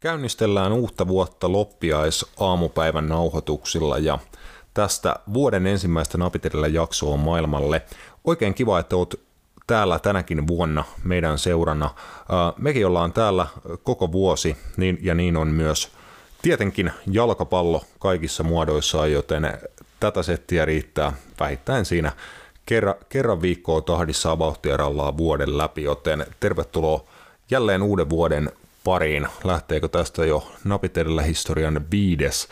Käynnistellään uutta vuotta loppiais aamupäivän nauhoituksilla ja tästä vuoden ensimmäistä napitelellä jaksoa maailmalle. Oikein kiva, että oot täällä tänäkin vuonna meidän seurana. Mekin ollaan täällä koko vuosi niin, ja niin on myös tietenkin jalkapallo kaikissa muodoissaan, joten tätä settiä riittää vähittäin siinä kerran, kerran viikkoa tahdissa vauhtia rallaa vuoden läpi, joten tervetuloa jälleen uuden vuoden pariin. Lähteekö tästä jo napitellä historian viides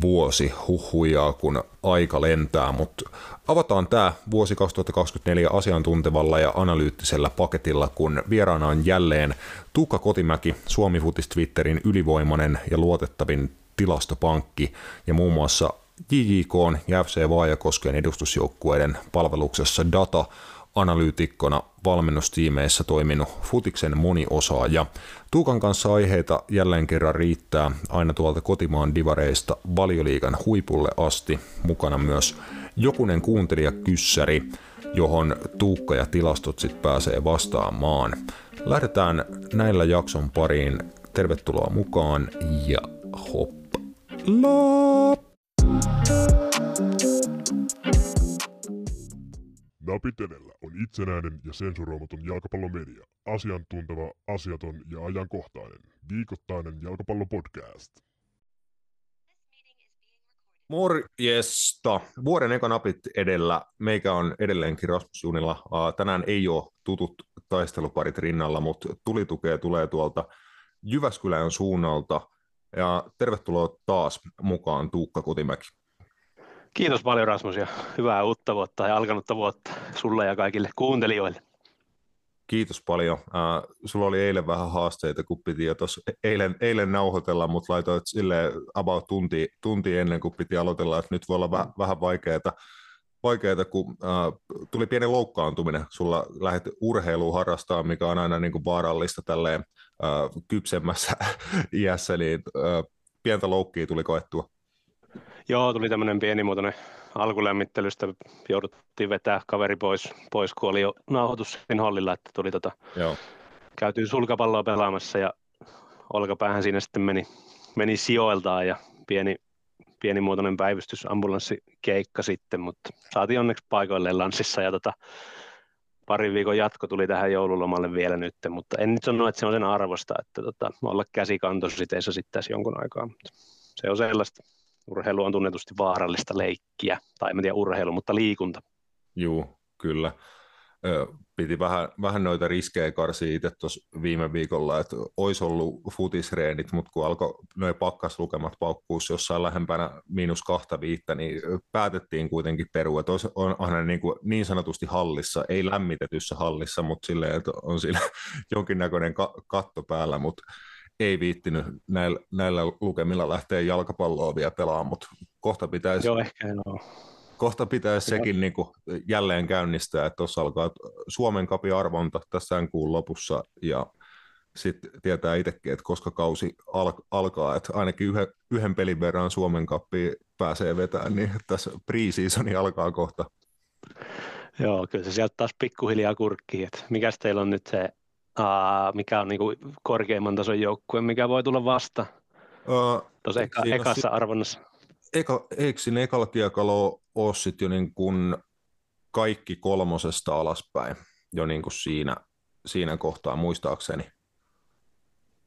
vuosi huhujaa, kun aika lentää, mutta avataan tämä vuosi 2024 asiantuntevalla ja analyyttisellä paketilla, kun vieraana on jälleen Tuukka Kotimäki, Suomi Futis Twitterin ylivoimainen ja luotettavin tilastopankki ja muun muassa JJK ja FC Vaajakosken edustusjoukkueiden palveluksessa data analyytikkona valmennustiimeissä toiminut futiksen moniosaaja. Tuukan kanssa aiheita jälleen kerran riittää aina tuolta kotimaan divareista valioliigan huipulle asti. Mukana myös jokunen kuuntelija kyssäri, johon Tuukka ja tilastot sitten pääsee vastaamaan. Lähdetään näillä jakson pariin. Tervetuloa mukaan ja hoppa. Napitelellä on itsenäinen ja sensuroimaton jalkapallomedia. Asiantunteva, asiaton ja ajankohtainen. Viikoittainen jalkapallopodcast. Morjesta. Vuoden eka napit edellä. Meikä on edelleenkin Rasmus Junilla. Tänään ei ole tutut taisteluparit rinnalla, mutta tulitukea tulee tuolta Jyväskylän suunnalta. Ja tervetuloa taas mukaan Tuukka Kutimäki. Kiitos paljon Rasmus ja hyvää uutta vuotta ja alkanutta vuotta sulle ja kaikille kuuntelijoille. Kiitos paljon. Uh, sulla oli eilen vähän haasteita, kun piti jo tuossa eilen, eilen nauhoitella, mutta laitoit sille about tunti, tunti ennen, kuin piti aloitella, että nyt voi olla vähän, vähän vaikeaa, vaikeaa, kun uh, tuli pieni loukkaantuminen. Sulla lähdet urheiluun harrastaa, mikä on aina niin kuin vaarallista tälleen uh, kypsemmässä iässä, niin uh, pientä loukkia tuli koettua. Joo, tuli tämmöinen pienimuotoinen alkulämmittelystä. Jouduttiin vetää kaveri pois, pois kun oli jo nauhoitus siinä hallilla, että tuli tota, Joo. käytiin sulkapalloa pelaamassa ja olkapäähän siinä sitten meni, meni sijoiltaan ja pieni, pienimuotoinen päivystys, keikka sitten, mutta saatiin onneksi paikoilleen lanssissa ja tota, parin viikon jatko tuli tähän joululomalle vielä nyt, mutta en nyt sano, että se on sen arvosta, että tota, olla käsikantositeissa sitten tässä jonkun aikaa, mutta se on sellaista. Urheilu on tunnetusti vaarallista leikkiä, tai en tiedä urheilu, mutta liikunta. Joo, kyllä. Piti vähän, vähän noita riskejä karsia itse tuossa viime viikolla, että olisi ollut futisreenit, mutta kun alkoi noin pakkaslukemat paukkuus jossain lähempänä miinus kahta viittä, niin päätettiin kuitenkin perua, että on aina niin, kuin niin sanotusti hallissa, ei lämmitetyssä hallissa, mutta silleen, että on siinä jonkinnäköinen katto päällä, mutta ei viittinyt näillä, näillä lukemilla lähteä jalkapalloa vielä pelaamaan, mutta kohta pitäisi, Joo, ehkä no. kohta pitäisi sekin niin kuin jälleen käynnistää, että tuossa alkaa Suomen kapi arvonta tässä kuun lopussa ja sitten tietää itsekin, että koska kausi al- alkaa, että ainakin yhden, yhden pelin verran Suomen kappi pääsee vetämään, niin tässä pre-seasoni alkaa kohta. Joo, kyllä se sieltä taas pikkuhiljaa kurkkii, että mikäs teillä on nyt se uh, mikä on niinku korkeimman tason joukkue, mikä voi tulla vasta uh, tuossa eka, ekassa si- arvonnassa? Eka, eikö siinä ekalla kiekalla ole sitten jo niin kuin kaikki kolmosesta alaspäin jo niin kuin siinä, siinä kohtaa muistaakseni?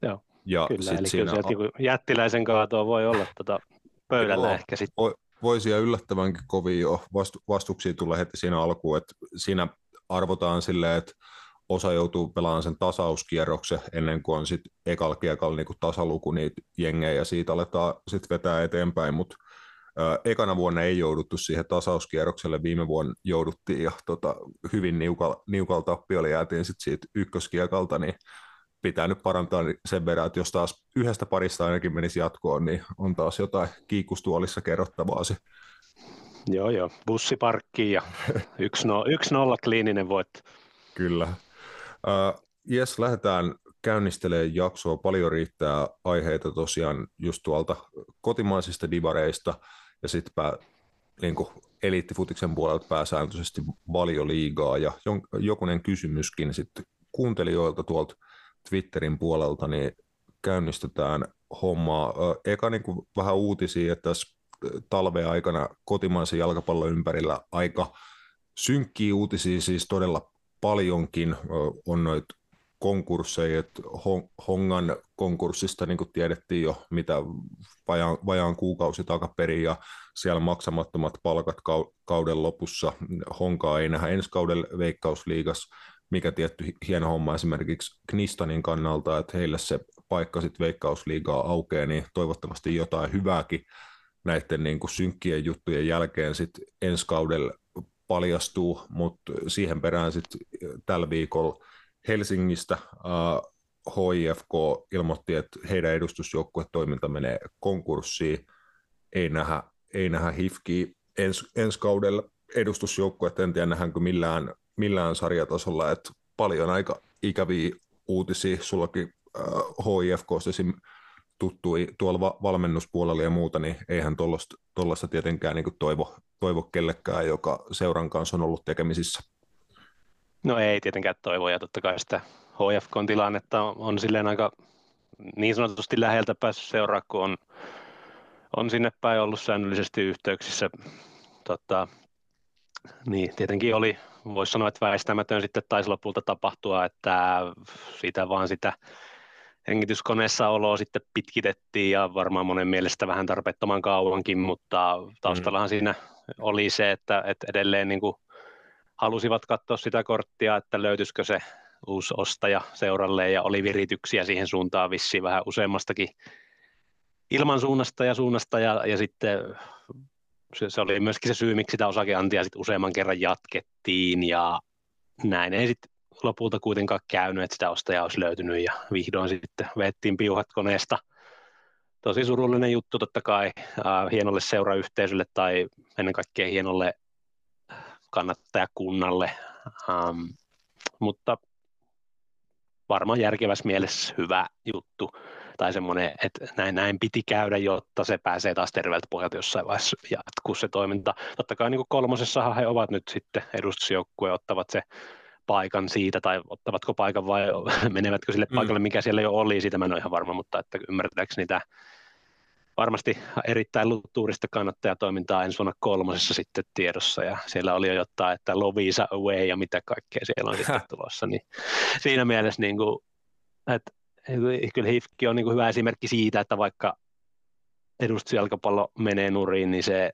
Joo, ja kyllä, eli siinä... kyllä sieltä jättiläisen kaatoa voi olla tota pöydällä ehkä sitten. Voi, voisi yllättävänkin kovin jo vastu, vastuksia tulla heti siinä alkuun, että siinä arvotaan silleen, että osa joutuu pelaamaan sen tasauskierroksen ennen kuin on sitten ekalla kiekalla niin tasaluku niitä jengejä ja siitä aletaan sitten vetää eteenpäin, mutta ekana vuonna ei jouduttu siihen tasauskierrokselle, viime vuonna jouduttiin ja tota, hyvin niukalla, niukalla tappiolla jäätiin sitten siitä ykköskiekalta, niin pitää nyt parantaa sen verran, että jos taas yhdestä parista ainakin menisi jatkoon, niin on taas jotain kiikustuolissa kerrottavaa se. Joo, joo. Bussiparkki ja 1-0 kliininen voitto. Kyllä. Uh, jes, lähdetään käynnistelemään jaksoa. Paljon riittää aiheita tosiaan just tuolta kotimaisista divareista ja sitten niin eliittifutiksen puolelta pääsääntöisesti valioliigaa ja jokunen kysymyskin sitten kuuntelijoilta tuolta Twitterin puolelta, niin käynnistetään hommaa. Eka niin kuin vähän uutisia, että tässä talven aikana kotimaisen jalkapallon ympärillä aika synkkiä uutisia siis todella paljonkin. On noita konkursseja, että Hongan konkurssista niin kuin tiedettiin jo mitä vajaan, vajaan kuukausi takaperin ja siellä maksamattomat palkat kauden lopussa. Honkaa ei nähdä ensi kauden veikkausliigas, mikä tietty hieno homma esimerkiksi Knistanin kannalta, että heille se paikka sitten veikkausliigaa aukeaa, niin toivottavasti jotain hyvääkin näiden niin kuin synkkien juttujen jälkeen sitten ensi kaudella paljastuu, mutta siihen perään sitten tällä viikolla Helsingistä HIFK ilmoitti, että heidän edustusjoukkuetoiminta menee konkurssiin, ei nähdä, ei nähdä HIFKiä ens, ensi kaudella edustusjoukkueet, en tiedä nähdäänkö millään, millään sarjatasolla, että paljon aika ikäviä uutisia, sullakin uh, HIFK esim tuttui tuolla va- valmennuspuolella ja muuta, niin eihän tuollaista tietenkään niin toivo, toivo kellekään, joka seuran kanssa on ollut tekemisissä. No ei tietenkään toivo, ja totta kai sitä HFKn tilannetta on, on silleen aika niin sanotusti läheltä päässyt seuraa, kun on, on sinne päin ollut säännöllisesti yhteyksissä. Tota, niin, tietenkin oli, voisi sanoa, että väistämätön sitten taisi lopulta tapahtua, että siitä vaan sitä hengityskoneessa oloa sitten pitkitettiin ja varmaan monen mielestä vähän tarpeettoman kauankin, mutta taustallahan mm. siinä oli se, että, että edelleen niin kuin halusivat katsoa sitä korttia, että löytyisikö se uusi ostaja seuralle ja oli virityksiä siihen suuntaan vissiin vähän useammastakin ilman suunnasta ja suunnasta ja, ja sitten se, se, oli myöskin se syy, miksi sitä osakeantia sitten useamman kerran jatkettiin ja näin ei sitten lopulta kuitenkaan käynyt, että sitä ostajaa olisi löytynyt ja vihdoin sitten vettiin piuhat koneesta. Tosi surullinen juttu totta kai hienolle seurayhteisölle tai ennen kaikkea hienolle kannattajakunnalle, ähm, mutta varmaan järkevässä mielessä hyvä juttu tai semmoinen, että näin, näin piti käydä, jotta se pääsee taas terveeltä pohjalta jossain vaiheessa jatkuu se toiminta. Totta kai niin kolmosessahan he ovat nyt sitten edustusjoukkue, ottavat se paikan siitä, tai ottavatko paikan vai menevätkö sille mm. paikalle, mikä siellä jo oli, siitä mä en ole ihan varma, mutta että ymmärtääkseni tämä varmasti erittäin lutuurista kannattajatoimintaa ensi vuonna kolmosessa sitten tiedossa, ja siellä oli jo jotain, että Lovisa Away ja mitä kaikkea siellä on sitten tulossa, niin siinä mielessä niin kuin, että kyllä HIFKI on niin kuin hyvä esimerkki siitä, että vaikka edustusjalkapallo menee nuriin, niin se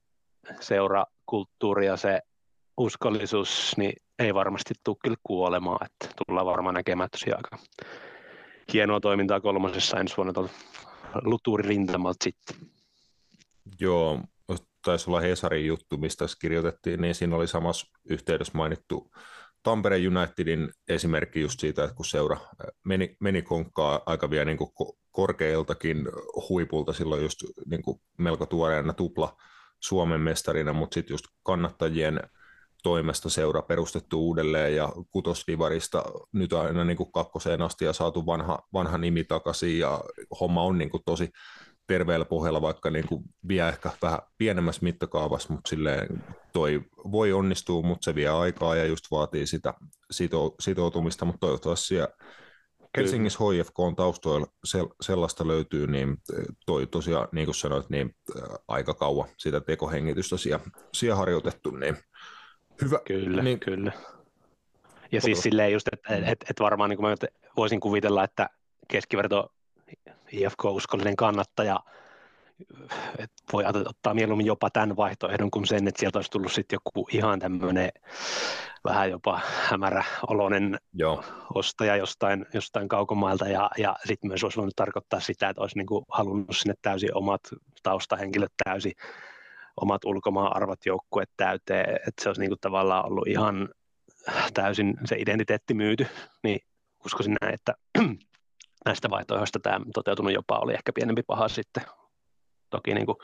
seurakulttuuri ja se uskollisuus niin ei varmasti tule kyllä kuolemaan, että tullaan varmaan näkemään tosiaan aika hienoa toimintaa kolmosessa ensi vuonna tuolta luturirintamalta sitten. Joo, taisi olla Hesarin juttu, mistä kirjoitettiin, niin siinä oli samassa yhteydessä mainittu Tampere Unitedin esimerkki just siitä, että kun seura meni, meni konkkaa aika vielä niin korkeiltakin huipulta silloin just niin melko tuoreena tupla Suomen mestarina, mutta sitten just kannattajien toimesta seura perustettu uudelleen ja kutosdivarista nyt aina niin kuin kakkoseen asti ja saatu vanha, vanha nimi takaisin ja homma on niin kuin tosi terveellä pohjalla, vaikka niin kuin vie ehkä vähän pienemmässä mittakaavassa, mutta silleen toi voi onnistua, mutta se vie aikaa ja just vaatii sitä sito, sitoutumista, mutta toivottavasti siellä Helsingissä HFK on taustoilla sellaista löytyy, niin toi tosiaan, niin kuin sanoit, niin aika kauan sitä tekohengitystä siellä, siellä harjoitettu, niin Hyvä. Kyllä, niin, kyllä. Ja siis silleen just, että et, et varmaan niin kuin mä voisin kuvitella, että keskiverto IFK-uskollinen kannattaja et voi ottaa mieluummin jopa tämän vaihtoehdon kuin sen, että sieltä olisi tullut sitten joku ihan tämmöinen vähän jopa hämärä oloinen Joo. ostaja jostain, jostain kaukomailta ja, ja sitten myös olisi voinut tarkoittaa sitä, että olisi niinku halunnut sinne täysin omat taustahenkilöt täysin omat ulkomaan arvot joukkueet täyteen, että se olisi niin kuin tavallaan ollut ihan täysin se identiteetti myyty, niin uskoisin näin, että näistä vaihtoehdoista tämä toteutunut jopa oli ehkä pienempi paha sitten. Toki niin kuin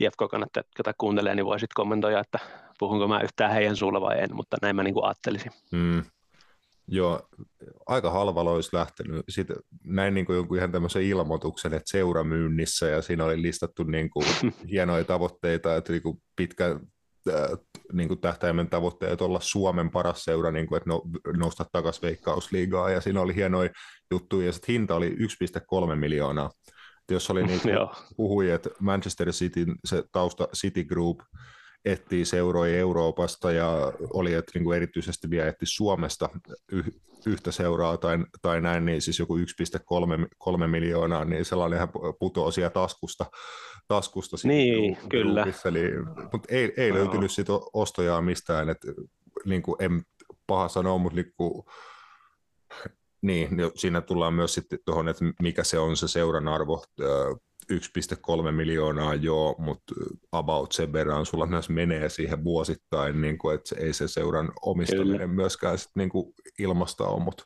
IFK-kannattajat, jotka kuuntelee, niin voisit kommentoida, että puhunko mä yhtään heidän suulla vai en, mutta näin mä niin kuin ajattelisin. Mm. Joo, aika halvalla olisi lähtenyt. Sitten näin niin kuin jonkun ihan tämmöisen ilmoituksen, että seuramyynnissä ja siinä oli listattu niin kuin hienoja tavoitteita, että niin kuin pitkä, niin kuin tähtäimen tavoitteet olla Suomen paras seura, niin kuin, että no, nousta takaisin veikkausliigaa, ja siinä oli hienoja juttuja, ja sitten hinta oli 1,3 miljoonaa. Et jos oli niin puhui, että Manchester City, se tausta City Group, etsii seuroja Euroopasta ja oli, että niin kuin erityisesti vielä etsi Suomesta yh, yhtä seuraa tai, tai näin, niin siis joku 1,3 miljoonaa, niin sellainen ihan putoaa siellä taskusta. taskusta niin, kyllä. Eli, mutta ei, ei no. löytynyt sitä ostojaa mistään, että niin kuin en paha sanoa, mutta niin kuin, niin, siinä tullaan myös sitten tuohon, että mikä se on se seuran arvo 1,3 miljoonaa joo, mutta about sen verran sulla myös menee siihen vuosittain, niin kuin, että se, ei se seuran omistaminen Kyllä. myöskään sit, niin kuin ilmasta ole. Mutta...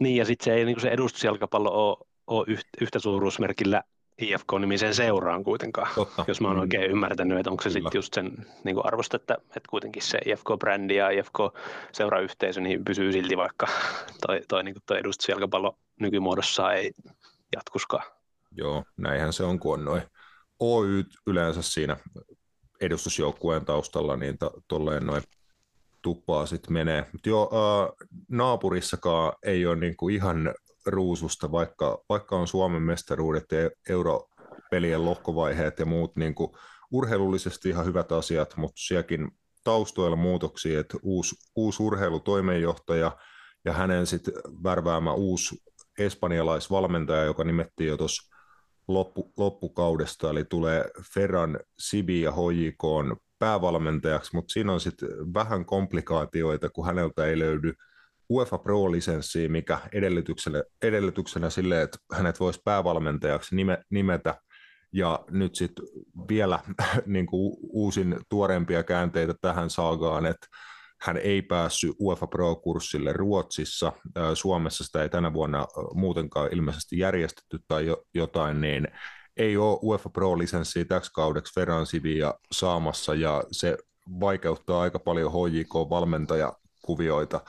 Niin ja sitten se ei niin kuin se edustusjalkapallo ole, ole yhtä suuruusmerkillä IFK-nimisen seuraan kuitenkaan, Totta. jos mä oon mm. oikein ymmärtänyt, että onko se sitten just sen niin kuin arvosta, että, että kuitenkin se IFK-brändi ja IFK-seurayhteisö niin pysyy silti, vaikka toi, toi, niin toi edustusjalkapallo nykymuodossa ei jatkuskaan. Joo, näinhän se on, kun on noin Oy yleensä siinä edustusjoukkueen taustalla, niin tolleen noin tuppaa sitten menee. Mut joo, äh, naapurissakaan ei ole niinku ihan ruususta, vaikka, vaikka on Suomen mestaruudet ja europelien lohkovaiheet ja muut niinku urheilullisesti ihan hyvät asiat, mutta sielläkin taustoilla muutoksia, että uusi, uusi urheilutoimenjohtaja ja hänen sitten värväämä uusi espanjalaisvalmentaja, joka nimettiin jo tuossa loppu, loppukaudesta, eli tulee Ferran Sibi ja HJK päävalmentajaksi, mutta siinä on sitten vähän komplikaatioita, kun häneltä ei löydy UEFA Pro-lisenssiä, mikä edellytyksenä, edellytyksenä sille, että hänet voisi päävalmentajaksi nime, nimetä, ja nyt sitten vielä niin kuin uusin tuoreempia käänteitä tähän saagaan, että hän ei päässyt UEFA Pro-kurssille Ruotsissa. Suomessa sitä ei tänä vuonna muutenkaan ilmeisesti järjestetty tai jotain, niin ei ole UEFA Pro-lisenssiä täksi kaudeksi Ferran Sivia saamassa ja se vaikeuttaa aika paljon HJK-valmentajakuvioita.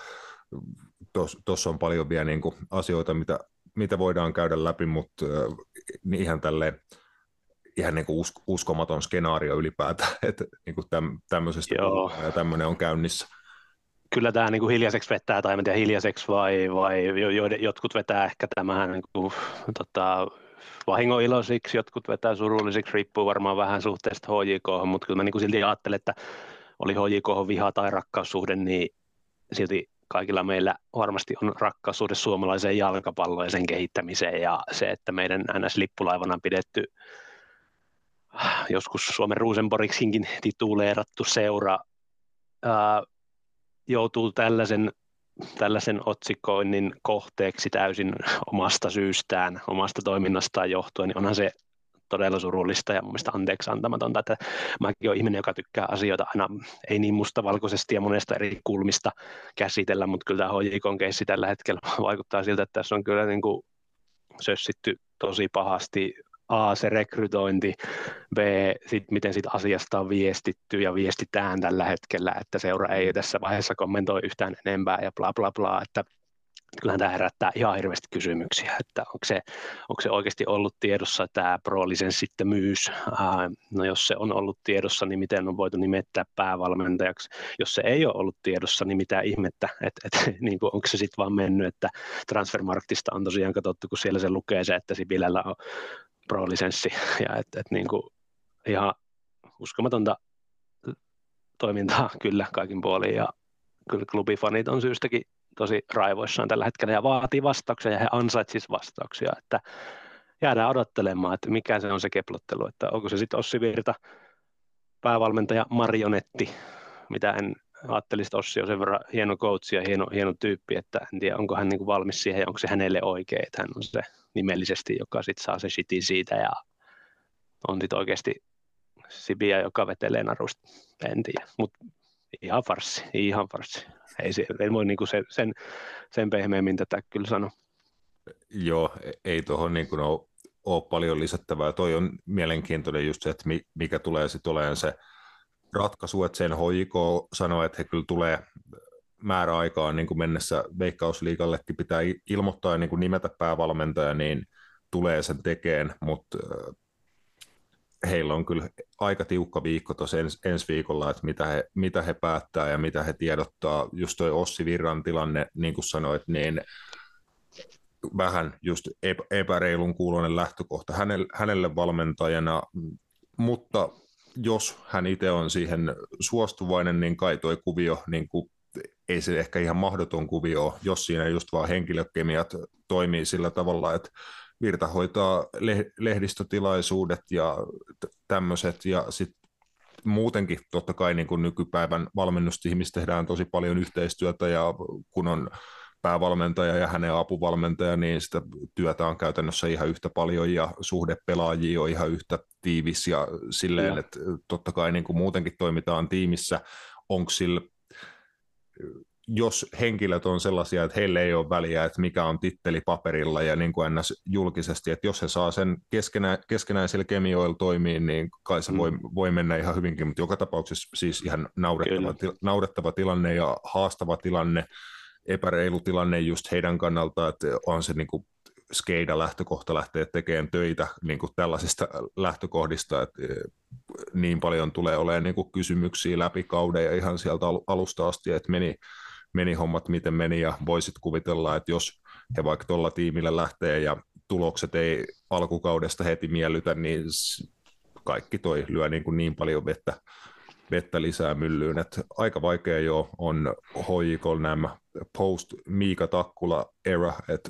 Tuossa on paljon vielä niin kuin asioita, mitä, mitä voidaan käydä läpi, mutta niin ihan tälleen ihan niin kuin uskomaton skenaario ylipäätään, että niin kuin tämmöisestä ja tämmöinen on käynnissä kyllä tämä niin kuin hiljaiseksi vetää, tai en tiedä hiljaiseksi vai, vai jotkut vetää ehkä tämän niin kuin, tota, vahingoiloisiksi, jotkut vetää surullisiksi, riippuu varmaan vähän suhteesta HJK, mutta kyllä mä niin kuin silti ajattelen, että oli HJK viha tai rakkaussuhde, niin silti kaikilla meillä varmasti on rakkaussuhde suomalaiseen jalkapalloon ja sen kehittämiseen ja se, että meidän NS-lippulaivana pidetty joskus Suomen Rosenborgsinkin tituleerattu seura ää, joutuu tällaisen, tällaisen otsikoinnin kohteeksi täysin omasta syystään, omasta toiminnastaan johtuen, niin onhan se todella surullista ja mun mielestä anteeksi antamatonta, että mäkin olen ihminen, joka tykkää asioita aina ei niin mustavalkoisesti ja monesta eri kulmista käsitellä, mutta kyllä tämä HJKon keissi tällä hetkellä vaikuttaa siltä, että tässä on kyllä niin kuin sössitty tosi pahasti A, se rekrytointi, B, sit, miten sit asiasta on viestitty ja viestitään tällä hetkellä, että seura ei tässä vaiheessa kommentoi yhtään enempää ja bla bla bla, että kyllähän tämä herättää ihan hirveästi kysymyksiä, että onko se, onko se oikeasti ollut tiedossa tämä pro-lisenssittömyys. No jos se on ollut tiedossa, niin miten on voitu nimettää päävalmentajaksi. Jos se ei ole ollut tiedossa, niin mitä ihmettä, että et, niin kuin, onko se sitten vaan mennyt, että Transfermarktista on tosiaan katsottu, kun siellä se lukee se, että Sipilällä on pro-lisenssi. Ja että et niin kuin ihan uskomatonta toimintaa kyllä kaikin puolin. Ja kyllä klubifanit on syystäkin tosi raivoissaan tällä hetkellä. Ja vaatii vastauksia ja he ansaitsisivat vastauksia, että jäädään odottelemaan, että mikä se on se keplottelu, että onko se sitten Ossi Virta, päävalmentaja marionetti, mitä en ajattelisi, että Ossi on sen verran hieno coach ja hieno, hieno tyyppi, että en tiedä, onko hän niin valmis siihen ja onko se hänelle oikein, että hän on se nimellisesti, joka sitten saa se shitin siitä ja on sitten oikeasti Sibia, joka vetelee narusta, en tiedä, mutta ihan farssi, ihan farssi. Ei, se, ei voi niinku se, sen, sen pehmeämmin tätä kyllä sanoa. Joo, e, ei tuohon niin ole, ole paljon lisättävää. Toi on mielenkiintoinen just se, että mikä tulee sitten olemaan se ratkaisu, että sen HJK sanoo, että he kyllä tulee määräaikaan niin kuin mennessä Veikkausliigallekin pitää ilmoittaa ja niin kuin nimetä päävalmentaja, niin tulee sen tekeen, mutta heillä on kyllä aika tiukka viikko tuossa ens, ensi viikolla, että mitä he, mitä he päättää ja mitä he tiedottaa. Just toi Ossi Virran tilanne, niin kuin sanoit, niin vähän just epäreilun kuulonen lähtökohta hänelle, hänelle valmentajana, mutta jos hän itse on siihen suostuvainen, niin kai toi kuvio, niin kuin, ei se ehkä ihan mahdoton kuvio jos siinä just vaan henkilökemiat toimii sillä tavalla, että Virta hoitaa lehdistötilaisuudet ja tämmöiset, ja sitten muutenkin totta kai niin kuin nykypäivän valmennustiimissä tehdään tosi paljon yhteistyötä, ja kun on päävalmentaja ja hänen apuvalmentaja, niin sitä työtä on käytännössä ihan yhtä paljon ja suhde pelaajiin on ihan yhtä tiivis ja silleen, ja. että totta kai niin kuin muutenkin toimitaan tiimissä, onko sillä jos henkilöt on sellaisia, että heille ei ole väliä, että mikä on titteli paperilla ja niin kuin ns. julkisesti, että jos he saa sen keskenä, keskenäisillä kemioilla toimiin, niin kai se mm. voi, voi mennä ihan hyvinkin, mutta joka tapauksessa siis ihan naurettava, til, naurettava tilanne ja haastava tilanne, epäreilu tilanne just heidän kannalta, että on se niin kuin skeida lähtökohta lähteä tekemään töitä niin kuin tällaisista lähtökohdista, että eh, niin paljon tulee olemaan niin kuin kysymyksiä läpi kauden ja ihan sieltä alusta asti, että meni, meni hommat miten meni ja voisit kuvitella, että jos he vaikka tuolla tiimillä lähtee ja tulokset ei alkukaudesta heti miellytä, niin kaikki toi lyö niin, kuin niin paljon vettä, vettä lisää myllyyn, että aika vaikea jo on HJK nämä post Miika Takkula era, että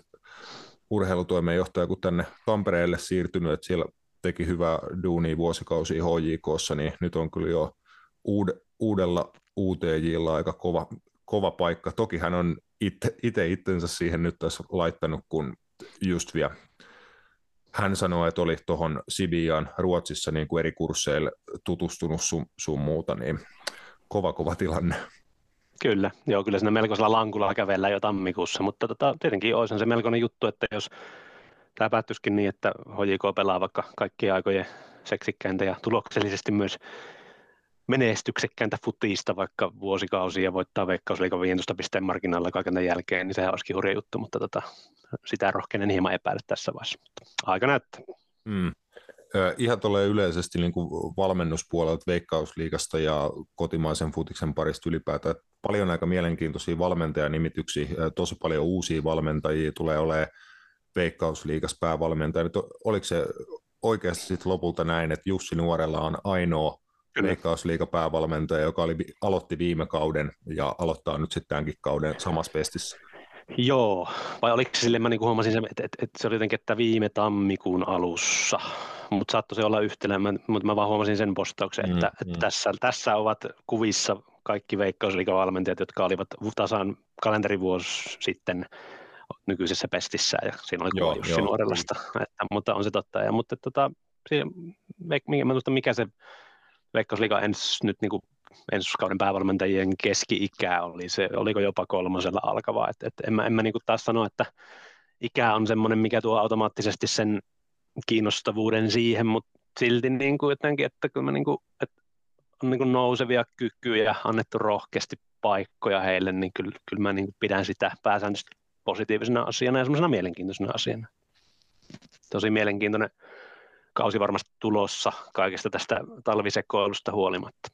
urheilutoimenjohtaja kun tänne Tampereelle siirtynyt, että siellä teki hyvää duunia vuosikausia HJKssa, niin nyt on kyllä jo uud- uudella UTJilla aika kova, kova paikka. Toki hän on itse itsensä siihen nyt tässä laittanut, kun just vielä hän sanoi, että oli tuohon Sibiaan Ruotsissa niin kuin eri kursseille tutustunut sun, sun muuta, niin kova kova tilanne. Kyllä, joo, kyllä siinä melkoisella lankulla kävellä jo tammikuussa, mutta tota, tietenkin olisi se melkoinen juttu, että jos tämä päättyisikin niin, että HJK pelaa vaikka kaikkien aikojen seksikkäintä ja tuloksellisesti myös menestyksekkäintä futista vaikka vuosikausia ja voittaa Veikkausliikan 15 pisteen marginaalilla kaiken jälkeen, niin sehän olisikin hurja juttu, mutta tota, sitä rohkenen hieman epäillä tässä vaiheessa. Aika näyttää. Mm. Ihan tulee yleisesti niin kuin valmennuspuolelta Veikkausliigasta ja kotimaisen futiksen parista ylipäätään. Paljon aika mielenkiintoisia valmentajanimityksiä, tosi paljon uusia valmentajia tulee olemaan Veikkausliigassa päävalmentaja. Oliko se oikeasti sit lopulta näin, että Jussi Nuorella on ainoa Veikkausliiga päävalmentaja, joka oli, aloitti viime kauden ja aloittaa nyt sitten tämänkin kauden samassa pestissä? Joo, vai oliko se silleen, mä niin huomasin, että, että, että, se oli jotenkin, että viime tammikuun alussa, mutta saattoi se olla yhtenä, mutta mä vaan huomasin sen postauksen, että, mm, että mm. Tässä, tässä ovat kuvissa kaikki veikkausliikavalmentajat, jotka olivat tasan kalenterivuosi sitten nykyisessä pestissä, ja siinä oli kuva Jussi Nuorellasta, että, mutta on se totta. Ja, mutta tota, mä muista, mikä se Veikkausliiga ens, nyt niin kuin ensi kauden päävalmentajien keski-ikä oli, se, oliko jopa kolmosella alkavaa, että et en mä, en mä niin kuin taas sano, että ikä on semmoinen, mikä tuo automaattisesti sen kiinnostavuuden siihen, mutta silti niin kuin jotenkin, että kyllä mä niin kuin, että on niin kuin nousevia kykyjä, annettu rohkeasti paikkoja heille, niin kyllä, kyllä mä niin kuin pidän sitä pääsääntöisesti positiivisena asiana ja semmoisena mielenkiintoisena asiana. Tosi mielenkiintoinen kausi varmasti tulossa kaikesta tästä talvisekoilusta huolimatta.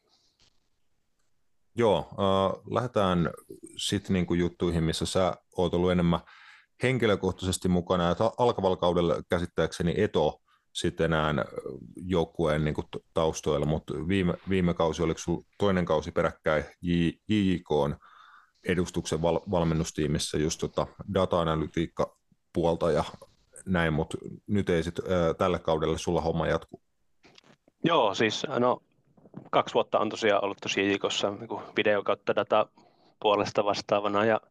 Joo, äh, lähdetään sitten niinku juttuihin, missä sä oot ollut enemmän henkilökohtaisesti mukana, että alkavalla kaudella käsittääkseni Eto sitten enää joukkueen niin taustoilla, mutta viime, viime kausi, oliko sinulla toinen kausi peräkkäin JJK edustuksen val, valmennustiimissä just tota data-analytiikka puolta ja näin, mutta nyt ei sitten tällä kaudella sulla homma jatku. Joo, siis no kaksi vuotta on tosiaan ollut tosi JJKssa niin video kautta data puolesta vastaavana ja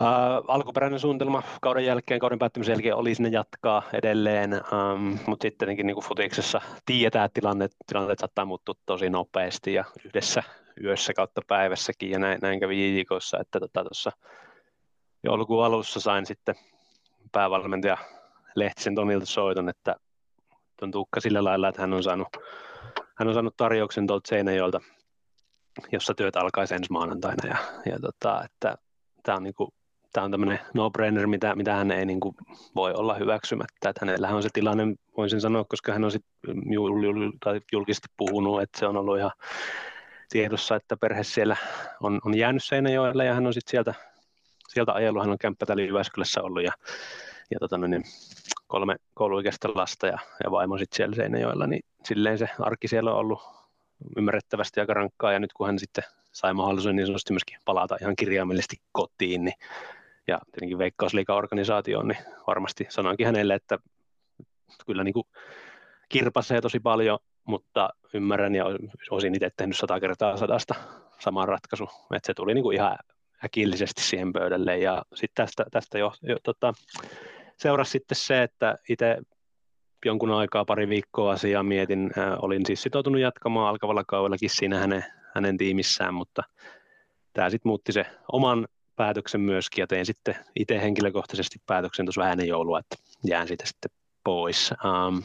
ää, alkuperäinen suunnitelma kauden jälkeen, kauden päättymisen jälkeen oli sinne jatkaa edelleen, ähm, mutta sitten niin futiksessa tiedetään, että tilanteet, tilanteet saattaa muuttua tosi nopeasti ja yhdessä yössä kautta päivässäkin ja näin, näin kävi JJKssa, että tuossa tota, joulukuun alussa sain sitten päävalmentaja Lehtisen Tomilta soiton, että on Tuukka sillä lailla, että hän on saanut, hän on saanut tarjouksen tuolta Seinäjoelta, jossa työt alkaisi ensi maanantaina ja, ja tota, että tämä on niin kuin tämä on tämmöinen no-brainer, mitä, mitä hän ei niin kuin voi olla hyväksymättä. Että hänellähän on se tilanne, voisin sanoa, koska hän on sit jul, jul, tai julkisesti puhunut, että se on ollut ihan tiedossa, että perhe siellä on, on jäänyt Seinäjoelle ja hän on sitten sieltä, sieltä ajellut, hän on kämppä täällä Jyväskylässä ollut ja, ja tota, niin, kolme kouluikäistä lasta ja, ja vaimo sitten siellä Seinäjoella, niin silleen se arki siellä on ollut ymmärrettävästi aika rankkaa ja nyt kun hän sitten sai mahdollisuuden niin sanotusti myöskin palata ihan kirjaimellisesti kotiin, niin, ja tietenkin veikkausliikaorganisaatioon, niin varmasti sanoinkin hänelle, että kyllä niin kuin kirpasee tosi paljon, mutta ymmärrän ja olisin itse tehnyt sata kertaa sadasta sama ratkaisu, että se tuli niin kuin ihan äkillisesti siihen pöydälle. Ja sitten tästä, tästä jo, jo tota, seurasi sitten se, että itse jonkun aikaa, pari viikkoa asiaa mietin, äh, olin siis sitoutunut jatkamaan alkavalla kaudellakin siinä hänen hänen tiimissään, mutta tämä sitten muutti se oman päätöksen myöskin ja tein sitten itse henkilökohtaisesti päätöksen tuossa vähän joulua, että jään siitä sitten pois. Um,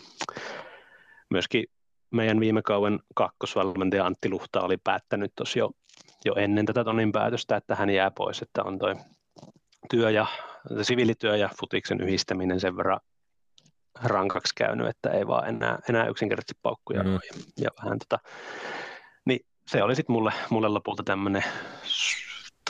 myöskin meidän viime kauden kakkosvalmentaja Antti Luhta oli päättänyt tuossa jo, jo ennen tätä Tonin päätöstä, että hän jää pois, että on toi työ ja siviilityö ja futiksen yhdistäminen sen verran rankaksi käynyt, että ei vaan enää, enää yksinkertaisesti paukkuja mm. ja, ja vähän tota, se oli sitten mulle, mulle lopulta tämmöinen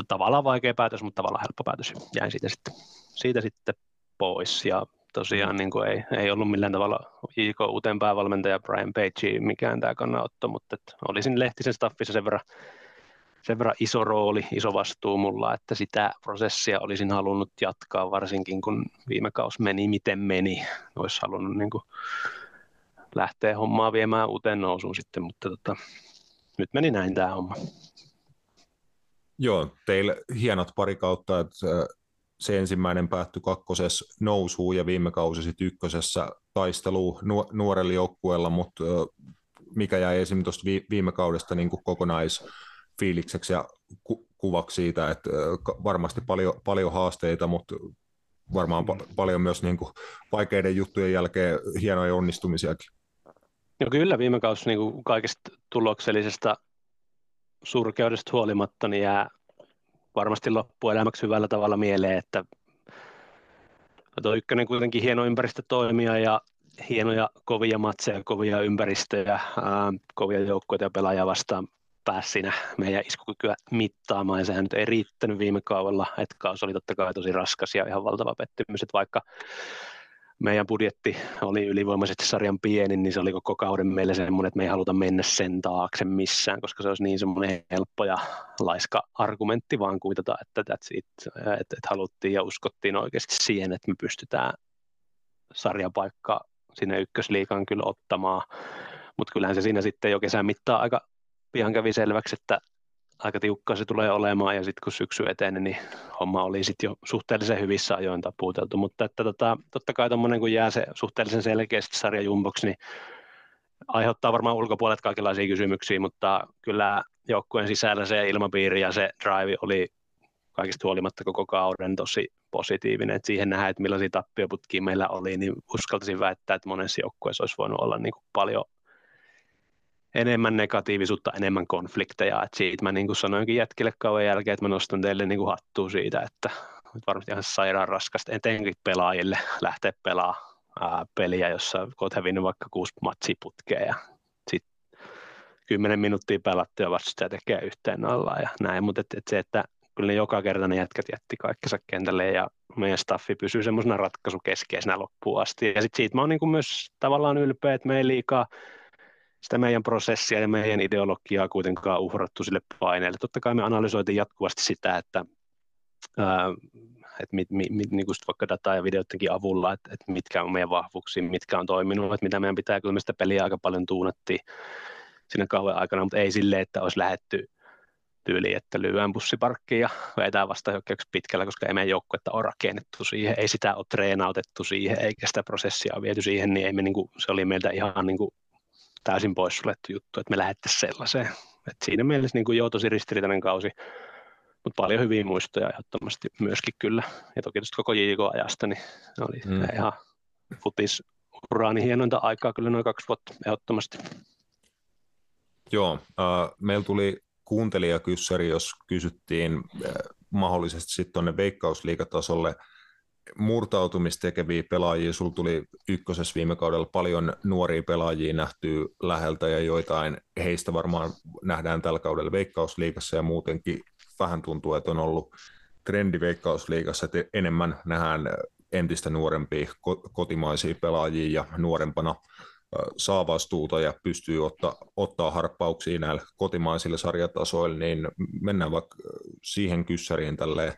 tavallaan vaikea päätös, mutta tavallaan helppo päätös. Jäin siitä sitten, siitä sitten pois ja tosiaan mm. niin kuin ei, ei ollut millään tavalla JK uuteen päävalmentaja Brian Page mikään tämä kannanotto, mutta et olisin Lehtisen staffissa sen verran, sen verran iso rooli, iso vastuu mulla, että sitä prosessia olisin halunnut jatkaa, varsinkin kun viime kaus meni miten meni. Olisi halunnut niin kuin lähteä hommaa viemään uuteen nousuun sitten, mutta tota, nyt meni näin tämä homma. Joo, teillä hienot pari kautta, että se ensimmäinen päättyi kakkosessa nousuun ja viime kausi sitten ykkösessä taistelu nuorella joukkueella, mutta mikä jäi esimerkiksi tuosta viime kaudesta niin kuin kokonaisfiilikseksi ja ku- kuvaksi siitä, että varmasti paljon, paljon haasteita, mutta varmaan pa- paljon myös niin kuin vaikeiden juttujen jälkeen hienoja onnistumisiakin. No kyllä viime kausi niin kuin kaikesta tuloksellisesta surkeudesta huolimatta niin jää varmasti loppuelämäksi hyvällä tavalla mieleen, että tuo ykkönen kuitenkin hieno ympäristö toimia ja hienoja kovia matseja, kovia ympäristöjä, ää, kovia joukkoja ja pelaajia vastaan pääsi siinä meidän iskukykyä mittaamaan, ja sehän nyt ei riittänyt viime kaudella, että kausi oli totta kai tosi raskas ja ihan valtava pettymys, että vaikka meidän budjetti oli ylivoimaisesti sarjan pieni, niin se oli koko kauden meille semmoinen, että me ei haluta mennä sen taakse missään, koska se olisi niin semmoinen helppo ja laiska argumentti vaan kuitata, että that's it, että, että haluttiin ja uskottiin oikeasti siihen, että me pystytään sarjapaikka sinne ykkösliikaan kyllä ottamaan, mutta kyllähän se siinä sitten jo kesän mittaan aika pian kävi selväksi, että aika tiukkaa se tulee olemaan ja sitten kun syksy eteni, niin homma oli sitten jo suhteellisen hyvissä ajoin tapuuteltu, mutta että tota, totta kai tuommoinen kun jää se suhteellisen selkeästi sarja jumboksi, niin aiheuttaa varmaan ulkopuolet kaikenlaisia kysymyksiä, mutta kyllä joukkueen sisällä se ilmapiiri ja se drive oli kaikista huolimatta koko kauden tosi positiivinen, että siihen nähdään, että millaisia tappioputkia meillä oli, niin uskaltaisin väittää, että monessa joukkueessa olisi voinut olla niin kuin paljon enemmän negatiivisuutta, enemmän konflikteja. Et siitä mä niin kuin sanoinkin jätkille kauan jälkeen, että mä nostan teille niin kuin hattua siitä, että varmasti ihan sairaan raskasta, etenkin pelaajille lähteä pelaamaan ää, peliä, jossa olet hävinnyt vaikka kuusi matsia ja sitten kymmenen minuuttia pelattu ja vastustaja tekee yhteen alla ja näin, mutta et, et se, että kyllä ne joka kerta ne jätkät jätti kaikkensa kentälle ja meidän staffi pysyy semmoisena ratkaisukeskeisenä loppuun asti. Ja sitten siitä mä oon niin myös tavallaan ylpeä, että me ei liikaa sitä meidän prosessia ja meidän ideologiaa kuitenkaan uhrattu sille paineelle. Totta kai me analysoitiin jatkuvasti sitä, että, ää, että mit, mit, mit, niin vaikka dataa ja videoidenkin avulla, että, että mitkä on meidän vahvuuksia, mitkä on toiminut, että mitä meidän pitää, kyllä me sitä peliä aika paljon tuunattiin siinä kauan aikana, mutta ei silleen, että olisi lähetty tyyliin, että lyöään bussiparkkiin ja vetää vastahyökkäyksi pitkällä, koska ei meidän joukkuetta ole rakennettu siihen, ei sitä ole treenautettu siihen, eikä sitä prosessia ole viety siihen, niin ei me, niin kuin, se oli meiltä ihan niin kuin täysin poissuljettu juttu, että me lähettäisiin sellaiseen. Et siinä mielessä niin kuin joo, tosi ristiriitainen kausi, mutta paljon hyviä muistoja ehdottomasti myöskin kyllä. Ja toki tuosta koko JK-ajasta niin oli mm. ihan futis uraani hienointa aikaa kyllä noin kaksi vuotta ehdottomasti. Joo, äh, meillä tuli kuuntelijakyssäri, jos kysyttiin äh, mahdollisesti sitten tuonne veikkausliikatasolle murtautumista tekeviä pelaajia. Sulla tuli ykkösessä viime kaudella paljon nuoria pelaajia nähtyy läheltä ja joitain heistä varmaan nähdään tällä kaudella veikkausliikassa ja muutenkin. Vähän tuntuu, että on ollut trendi veikkausliigassa, että enemmän nähdään entistä nuorempia kotimaisia pelaajia ja nuorempana saa vastuuta ja pystyy ottaa, ottaa harppauksia näillä kotimaisilla sarjatasoilla, niin mennään vaikka siihen kyssäriin tälleen,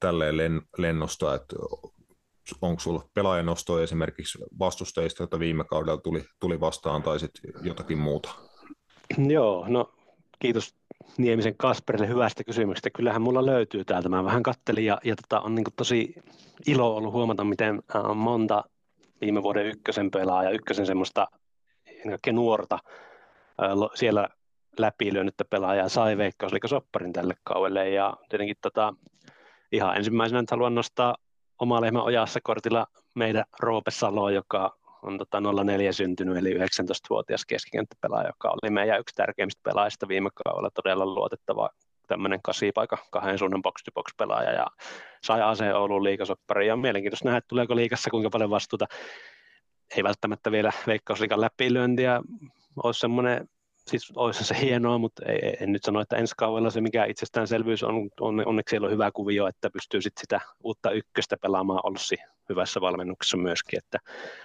tälleen len, lennosta, että onko sinulla pelaajanosto esimerkiksi vastustajista, joita viime kaudella tuli, tuli vastaan, tai sitten jotakin muuta? Joo, no kiitos Niemisen Kasperille hyvästä kysymyksestä. Kyllähän mulla löytyy täältä. Mä vähän kattelin ja, ja tota, on niin tosi ilo ollut huomata, miten äh, monta viime vuoden ykkösen pelaaja, ykkösen semmoista nuorta äh, siellä läpi lyönyttä pelaajaa sai sopparin tälle kaudelle. Ja tietenkin tota, ihan ensimmäisenä nyt haluan nostaa oma lehmä ojassa kortilla meidän Roope Salo, joka on tota 04 syntynyt, eli 19-vuotias keskikenttäpelaaja, joka oli meidän yksi tärkeimmistä pelaajista viime kaudella, todella luotettava tämmöinen kasipaikka, kahden suunnan box to box pelaaja ja sai aseen Oulun liikasoppari ja mielenkiintoista nähdä, tuleeko liikassa kuinka paljon vastuuta. Ei välttämättä vielä veikkausliikan läpilyöntiä olisi semmoinen siis olisi se hienoa, mutta ei, en nyt sano, että ensi kaudella se mikä itsestäänselvyys on, on, onneksi siellä on hyvä kuvio, että pystyy sit sitä uutta ykköstä pelaamaan Olssi hyvässä valmennuksessa myöskin, että,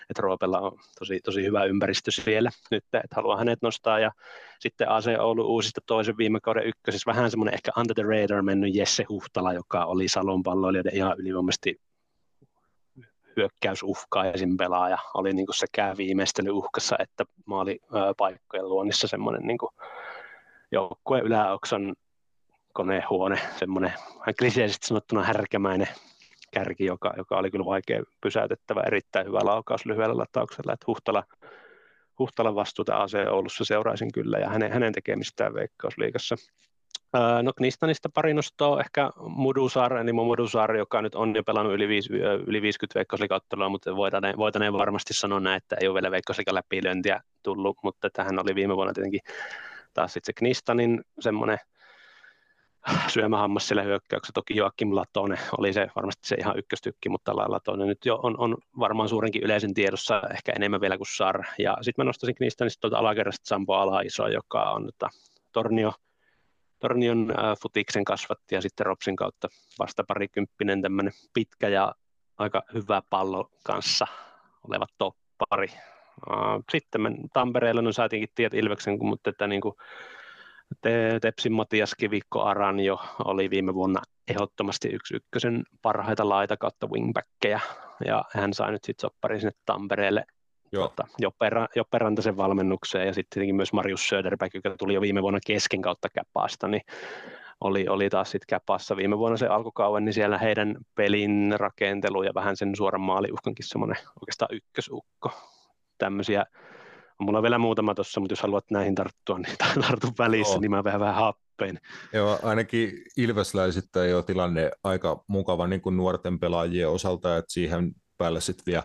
että Roopella on tosi, tosi hyvä ympäristö siellä nyt, että haluaa hänet nostaa. Ja sitten AC Oulu uusista toisen viime kauden ykkösessä vähän semmoinen ehkä under the radar mennyt Jesse Huhtala, joka oli Salon palloilijoiden ihan ylivoimaisesti hyökkäysuhkaisin pelaaja, oli niin kuin sekä viimeistelyuhkassa että maalipaikkojen luonnissa semmoinen niin joukkueen yläoksan konehuone, semmoinen kliseisesti sanottuna härkämäinen kärki, joka, joka oli kyllä vaikea pysäytettävä, erittäin hyvä laukaus lyhyellä latauksella, että Huhtala, Huhtalan vastuuta AC Oulussa seuraisin kyllä ja hänen, hänen tekemistään Veikkausliigassa. No Knistanista pari nostoa, ehkä Mudusaar, eli Mudusaar, joka nyt on jo pelannut yli, viisi, yli 50 veikkausliikaottelua, mutta voitaneen, voitaneen varmasti sanoa näin, että ei ole vielä veikkausliikan läpilyöntiä tullut, mutta tähän oli viime vuonna tietenkin taas sitten se Knistanin semmoinen syömähammas sillä hyökkäyksessä. Toki Joakim Latone oli se varmasti se ihan ykköstykki, mutta Latone nyt jo on, on varmaan suurenkin yleisen tiedossa, ehkä enemmän vielä kuin Sar. Ja sitten mä nostaisin Knistanista tuolta alakerrasta Sampo Alaiso, joka on että Tornio, Tornion äh, futiksen kasvatti ja sitten Ropsin kautta vasta parikymppinen tämmöinen pitkä ja aika hyvä pallo kanssa oleva toppari. Äh, sitten me Tampereella no saatiinkin tiedät Ilveksen, mutta että niin kuin Te, Tepsin Matias Kivikko Aranjo oli viime vuonna ehdottomasti yksi ykkösen parhaita laita kautta wingbackkejä, ja hän sai nyt sitten sopparin sinne Tampereelle Tota, Joppe, Rantasen valmennukseen ja sitten tietenkin myös Marius Söderberg, joka tuli jo viime vuonna kesken kautta Käpaasta, niin oli, oli taas sitten Käpassa viime vuonna se alkukauden, niin siellä heidän pelin rakentelu ja vähän sen suoran maaliuhkankin semmoinen oikeastaan ykkösukko. Tämmöisiä on mulla vielä muutama tuossa, mutta jos haluat näihin tarttua, niin tartu välissä, Joo. niin mä vähän vähän happein. Joo, ainakin Ilvesläisittäin jo tilanne aika mukava niin kuin nuorten pelaajien osalta, että siihen päälle sitten vielä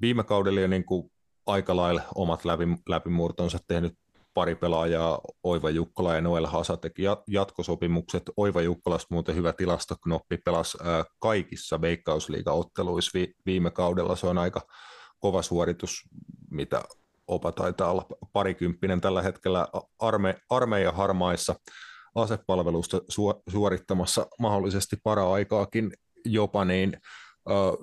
viime kaudella niin kuin aika lailla omat läpi, läpimurtonsa tehnyt pari pelaajaa, Oiva Jukkola ja Noel Hasa teki jatkosopimukset. Oiva Jukkolasta muuten hyvä tilastoknoppi pelasi kaikissa veikkausliigaotteluissa vi, viime kaudella. Se on aika kova suoritus, mitä Opa taitaa olla parikymppinen tällä hetkellä arme, armeijan harmaissa asepalvelusta suorittamassa mahdollisesti para-aikaakin jopa, niin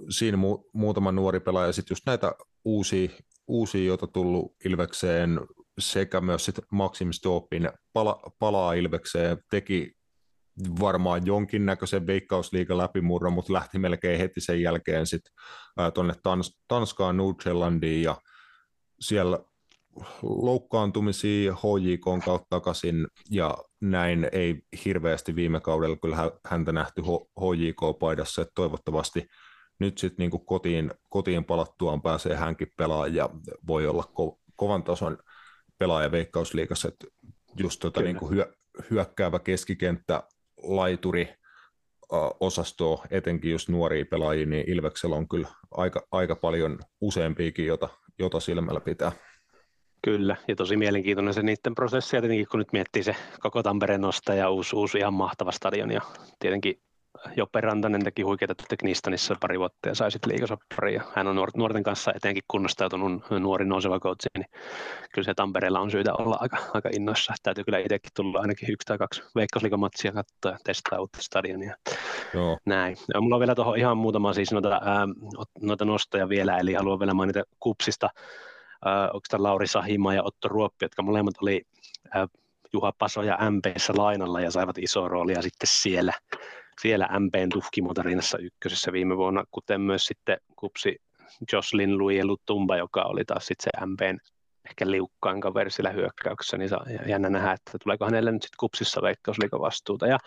siinä mu- muutama nuori pelaaja, sitten just näitä uusia uusia, joita tullut Ilvekseen, sekä myös sit Maxim Stopin pala, palaa Ilvekseen, teki varmaan jonkinnäköisen veikkausliiga läpimurron, mutta lähti melkein heti sen jälkeen sitten tuonne Tans- Tanskaan, Nordjyllandiin ja siellä loukkaantumisia HJK kautta takaisin ja näin ei hirveästi viime kaudella kyllä häntä nähty HJK-paidassa, että toivottavasti nyt sitten niin kotiin, kotiin palattuaan pääsee hänkin pelaamaan ja voi olla ko- kovan tason pelaaja Veikkausliigassa, että just tota niin kuin hyö, hyökkäävä keskikenttä, laituri, osastoa, etenkin just nuoria pelaajia, niin Ilveksellä on kyllä aika, aika paljon useampiakin, jota, jota silmällä pitää. Kyllä, ja tosi mielenkiintoinen se niiden prosessi, ja tietenkin kun nyt miettii se koko Tampereen nosta ja uusi, uusi ihan mahtava stadion, ja tietenkin Joppe Rantanen teki huikeita Teknistanissa pari vuotta ja sai sitten liikasopparin. Ja hän on nuorten kanssa etenkin kunnostautunut nuori nouseva coach, niin kyllä se Tampereella on syytä olla aika, aika innoissa. Täytyy kyllä itsekin tulla ainakin yksi tai kaksi veikkausliikamatsia katsoa ja testaa uutta stadionia. Joo. Näin. Ja mulla on vielä tuohon ihan muutama siis noita, ää, noita nostoja vielä, eli haluan vielä mainita kupsista. Ää, onko tämä Lauri Sahima ja Otto Ruoppi, jotka molemmat oli ää, Juha Paso ja MPssä lainalla ja saivat iso roolia sitten siellä siellä MPn tuhkimotarinassa ykkösessä viime vuonna, kuten myös sitten kupsi Jocelyn Louis Lutumba, joka oli taas sitten se MPn ehkä liukkaan kaveri sillä hyökkäyksessä, niin saa jännä nähdä, että tuleeko hänelle nyt sitten kupsissa vastuuta. Ja,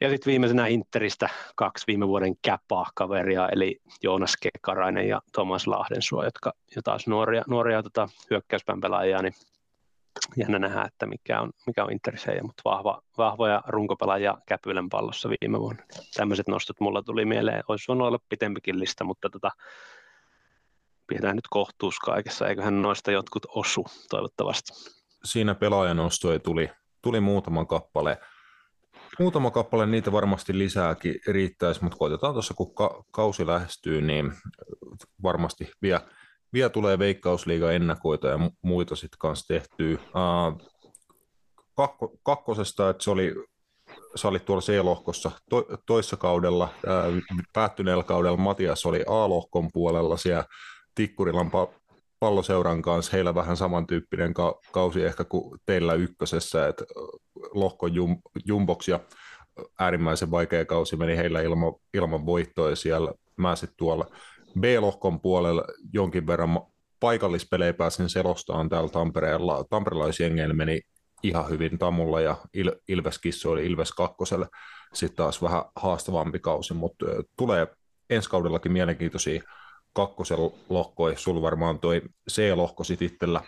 ja sitten viimeisenä Interistä kaksi viime vuoden käpaa kaveria, eli Joonas Kekarainen ja Thomas Lahdensuo, jotka jo taas nuoria, nuoria tota, hyökkäyspään pelaajia, niin jännä nähdä, että mikä on, mikä on Interisejä, mutta vahva, vahvoja runkopelaajia Käpylän pallossa viime vuonna. Tämmöiset nostot mulla tuli mieleen. Olisi voinut olla pitempikin lista, mutta tota, pidetään nyt kohtuus kaikessa. Eiköhän noista jotkut osu toivottavasti. Siinä pelaajanostoja tuli, tuli muutama kappale. Muutama kappale, niitä varmasti lisääkin riittäisi, mutta koitetaan tuossa, kun ka- kausi lähestyy, niin varmasti vielä vielä tulee Veikkausliiga ennakoita ja muita sitten kanssa tehtyä. Uh, kakko, kakkosesta, että se oli, sä olit tuolla C-lohkossa to, toissa kaudella, uh, päättyneellä kaudella Matias oli A-lohkon puolella siellä Tikkurilan pa- palloseuran kanssa, heillä vähän samantyyppinen ka- kausi ehkä kuin teillä ykkösessä, että lohkon jum- jumboksi ja äärimmäisen vaikea kausi meni heillä ilman, ilman voittoja siellä. Mä sitten tuolla B-lohkon puolella jonkin verran paikallispelejä pääsin selostamaan täällä Tampereella. Tamperelaisjengeillä meni ihan hyvin Tamulla ja Il- Ilves kissoille Ilves kakkoselle. Sitten taas vähän haastavampi kausi, mutta tulee ensi kaudellakin mielenkiintoisia kakkosen lohkoja. Sulla varmaan toi C-lohko sitten itsellä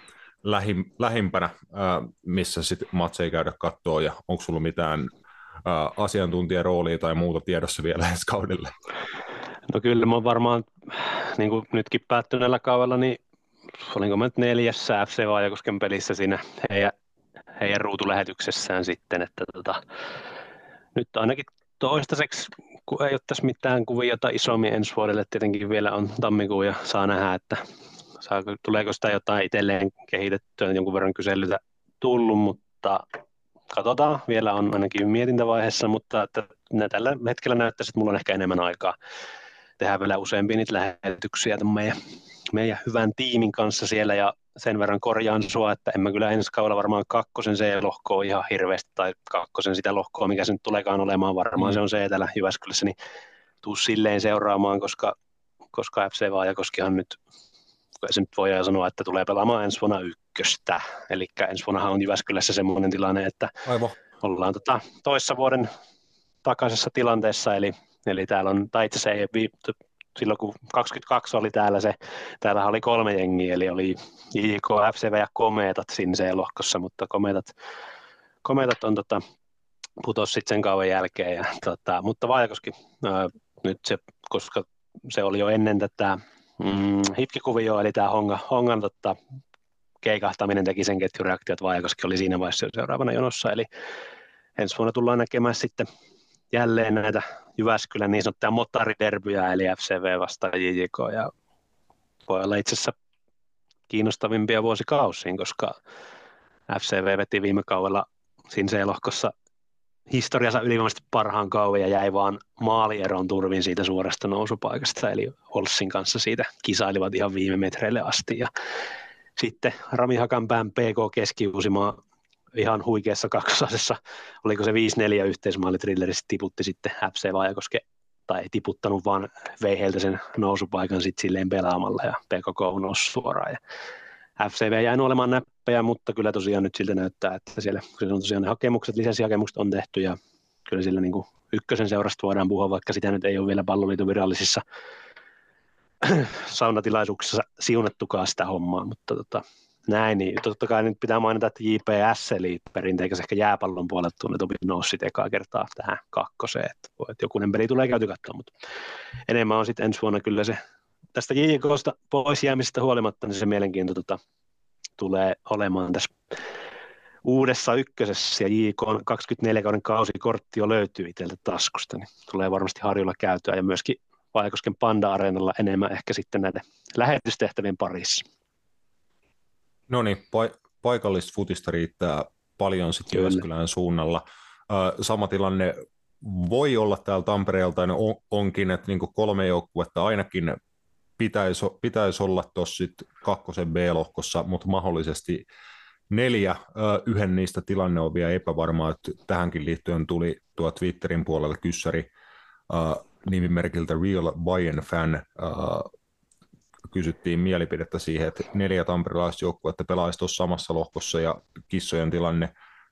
lähim, lähimpänä, ää, missä sitten matseja käydä kattoa ja onko sulla mitään ää, asiantuntijaroolia tai muuta tiedossa vielä ensi kaudelle? No kyllä mä varmaan niin kuin nytkin päättyneellä kaudella, niin olinko mä nyt neljässä FC Vaajakosken pelissä siinä heidän, heidän ruutulähetyksessään sitten, että tota, nyt ainakin toistaiseksi, kun ei ole tässä mitään kuviota isommin ensi vuodelle, tietenkin vielä on tammikuu ja saa nähdä, että saako, tuleeko sitä jotain itselleen kehitettyä, jonkun verran kyselytä tullut, mutta katsotaan, vielä on ainakin mietintävaiheessa, mutta että tällä hetkellä näyttäisi, että mulla on ehkä enemmän aikaa tehdään vielä useampia niitä lähetyksiä meidän, meidän hyvän tiimin kanssa siellä ja sen verran korjaan sua, että en mä kyllä ensi kaudella varmaan kakkosen C-lohkoa ihan hirveästi tai kakkosen sitä lohkoa, mikä se nyt tuleekaan olemaan, varmaan mm. se on se täällä Jyväskylässä, niin tuu silleen seuraamaan, koska, koska FC Vaajakoskihan nyt, se nyt voi sanoa, että tulee pelaamaan ensi vuonna ykköstä, eli ensi vuonna on Jyväskylässä semmoinen tilanne, että Aivo. ollaan tota, toissa vuoden takaisessa tilanteessa, eli Eli täällä on, tai itse asiassa ei, silloin kun 22 oli täällä se, täällä oli kolme jengiä, eli oli JK, FCV ja Kometat siinä lohkossa, mutta Kometat, Kometat on tota, putos sitten sen kauan jälkeen. Ja, tota, mutta Vaajakoski ää, nyt se, koska se oli jo ennen tätä mm, hitkikuvio, eli tämä Honga, Hongan tota, keikahtaminen teki sen ketjureaktion, että Vaajakoski oli siinä vaiheessa seuraavana jonossa, eli ensi vuonna tullaan näkemään sitten jälleen näitä Jyväskylän niin sanottuja mottariderbyjä, eli FCV vastaan JJK, ja voi olla itse asiassa kiinnostavimpia vuosikausiin, koska FCV veti viime kaudella Sinseelohkossa historiassa ylivoimaisesti parhaan kauan ja jäi vaan maalieron turvin siitä suorasta nousupaikasta, eli Olssin kanssa siitä kisailivat ihan viime metreille asti. Ja sitten Rami Hakanpään PK Keski-Uusimaa ihan huikeassa kakkosasessa, oliko se 5-4 yhteismaali Trillerissa tiputti sitten FC Vaajakoske, tai ei tiputtanut, vaan vei heiltä sen nousupaikan sitten silleen pelaamalla ja PKK nousi suoraan. Ja FCV jäi olemaan näppejä, mutta kyllä tosiaan nyt siltä näyttää, että siellä kun on tosiaan ne hakemukset, lisenssihakemukset on tehty ja kyllä sillä niin kuin ykkösen seurasta voidaan puhua, vaikka sitä nyt ei ole vielä palloliiton virallisissa saunatilaisuuksissa siunattukaan sitä hommaa, mutta tota, näin, niin totta kai nyt pitää mainita, että JPS, eli perinteikäs ehkä jääpallon puolelta tunnettu nousi sitten ekaa kertaa tähän kakkoseen, että, voi, että jokunen peli tulee käyty katsoa, mutta enemmän on sitten ensi vuonna kyllä se tästä JJKsta pois jäämisestä huolimatta, niin se mielenkiinto tota, tulee olemaan tässä uudessa ykkösessä ja JK 24 kauden kausikortti jo löytyy itseltä taskusta, niin tulee varmasti harjulla käytyä ja myöskin Vaikosken Panda-areenalla enemmän ehkä sitten näiden lähetystehtävien parissa. No niin, pa- paikallista futista riittää paljon sitten Jyväskylän suunnalla. sama tilanne voi olla täällä Tampereelta, ja on, onkin, että niin kolme joukkuetta ainakin pitäisi, pitäisi olla tuossa kakkosen B-lohkossa, mutta mahdollisesti neljä. Yhden niistä tilanne on vielä epävarmaa, että tähänkin liittyen tuli tuo Twitterin puolella kyssäri nimimerkiltä Real Bayern Fan kysyttiin mielipidettä siihen, että neljä tamperelaisjoukkuetta pelaisi tuossa samassa lohkossa ja kissojen tilanne,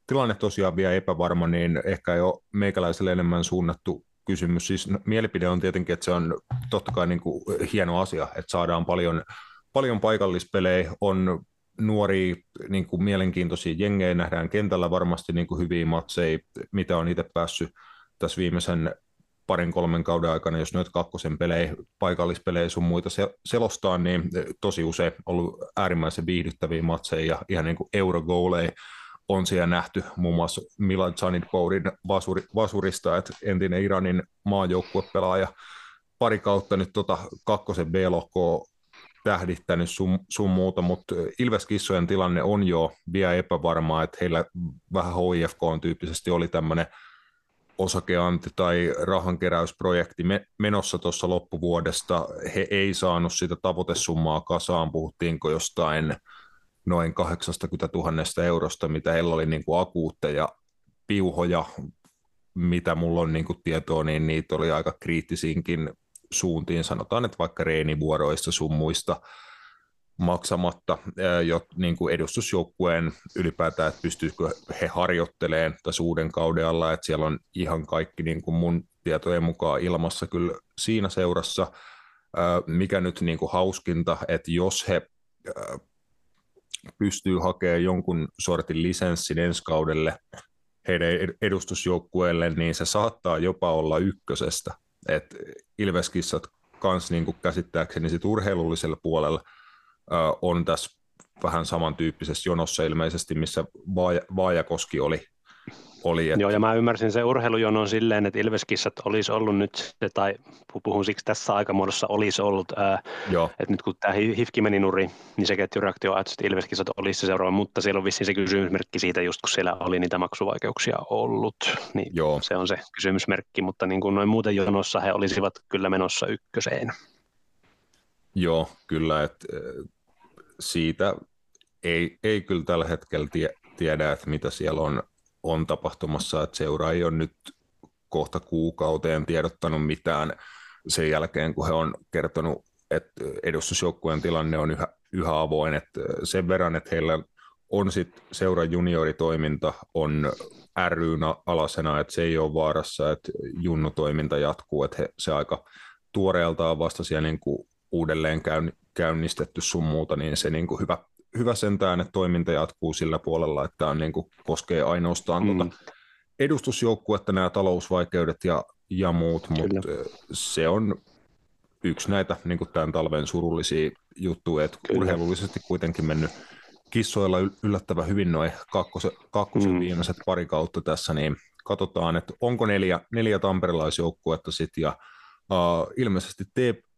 tilanne tosiaan vielä epävarma, niin ehkä jo meikäläiselle enemmän suunnattu kysymys. Siis no, mielipide on tietenkin, että se on totta kai niin kuin hieno asia, että saadaan paljon, paljon paikallispelejä, on nuoria niin kuin mielenkiintoisia jengejä, nähdään kentällä varmasti niin kuin hyviä matseja, mitä on itse päässyt tässä viimeisen parin kolmen kauden aikana, jos nyt kakkosen pelejä, paikallispelejä sun muita selostaa, niin tosi usein ollut äärimmäisen viihdyttäviä matseja ja ihan niin kuin eurogooleja on siellä nähty muun muassa Milan Zanidbourin vasuri, vasurista, että entinen Iranin maajoukkuepelaaja pari kautta nyt tota kakkosen B-lohkoa tähdittänyt sun, sun muuta, mutta Ilves-kissojen tilanne on jo vielä epävarmaa, että heillä vähän HIFK on tyyppisesti oli tämmöinen osakeanti tai rahankeräysprojekti menossa tuossa loppuvuodesta. He ei saanut sitä tavoitesummaa kasaan, puhuttiinko jostain noin 80 000 eurosta, mitä heillä oli niin kuin akuutteja piuhoja, mitä mulla on niin kuin tietoa, niin niitä oli aika kriittisiinkin suuntiin, sanotaan, että vaikka reenivuoroista sun muista maksamatta jo niin kuin edustusjoukkueen ylipäätään, että pystyykö he harjoittelemaan tässä uuden kauden alla, että siellä on ihan kaikki niin kuin mun tietojen mukaan ilmassa kyllä siinä seurassa, mikä nyt niin kuin hauskinta, että jos he pystyy hakemaan jonkun sortin lisenssin ensi kaudelle heidän edustusjoukkueelle, niin se saattaa jopa olla ykkösestä. että Ilveskissat kanssa niin kuin käsittääkseni sit urheilullisella puolella on tässä vähän samantyyppisessä jonossa ilmeisesti, missä Vaajakoski oli oli. Että... Joo, ja mä ymmärsin se urheilujonon silleen, että Ilveskissat olisi ollut nyt, tai puhun siksi tässä aikamuodossa olisi ollut, ää, Joo. että nyt kun tämä Hifki meni nuri, niin se ketjureaktio ajatus, että Ilveskissat olisi se seuraava, mutta siellä on vissiin se kysymysmerkki siitä, just kun siellä oli niitä maksuvaikeuksia ollut, niin Joo. se on se kysymysmerkki, mutta niin kuin noin muuten jonossa he olisivat kyllä menossa ykköseen. Joo, kyllä, että siitä ei, ei kyllä tällä hetkellä tie, tiedä, että mitä siellä on on tapahtumassa, että seura ei ole nyt kohta kuukauteen tiedottanut mitään sen jälkeen, kun he on kertonut, että edustusjoukkueen tilanne on yhä, yhä avoin, että sen verran, että heillä on sitten seuran junioritoiminta on ryn alasena, että se ei ole vaarassa, että junnutoiminta jatkuu, että he, se aika tuoreeltaan vasta siellä niin kuin uudelleen käynnistetty sun muuta, niin se niin kuin hyvä hyvä sentään, että toiminta jatkuu sillä puolella, että tämä niin kuin koskee ainoastaan mm. tuota edustusjoukkuetta nämä talousvaikeudet ja, ja muut, mutta se on yksi näitä niin kuin tämän talven surullisia juttuja, että Kyllä. urheilullisesti kuitenkin mennyt kissoilla yllättävän hyvin noin kakkosen, kakkosen mm. viimeiset pari kautta tässä, niin katsotaan, että onko neljä, neljä tamperelaisjoukkuetta sitten, ja uh, ilmeisesti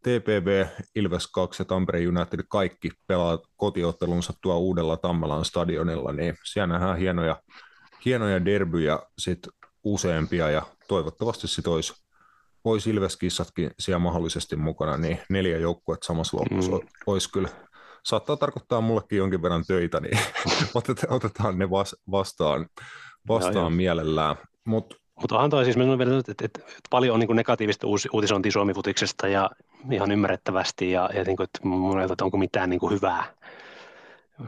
TPV, Ilves 2 ja Tampere United kaikki pelaa kotiottelunsa tuo uudella Tammelan stadionilla, niin siellä nähdään hienoja, hienoja derbyjä sit useampia ja toivottavasti sit olisi olisi Ilves-kissatkin siellä mahdollisesti mukana, niin neljä joukkuetta samassa lopussa mm. olisi kyllä, saattaa tarkoittaa mullekin jonkin verran töitä, niin otetaan ne vastaan, vastaan ja, mielellään. Mutta mutta onhan toi siis, että, että, että paljon on niin negatiivista uutisointia Suomi-futiksesta ja ihan ymmärrettävästi ja, ja niin kuin, että mun että onko mitään niin kuin hyvää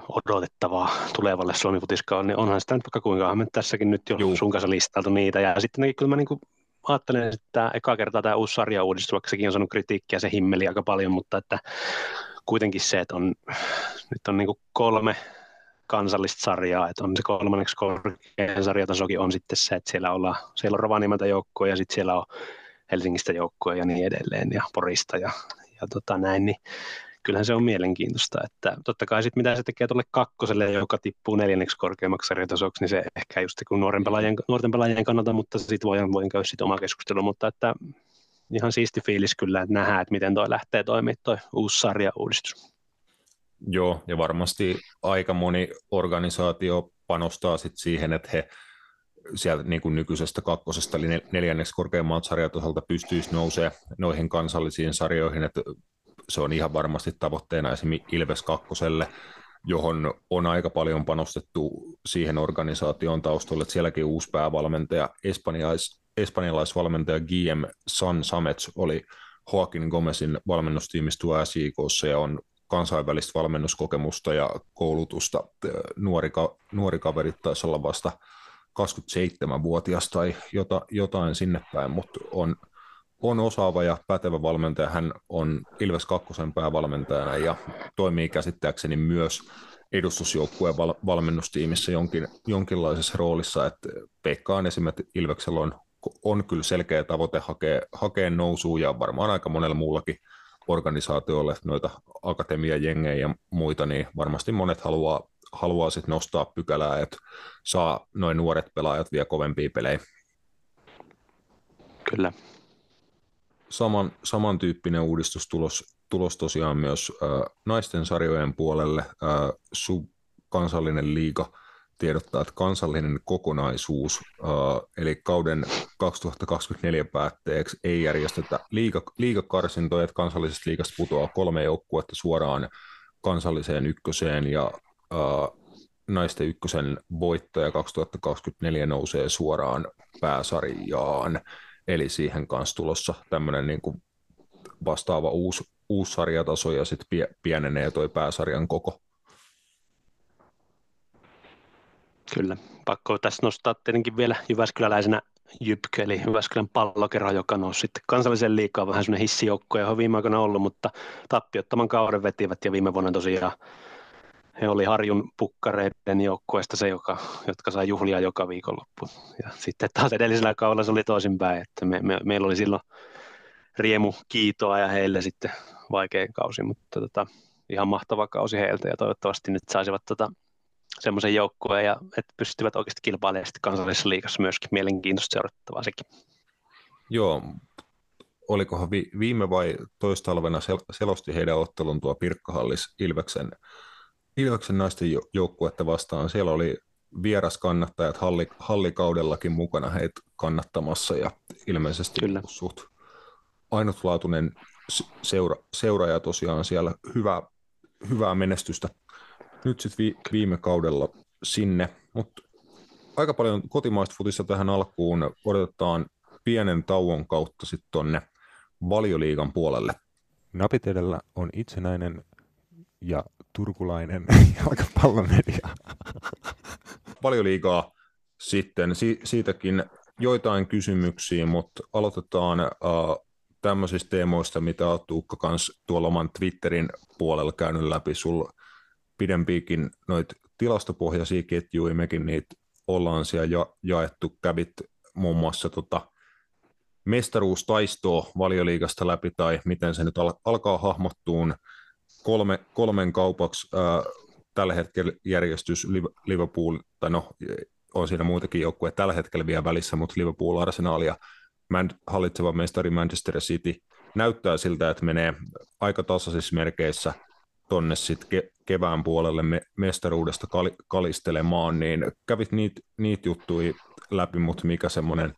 odotettavaa tulevalle Suomi-futiskaan, niin onhan sitä nyt vaikka kuinka me tässäkin nyt jo Juu. sun kanssa listaltu niitä. Ja sitten kyllä mä niin kuin ajattelen, että eka kertaa tämä uusi sarja uudistus, vaikka sekin on saanut kritiikkiä, se himmeli aika paljon, mutta että kuitenkin se, että on, nyt on niin kuin kolme kansallista sarjaa, että on se kolmanneksi korkein sarjatasokin on sitten se, että siellä, ollaan, siellä on Rovaniemeltä joukkoja ja sitten siellä on Helsingistä joukkoja ja niin edelleen ja Porista ja, ja tota näin, niin kyllähän se on mielenkiintoista, että totta kai sitten mitä se tekee tuolle kakkoselle, joka tippuu neljänneksi korkeammaksi sarjatasoksi, niin se ehkä just kun nuoren pelaajien, nuorten pelaajien kannalta, mutta sitten voin, voin käydä sitten oma keskustelu, mutta että ihan siisti fiilis kyllä, että nähdään, että miten toi lähtee toimimaan toi uusi sarja-uudistus. Joo, ja varmasti aika moni organisaatio panostaa sit siihen, että he sieltä niin kuin nykyisestä kakkosesta eli neljänneksi korkeammalta sarjatasolta pystyisi nousemaan noihin kansallisiin sarjoihin, että se on ihan varmasti tavoitteena esimerkiksi Ilves kakkoselle, johon on aika paljon panostettu siihen organisaation taustalle, että sielläkin uusi päävalmentaja, espanjalais, espanjalaisvalmentaja GM San Samets oli Joaquin Gomezin valmennustiimissä SJKssa ja on kansainvälistä valmennuskokemusta ja koulutusta. Nuori, nuori kaveri taisi olla vasta 27-vuotias tai jota, jotain sinne päin, mutta on, on osaava ja pätevä valmentaja. Hän on Ilves kakkosen päävalmentajana ja toimii käsittääkseni myös edustusjoukkueen val- valmennustiimissä jonkin, jonkinlaisessa roolissa, että on esimerkiksi Ilveksellä on, on kyllä selkeä tavoite hakea, hakea nousua ja varmaan aika monella muullakin organisaatioille noita akatemiajengejä ja muita, niin varmasti monet haluaa, haluaa sit nostaa pykälää, että saa noin nuoret pelaajat vielä kovempia pelejä. Kyllä. Saman, samantyyppinen uudistus tulos, tulos tosiaan myös äh, naisten sarjojen puolelle. Äh, sub kansallinen liiga tiedottaa, että kansallinen kokonaisuus, eli kauden 2024 päätteeksi ei järjestetä liiga, liigakarsintoja, että kansallisesta liigasta putoaa kolme joukkuetta suoraan kansalliseen ykköseen ja naisten ykkösen voittaja 2024 nousee suoraan pääsarjaan, eli siihen kanssa tulossa tämmöinen niin kuin vastaava uusi, uusi sarjataso ja sitten pienenee toi pääsarjan koko. Kyllä, pakko tässä nostaa tietenkin vielä Jyväskyläläisenä Jypkö, eli Jyväskylän pallokerho, joka nousi sitten kansallisen liikaa vähän semmoinen hissijoukko ja on viime aikoina ollut, mutta tappiottoman kauden vetivät ja viime vuonna tosiaan he oli Harjun pukkareiden joukkueesta se, joka, jotka sai juhlia joka viikonloppu. Ja sitten taas edellisellä kaudella se oli toisinpäin, että me, me, meillä oli silloin riemu kiitoa ja heille sitten vaikea kausi, mutta tota, ihan mahtava kausi heiltä ja toivottavasti nyt saisivat tota, semmoisen joukkueen, ja että pystyvät oikeasti kilpailemaan sitten kansallisessa liigassa myöskin mielenkiintoista seurattavaa sekin. Joo, olikohan vi- viime vai toistalvena sel- selosti heidän ottelun tuo Pirkkahallis Ilveksen, Ilveksen naisten joukkuetta vastaan. Siellä oli vieraskannattajat halli, hallikaudellakin mukana heitä kannattamassa ja ilmeisesti Kyllä. suht ainutlaatuinen seura, seuraaja tosiaan siellä hyvä, hyvää menestystä nyt sitten vi, viime kaudella sinne, mutta aika paljon kotimaista futissa tähän alkuun odotetaan pienen tauon kautta sitten tuonne valioliigan puolelle. Napit edellä on itsenäinen ja turkulainen jalkapallomedia. Valioliigaa sitten, si- siitäkin joitain kysymyksiä, mutta aloitetaan uh, tämmöisistä teemoista, mitä olet Tuukka kanssa tuolla oman Twitterin puolella käynyt läpi. Sulla pidempiäkin noita tilastopohjaisia ketjuja, mekin niitä ollaan siellä ja, jaettu, kävit muun muassa tota, mestaruustaistoa valioliigasta läpi, tai miten se nyt al- alkaa hahmottuun. Kolme, kolmen kaupaksi ää, tällä hetkellä järjestys Liverpool, tai no on siinä muitakin joukkueita tällä hetkellä vielä välissä, mutta Liverpool, Arsenal ja Man- hallitseva mestari Manchester City. Näyttää siltä, että menee aika tasaisissa merkeissä – tonne sitten ke- kevään puolelle me- mestaruudesta kal- kalistelemaan, niin kävit niitä niit juttuja läpi, mutta mikä semmoinen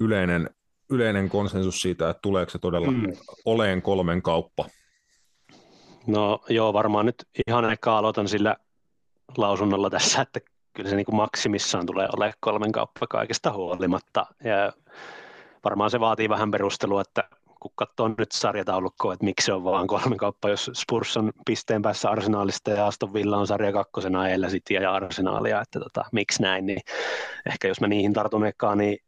yleinen, yleinen konsensus siitä, että tuleeko se todella mm. oleen kolmen kauppa? No joo, varmaan nyt ihan eka aloitan sillä lausunnolla tässä, että kyllä se niin kuin maksimissaan tulee olemaan kolmen kauppa kaikesta huolimatta. Ja varmaan se vaatii vähän perustelua, että kun katsoo nyt sarjataulukkoa, että miksi se on vaan kolme kauppa, jos Spurs on pisteen päässä Arsenaalista ja Aston Villa on sarja kakkosena edellä City ja Arsenaalia, että tota, miksi näin, niin ehkä jos mä niihin tartun ekaan, niin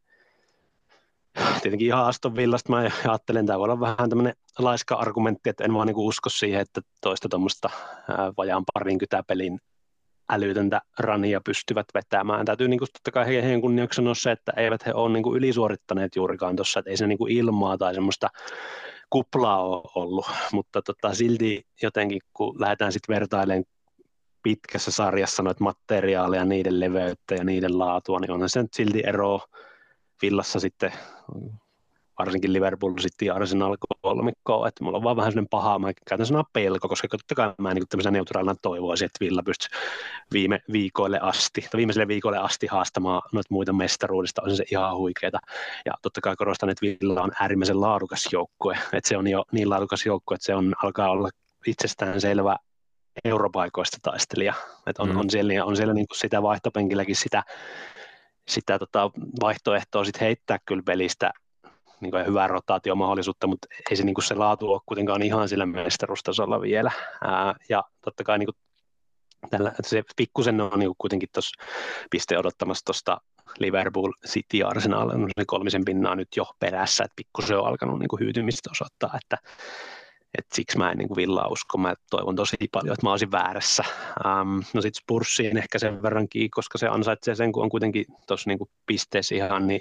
tietenkin ihan Aston Villasta mä ajattelen, tämä voi olla vähän tämmöinen laiska argumentti, että en vaan niin usko siihen, että toista tuommoista vajaan parin kytäpelin älytöntä rania pystyvät vetämään. Täytyy niin kuin, totta kai heidän kunniaksi sanoa se, että eivät he ole niin kuin ylisuorittaneet juurikaan tuossa, että ei se niin kuin ilmaa tai semmoista kuplaa ole ollut, mutta tota, silti jotenkin kun lähdetään sitten vertailemaan pitkässä sarjassa noita materiaaleja, niiden leveyttä ja niiden laatua, niin onhan se nyt silti ero villassa sitten varsinkin Liverpool City ja Arsenal kolmikko, että mulla on vaan vähän sellainen paha, mä käytän sanaa pelko, koska totta kai mä niin tämmöisenä neutraalina toivoisin, että Villa pystyisi viime viikoille asti, tai viimeiselle viikoille asti haastamaan noita muita mestaruudesta, on se ihan huikeeta. Ja totta kai korostan, että Villa on äärimmäisen laadukas joukkue, että se on jo niin laadukas joukkue, että se on, alkaa olla itsestään selvä europaikoista taistelija. Että on, mm. on siellä, on siellä niin kuin sitä vaihtopenkilläkin sitä, sitä tota vaihtoehtoa sit heittää kyllä pelistä niin kuin hyvää rotaatiomahdollisuutta, mutta ei se, niin kuin se laatu ole kuitenkaan ihan sillä mestaruustasolla vielä. Ää, ja totta kai niin kuin tällä, se pikkusen on niin kuin kuitenkin tuossa piste odottamassa tuosta Liverpool City Arsenal, on se kolmisen pinnaa nyt jo perässä, että pikkusen on alkanut niin kuin hyytymistä osoittaa, että et siksi mä en niin kuin Villaa usko, mä toivon tosi paljon, että mä olisin väärässä. Um, no sitten Spurssiin ehkä sen verrankin, koska se ansaitsee sen, kun on kuitenkin tuossa niin pisteessä ihan, niin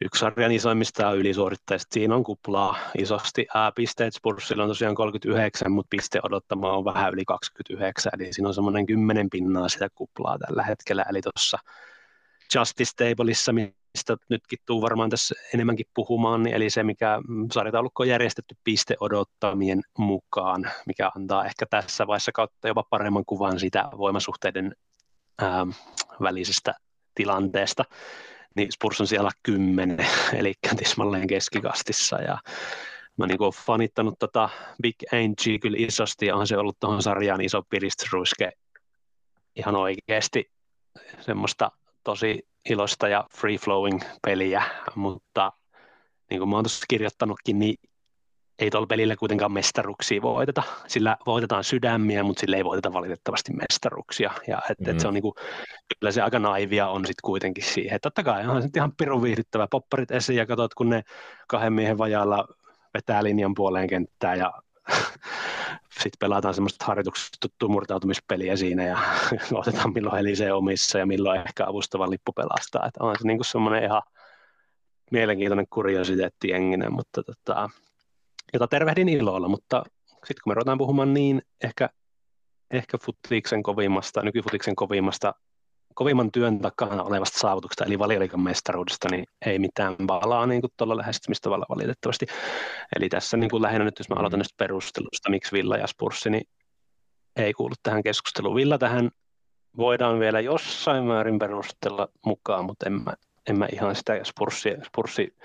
yksi sarjan isoimmista ylisuorittajista. Siinä on kuplaa isosti. Pisteet Spursilla on tosiaan 39, mutta piste odottama on vähän yli 29, eli siinä on semmoinen 10 pinnaa sitä kuplaa tällä hetkellä. Eli tuossa Justice Tableissa, mistä nytkin tuu varmaan tässä enemmänkin puhumaan, niin eli se, mikä sarjataulukko on järjestetty piste odottamien mukaan, mikä antaa ehkä tässä vaiheessa kautta jopa paremman kuvan sitä voimasuhteiden ää, välisestä tilanteesta niin Spurs on siellä kymmenen, eli tismalleen keskikastissa, ja mä niin olen fanittanut tota Big Angie kyllä isosti, ja on se ollut tuohon sarjaan iso piristysruiske ihan oikeasti semmoista tosi iloista ja free-flowing peliä, mutta niin kuin mä oon tuossa kirjoittanutkin, niin ei tuolla pelillä kuitenkaan mestaruksia voiteta. Sillä voitetaan sydämiä, mutta sillä ei voiteta valitettavasti mestaruksia. Ja et, mm. et se on niinku, kyllä se aika naivia on sitten kuitenkin siihen. Et totta kai on se ihan pirun viihdyttävä. Popparit esiin ja katsot, kun ne kahden miehen vajaalla vetää linjan puoleen kenttää ja sitten pelataan semmoista harjoituksesta tuttua murtautumispeliä siinä ja otetaan milloin helisee omissa ja milloin ehkä avustava lippu pelastaa. Että on se niinku semmoinen ihan mielenkiintoinen kuriositeetti jenginen, mutta tota, jota tervehdin ilolla, mutta sitten kun me ruvetaan puhumaan niin ehkä, ehkä futiksen kovimmasta, nykyfutiksen kovimmasta, kovimman työn takana olevasta saavutuksesta, eli valioliikan mestaruudesta, niin ei mitään valaa niin kuin tuolla lähestymistavalla valitettavasti. Eli tässä niin kuin lähinnä nyt, jos mä aloitan näistä perustelusta, miksi Villa ja Spurssi, niin ei kuulu tähän keskusteluun. Villa tähän voidaan vielä jossain määrin perustella mukaan, mutta en mä, en mä ihan sitä, ja Spurssi, Spurssi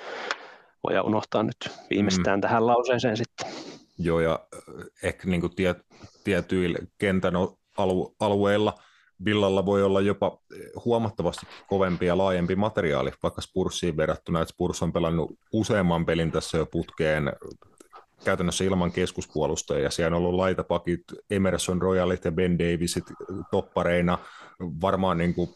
voidaan unohtaa nyt viimeistään mm. tähän lauseeseen sitten. Joo, ja ehkä niin kuin tiet, tietyillä kentän alu, alueilla Villalla voi olla jopa huomattavasti kovempi ja laajempi materiaali, vaikka Spurssiin verrattuna, että Spurs on pelannut useamman pelin tässä jo putkeen käytännössä ilman keskuspuolustajia. Siellä on ollut laitapakit, Emerson Royalit ja Ben Davisit toppareina, varmaan niin kuin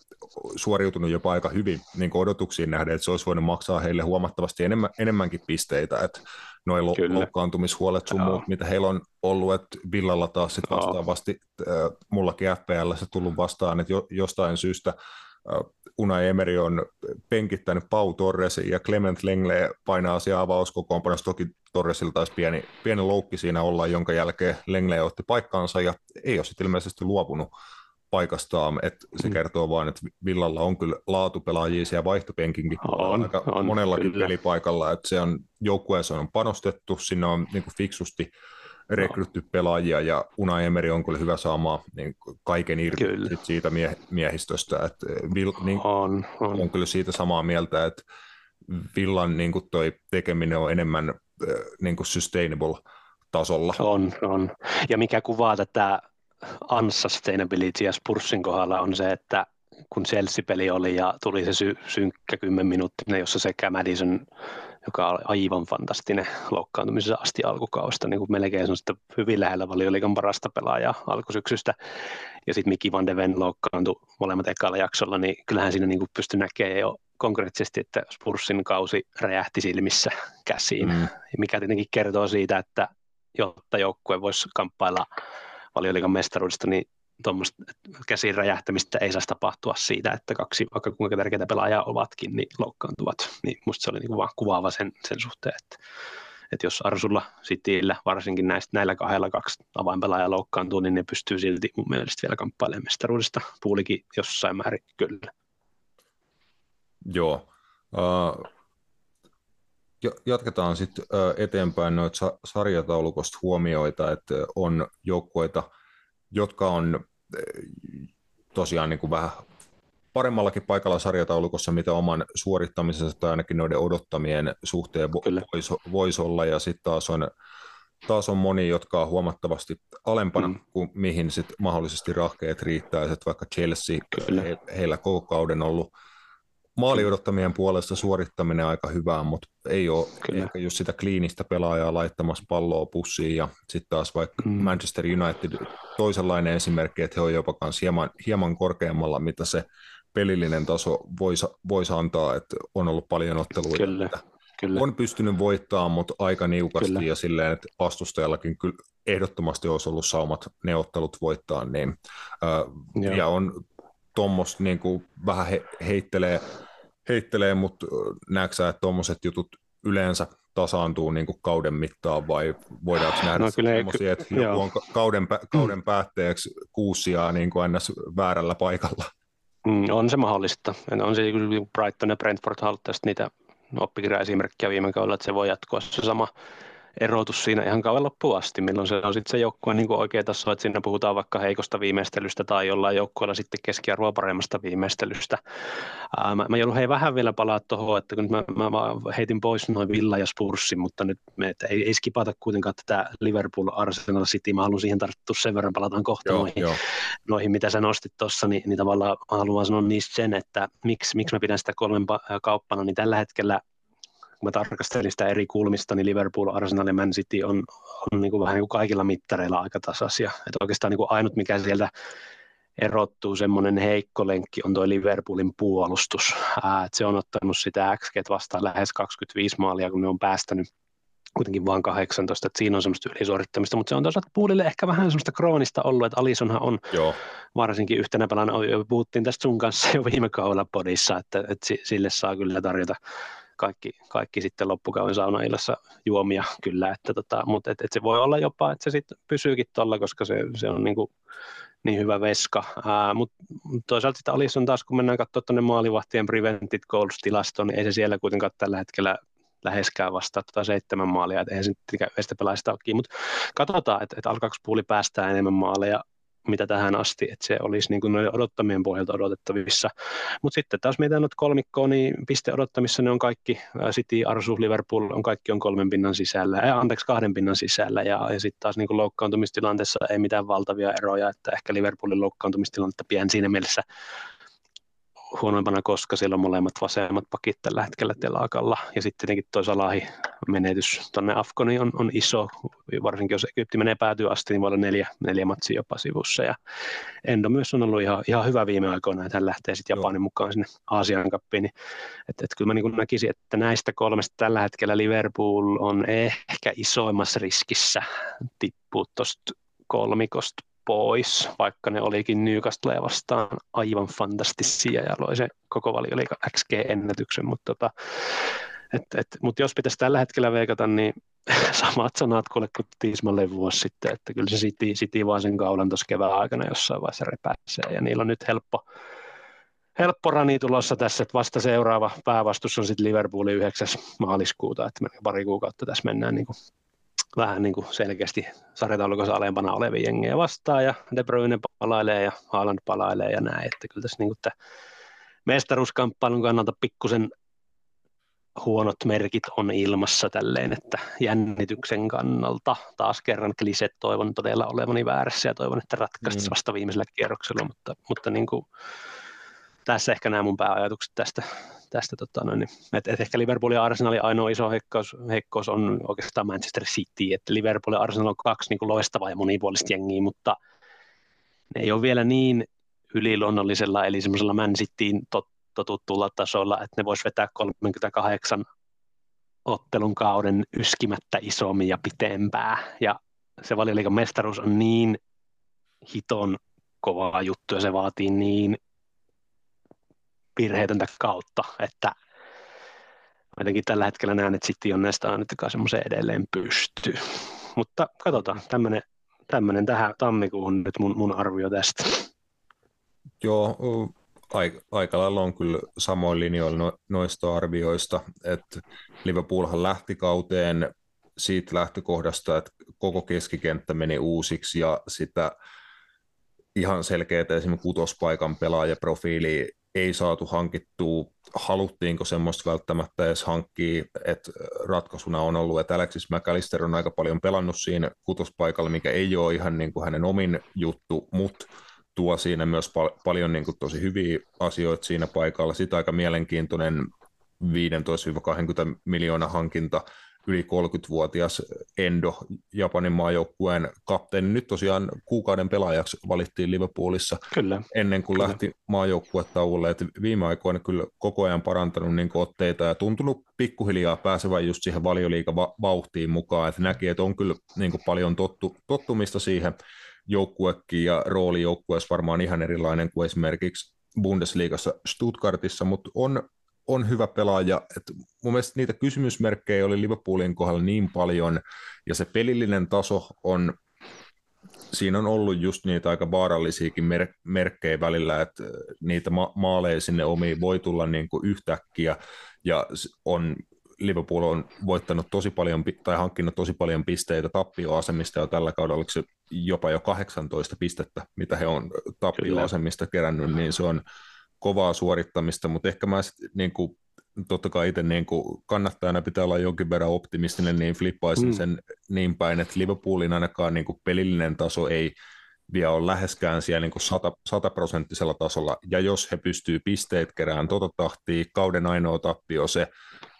suoriutunut jopa aika hyvin niin kuin odotuksiin nähden, että se olisi voinut maksaa heille huomattavasti enemmän, enemmänkin pisteitä, että noin loukkaantumishuolet sun muut, mitä heillä on ollut, että Villalla taas sit vastaavasti, äh, mullakin FPL se tullut vastaan, että jo, jostain syystä äh, Unai Emery on penkittänyt Pau Torresin ja Clement Lengle painaa asiaa avauskokoonpanossa. Toki Torresilla taisi pieni, pieni loukki siinä olla, jonka jälkeen Lengle otti paikkaansa ja ei ole sitten ilmeisesti luopunut paikastaan, että se mm. kertoo vain, että Villalla on kyllä laatupelaajia siellä vaihtopenkinkin on, aika on, monellakin kyllä. pelipaikalla, että se on joukkueessa on panostettu, sinne on niin kuin fiksusti rekrytty pelaajia ja Una Emeri on kyllä hyvä saamaan niin kaiken irti kyllä. siitä mie- miehistöstä, että Vill, niin, on, on. on kyllä siitä samaa mieltä, että Villan niin kuin toi tekeminen on enemmän niin kuin sustainable tasolla. On, on. Ja mikä kuvaa tätä unsustainability ja Spursin kohdalla on se, että kun Chelsea-peli oli ja tuli se sy- synkkä 10 minuuttia, jossa sekä Madison, joka oli aivan fantastinen loukkaantumisessa asti alkukausta, niin kuin melkein on hyvin lähellä valioliikan parasta pelaajaa alkusyksystä, ja sitten Miki Van de Ven loukkaantui molemmat ekalla jaksolla, niin kyllähän siinä niin pystyi näkemään jo konkreettisesti, että Spursin kausi räjähti silmissä käsiin, mm. mikä tietenkin kertoo siitä, että jotta joukkue voisi kamppailla valioliikan mestaruudesta, niin tuommoista käsin räjähtämistä ei saisi tapahtua siitä, että kaksi, vaikka kuinka tärkeitä pelaajaa ovatkin, niin loukkaantuvat. Niin musta se oli niin vaan kuvaava sen, sen suhteen, että, että jos Arsulla Cityllä varsinkin näistä, näillä kahdella kaksi avainpelaajaa loukkaantuu, niin ne pystyy silti mun mielestä vielä kamppailemaan mestaruudesta. Puulikin jossain määrin kyllä. Joo. Uh, jatketaan sitten eteenpäin noita sarjataulukosta huomioita, että on joukkueita, jotka on tosiaan niin kuin vähän paremmallakin paikalla sarjataulukossa, mitä oman suorittamisensa tai ainakin noiden odottamien suhteen voisi vois olla, ja sitten taas on, taas on moni, jotka on huomattavasti alempana mm. kuin mihin sit mahdollisesti rahkeet riittää, että vaikka Chelsea, he, heillä koko kauden ollut maali odottamien puolesta suorittaminen aika hyvää, mutta ei ole Kyllä. ehkä just sitä kliinistä pelaajaa laittamassa palloa pussiin ja sitten taas vaikka mm. Manchester United toisenlainen esimerkki, että he on jopa hieman, hieman korkeammalla, mitä se pelillinen taso voisi, voisi antaa, että on ollut paljon otteluita, Kyllä. Että Kyllä. on pystynyt voittamaan, mutta aika niukasti kyllä. ja silleen, että vastustajallakin kyllä ehdottomasti olisi ollut saumat neuvottelut voittaa, niin, ää, ja on tuommoista niin vähän he, heittelee heittelee, mutta näetkö että tuommoiset jutut yleensä tasaantuu niin kuin kauden mittaan vai voidaanko nähdä no, kyllä, sellaisia, että joku joo. on kauden, kauden päätteeksi kuusia niin kuin aina väärällä paikalla? Mm, on se mahdollista. On se Brighton ja Brentford haluttaa niitä oppikirjaesimerkkejä viime kaudella, että se voi jatkua se sama erotus siinä ihan kauan loppuun asti, milloin se on sitten se joukkue niin oikea taso, että siinä puhutaan vaikka heikosta viimeistelystä tai jollain joukkueella sitten keskiarvoa paremmasta viimeistelystä. Ää, mä, mä joudun hei vähän vielä palaa tuohon, että kun mä, mä, mä heitin pois noin Villa ja Spurssin, mutta nyt me, että ei, ei skipata kuitenkaan tätä Liverpool Arsenal City, mä haluan siihen tarttua sen verran, palataan kohta joo, noihin, joo. noihin, mitä sä nostit tuossa, niin, niin tavallaan mä haluan sanoa niistä sen, että miksi, miksi mä pidän sitä kolmen kauppana, niin tällä hetkellä kun mä tarkastelin sitä eri kulmista, niin Liverpool, Arsenal ja Man City on, on niin kuin vähän niin kuin kaikilla mittareilla aika tasaisia. Että oikeastaan niin kuin ainut, mikä sieltä erottuu semmoinen heikko lenkki on tuo Liverpoolin puolustus. Ää, että se on ottanut sitä XG vastaan lähes 25 maalia, kun ne on päästänyt kuitenkin vain 18, että siinä on semmoista ylisuorittamista, mutta se on toisaalta puolille ehkä vähän semmoista kroonista ollut, että Alisonhan on Joo. varsinkin yhtenä pelana, puhuttiin tästä sun kanssa jo viime kaudella podissa, että, että sille saa kyllä tarjota kaikki, kaikki sitten loppukauden saunaillassa juomia kyllä, että tota, mutta et, et se voi olla jopa, että se sitten pysyykin tuolla, koska se, se on niin, kuin, niin hyvä veska, mutta toisaalta sitten Alisson taas, kun mennään katsomaan tuonne maalivahtien prevented goals-tilastoon, niin ei se siellä kuitenkaan tällä hetkellä läheskään vastaa tuota seitsemän maalia, että eihän se nyt estä pelaista mutta katsotaan, että, että alkaako puuli päästää enemmän maaleja mitä tähän asti, että se olisi niin kuin noiden odottamien pohjalta odotettavissa. Mutta sitten taas mitä nyt kolmikkoa, niin piste odottamissa ne on kaikki, City, Arsu, Liverpool on kaikki on kolmen pinnan sisällä, äh, anteeksi kahden pinnan sisällä, ja, ja sitten taas niin kuin loukkaantumistilanteessa ei mitään valtavia eroja, että ehkä Liverpoolin loukkaantumistilannetta pien siinä mielessä huonoimpana, koska siellä on molemmat vasemmat pakit tällä hetkellä telakalla. Ja sitten tietenkin toi Salahi menetys tuonne Afkoni on, on iso, varsinkin jos Egypti menee päätyä asti, niin voi olla neljä, neljä matsia jopa sivussa. Ja Endo myös on ollut ihan, ihan hyvä viime aikoina, että hän lähtee sitten Japanin mukaan sinne Aasian kappiin. Niin, että, että kyllä mä niin näkisin, että näistä kolmesta tällä hetkellä Liverpool on ehkä isoimmassa riskissä tippua tuosta kolmikosta pois, vaikka ne olikin Newcastle vastaan aivan fantastisia ja loi se koko vali oli XG-ennätyksen, mutta tota, et, et, mut jos pitäisi tällä hetkellä veikata, niin samat sanat kuin Tiismalle vuosi sitten, että kyllä se City, City vaan sen kaulan tuossa kevään aikana jossain vaiheessa repäisee, ja niillä on nyt helppo, helppo rani tulossa tässä, että vasta seuraava päävastus on sitten Liverpoolin 9. maaliskuuta, että pari kuukautta tässä mennään niin kuin vähän niin kuin selkeästi sarjataulukossa alempana olevia jengejä vastaan ja De Bruyne palailee ja Haaland palailee ja näin, että kyllä tässä niin kuin mestaruuskamppailun kannalta pikkusen huonot merkit on ilmassa tälleen, että jännityksen kannalta taas kerran kliset toivon todella olevani väärässä ja toivon, että ratkaisi mm. vasta viimeisellä kierroksella, mutta, mutta niin kuin, tässä ehkä nämä mun pääajatukset tästä, tästä tota noin, niin, että et ehkä Liverpool ja Arsenalin ainoa iso heikkous, heikkous on oikeastaan Manchester City, että Liverpool ja Arsenal on kaksi niin kuin loistavaa ja monipuolista jengiä, mutta ne ei ole vielä niin yliluonnollisella, eli semmoisella Man Cityin tot, tasolla, että ne vois vetää 38 ottelun kauden yskimättä isommin ja pitempää, ja se valioliikan mestaruus on niin hiton kovaa juttu ja se vaatii niin virheetöntä kautta, että jotenkin tällä hetkellä näen, että City on näistä ainakaan semmoisen edelleen pystyy. Mutta katsotaan, tämmöinen, tämmöinen tähän tammikuuhun nyt mun, mun arvio tästä. Joo, aika lailla on kyllä samoin linjoilla no, noista arvioista, että Liverpoolhan lähti kauteen siitä lähtökohdasta, että koko keskikenttä meni uusiksi ja sitä ihan selkeää esimerkiksi kutospaikan pelaajaprofiili ei saatu hankittua, haluttiinko semmoista välttämättä edes hankkia, että ratkaisuna on ollut, että Alexis McAllister on aika paljon pelannut siinä kutospaikalla, mikä ei ole ihan niin kuin hänen omin juttu, mutta tuo siinä myös pal- paljon niin kuin tosi hyviä asioita siinä paikalla. Sitten aika mielenkiintoinen 15-20 miljoonaa hankinta yli 30-vuotias Endo, Japanin maajoukkueen kapteeni. Nyt tosiaan kuukauden pelaajaksi valittiin Liverpoolissa kyllä. ennen kuin kyllä. lähti maajoukkuetauolle. Et viime aikoina kyllä koko ajan parantanut niin otteita ja tuntunut pikkuhiljaa pääsevän just siihen valioliikavauhtiin mukaan. Et näki, että on kyllä niin paljon tottu, tottumista siihen joukkuekin ja rooli joukkueessa varmaan ihan erilainen kuin esimerkiksi Bundesliigassa Stuttgartissa, mutta on on hyvä pelaaja. Et mun mielestä niitä kysymysmerkkejä oli Liverpoolin kohdalla niin paljon, ja se pelillinen taso on, siinä on ollut just niitä aika vaarallisiakin mer- merkkejä välillä, että niitä ma- maaleja sinne omiin voi tulla niin kuin yhtäkkiä, ja on Liverpool on voittanut tosi paljon tai hankkinut tosi paljon pisteitä tappioasemista jo tällä kaudella, oliko se jopa jo 18 pistettä, mitä he on tappioasemista kerännyt, niin se on kovaa suorittamista, mutta ehkä mä sit, niin kuin, totta kai itse niin kuin kannattajana pitää olla jonkin verran optimistinen, niin flippaisin mm. sen niin päin, että Liverpoolin ainakaan niin kuin pelillinen taso ei vielä ole läheskään siellä niin kuin sataprosenttisella tasolla, ja jos he pystyy pisteet kerään tota tahtia, kauden ainoa tappio se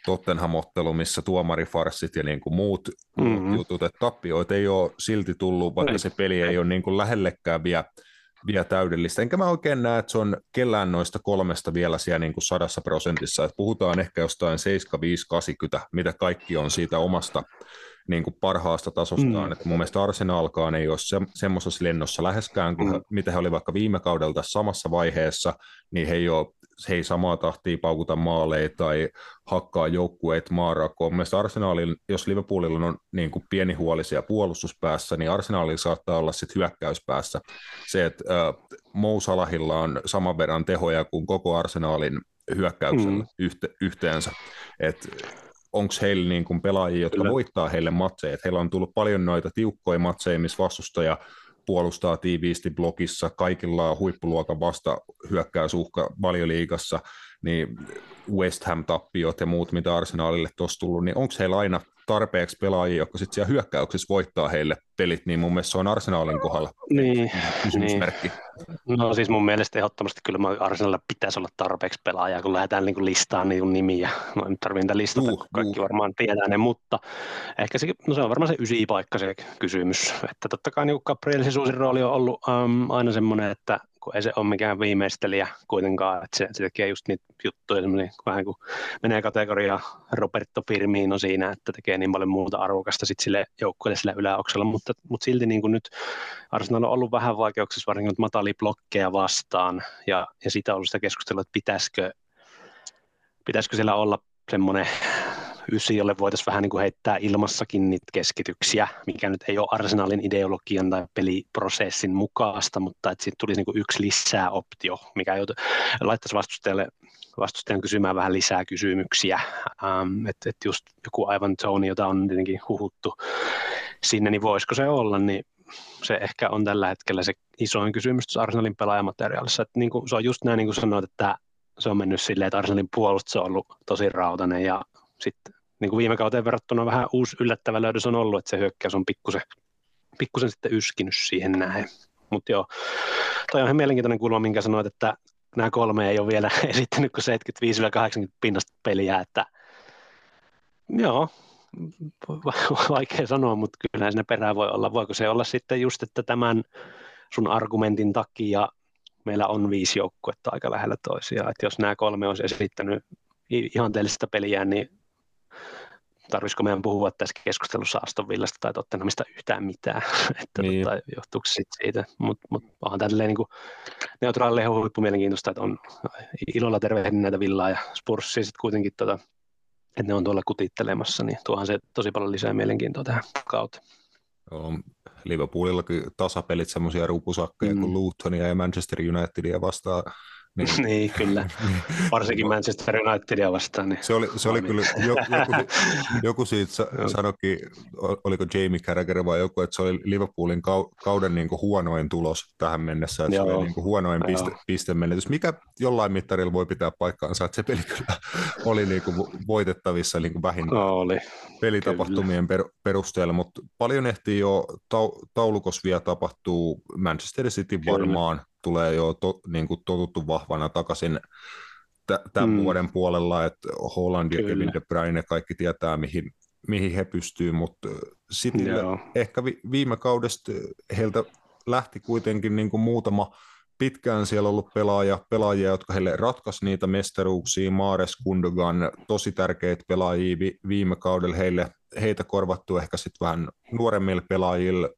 Tottenham-ottelu, missä tuomarifarssit ja niin kuin muut mm-hmm. jutut, että tappioita ei ole silti tullut, vaikka se peli ei ole niin kuin lähellekään vielä vielä täydellistä. Enkä mä oikein näe, että se on kellään noista kolmesta vielä siellä niin kuin sadassa prosentissa. Että puhutaan ehkä jostain 75-80, mitä kaikki on siitä omasta niin kuin parhaasta tasostaan. Mm. Että mun mielestä Arsenalkaan ei ole se, semmoisessa lennossa läheskään kuin mm. mitä he oli vaikka viime kaudelta samassa vaiheessa, niin he ei ole he ei samaa tahtia paukuta maaleja tai hakkaa joukkueet maarakoon. Mielestäni Arsenalin, jos Liverpoolilla on niin kuin pieni huoli siellä puolustuspäässä, niin Arsenalilla saattaa olla sitten hyökkäyspäässä se, että äh, Mou Salahilla on saman verran tehoja kuin koko Arsenalin hyökkäyksellä mm. yhte, yhteensä. Et onko heillä niin kuin pelaajia, jotka Kyllä. voittaa heille matseja. Et heillä on tullut paljon noita tiukkoja matseja, missä vastustaja puolustaa tiiviisti blokissa, kaikilla on huippuluokan vasta hyökkäysuhka valioliigassa, niin West Ham-tappiot ja muut, mitä Arsenalille tuossa tullut, niin onko heillä aina tarpeeksi pelaajia, jotka sitten siellä hyökkäyksessä voittaa heille pelit, niin mun mielestä se on Arsenalin kohdalla niin, kysymysmerkki. Niin. No siis mun mielestä ehdottomasti kyllä Arsenalilla pitäisi olla tarpeeksi pelaajaa, kun lähdetään niin listaan niin nimiä. No en tarvitse niitä listata, uh, kun kaikki uh. varmaan tietää ne, mutta ehkä se, no se on varmaan se ysi paikka se kysymys. Että totta kai niin Gabriel rooli on ollut um, aina semmoinen, että kun ei se ole mikään viimeistelijä kuitenkaan, että se, se tekee just niitä juttuja, vähän kuin menee kategoria Roberto Firmino siinä, että tekee niin paljon muuta arvokasta sit sille joukkueelle sille yläoksella, mutta, mutta silti niin kuin nyt Arsenal on ollut vähän vaikeuksissa varsinkin matali blokkeja vastaan, ja, ja siitä on ollut sitä keskustelua, että pitäisikö, pitäisikö siellä olla semmoinen ysi, jolle voitaisiin vähän niin kuin heittää ilmassakin niitä keskityksiä, mikä nyt ei ole arsenaalin ideologian tai peliprosessin mukaista, mutta että siitä tulisi niin kuin yksi lisää optio, mikä laittaisi vastustajalle vastustajan kysymään vähän lisää kysymyksiä. Ähm, että et just joku aivan zone, jota on tietenkin huhuttu sinne, niin voisiko se olla, niin se ehkä on tällä hetkellä se isoin kysymys tuossa Arsenalin pelaajamateriaalissa. Että niin kuin, se on just näin, niin kuin sanoit, että se on mennyt silleen, että Arsenalin puolustus on ollut tosi rautainen ja sitten niin kuin viime kauteen verrattuna vähän uusi yllättävä löydös on ollut, että se hyökkäys on pikkusen, pikkusen sitten yskinyt siihen näin. Mutta joo, toi on ihan mielenkiintoinen kulma, minkä sanoit, että nämä kolme ei ole vielä esittänyt kuin 75-80 pinnasta peliä, että joo, vaikea sanoa, mutta kyllä siinä perään voi olla. Voiko se olla sitten just, että tämän sun argumentin takia meillä on viisi joukkuetta aika lähellä toisiaan, että jos nämä kolme olisi esittänyt ihanteellista peliä, niin tarvitsisiko meidän puhua tässä keskustelussa Aston Villasta tai Tottenhamista yhtään mitään, että niin. tota, johtuuko sit siitä, mutta mut onhan tälleen niin neutraali huippu mielenkiintoista, että on ilolla tervehdin näitä Villaa ja Spursia sitten kuitenkin tota, että ne on tuolla kutittelemassa, niin tuohan se tosi paljon lisää mielenkiintoa tähän kautta. Joo, Liverpoolillakin tasapelit semmoisia rupusakkeja mm. kuin Lutonia ja Manchester Unitedia vastaan niin, niin kyllä. Varsinkin Manchester Unitedia vastaan. Niin. Se oli, se oli kyllä, joku, joku siitä sanoikin, oliko Jamie Carragher vai joku, että se oli Liverpoolin kauden niin kuin huonoin tulos tähän mennessä, että Joo. se oli niin kuin huonoin piste, pistemenetys, mikä jollain mittarilla voi pitää paikkaansa, että se peli kyllä oli niin kuin voitettavissa niin kuin vähin oli. pelitapahtumien per, perusteella, mutta paljon ehtii jo taulukossa vielä tapahtuu Manchester City varmaan, kyllä tulee jo to, niin kuin totuttu vahvana takaisin tämän mm. vuoden puolella, että Holland ja Kyllä. Kevin De Bruyne kaikki tietää, mihin, mihin he pystyvät, mutta sitten ehkä vi, viime kaudesta heiltä lähti kuitenkin niin kuin muutama pitkään siellä ollut pelaaja, pelaajia, jotka heille ratkaisi niitä mestaruuksia, Mares, Kundogan, tosi tärkeitä pelaajia vi, viime kaudella heille, heitä korvattu ehkä sitten vähän nuoremmille pelaajille,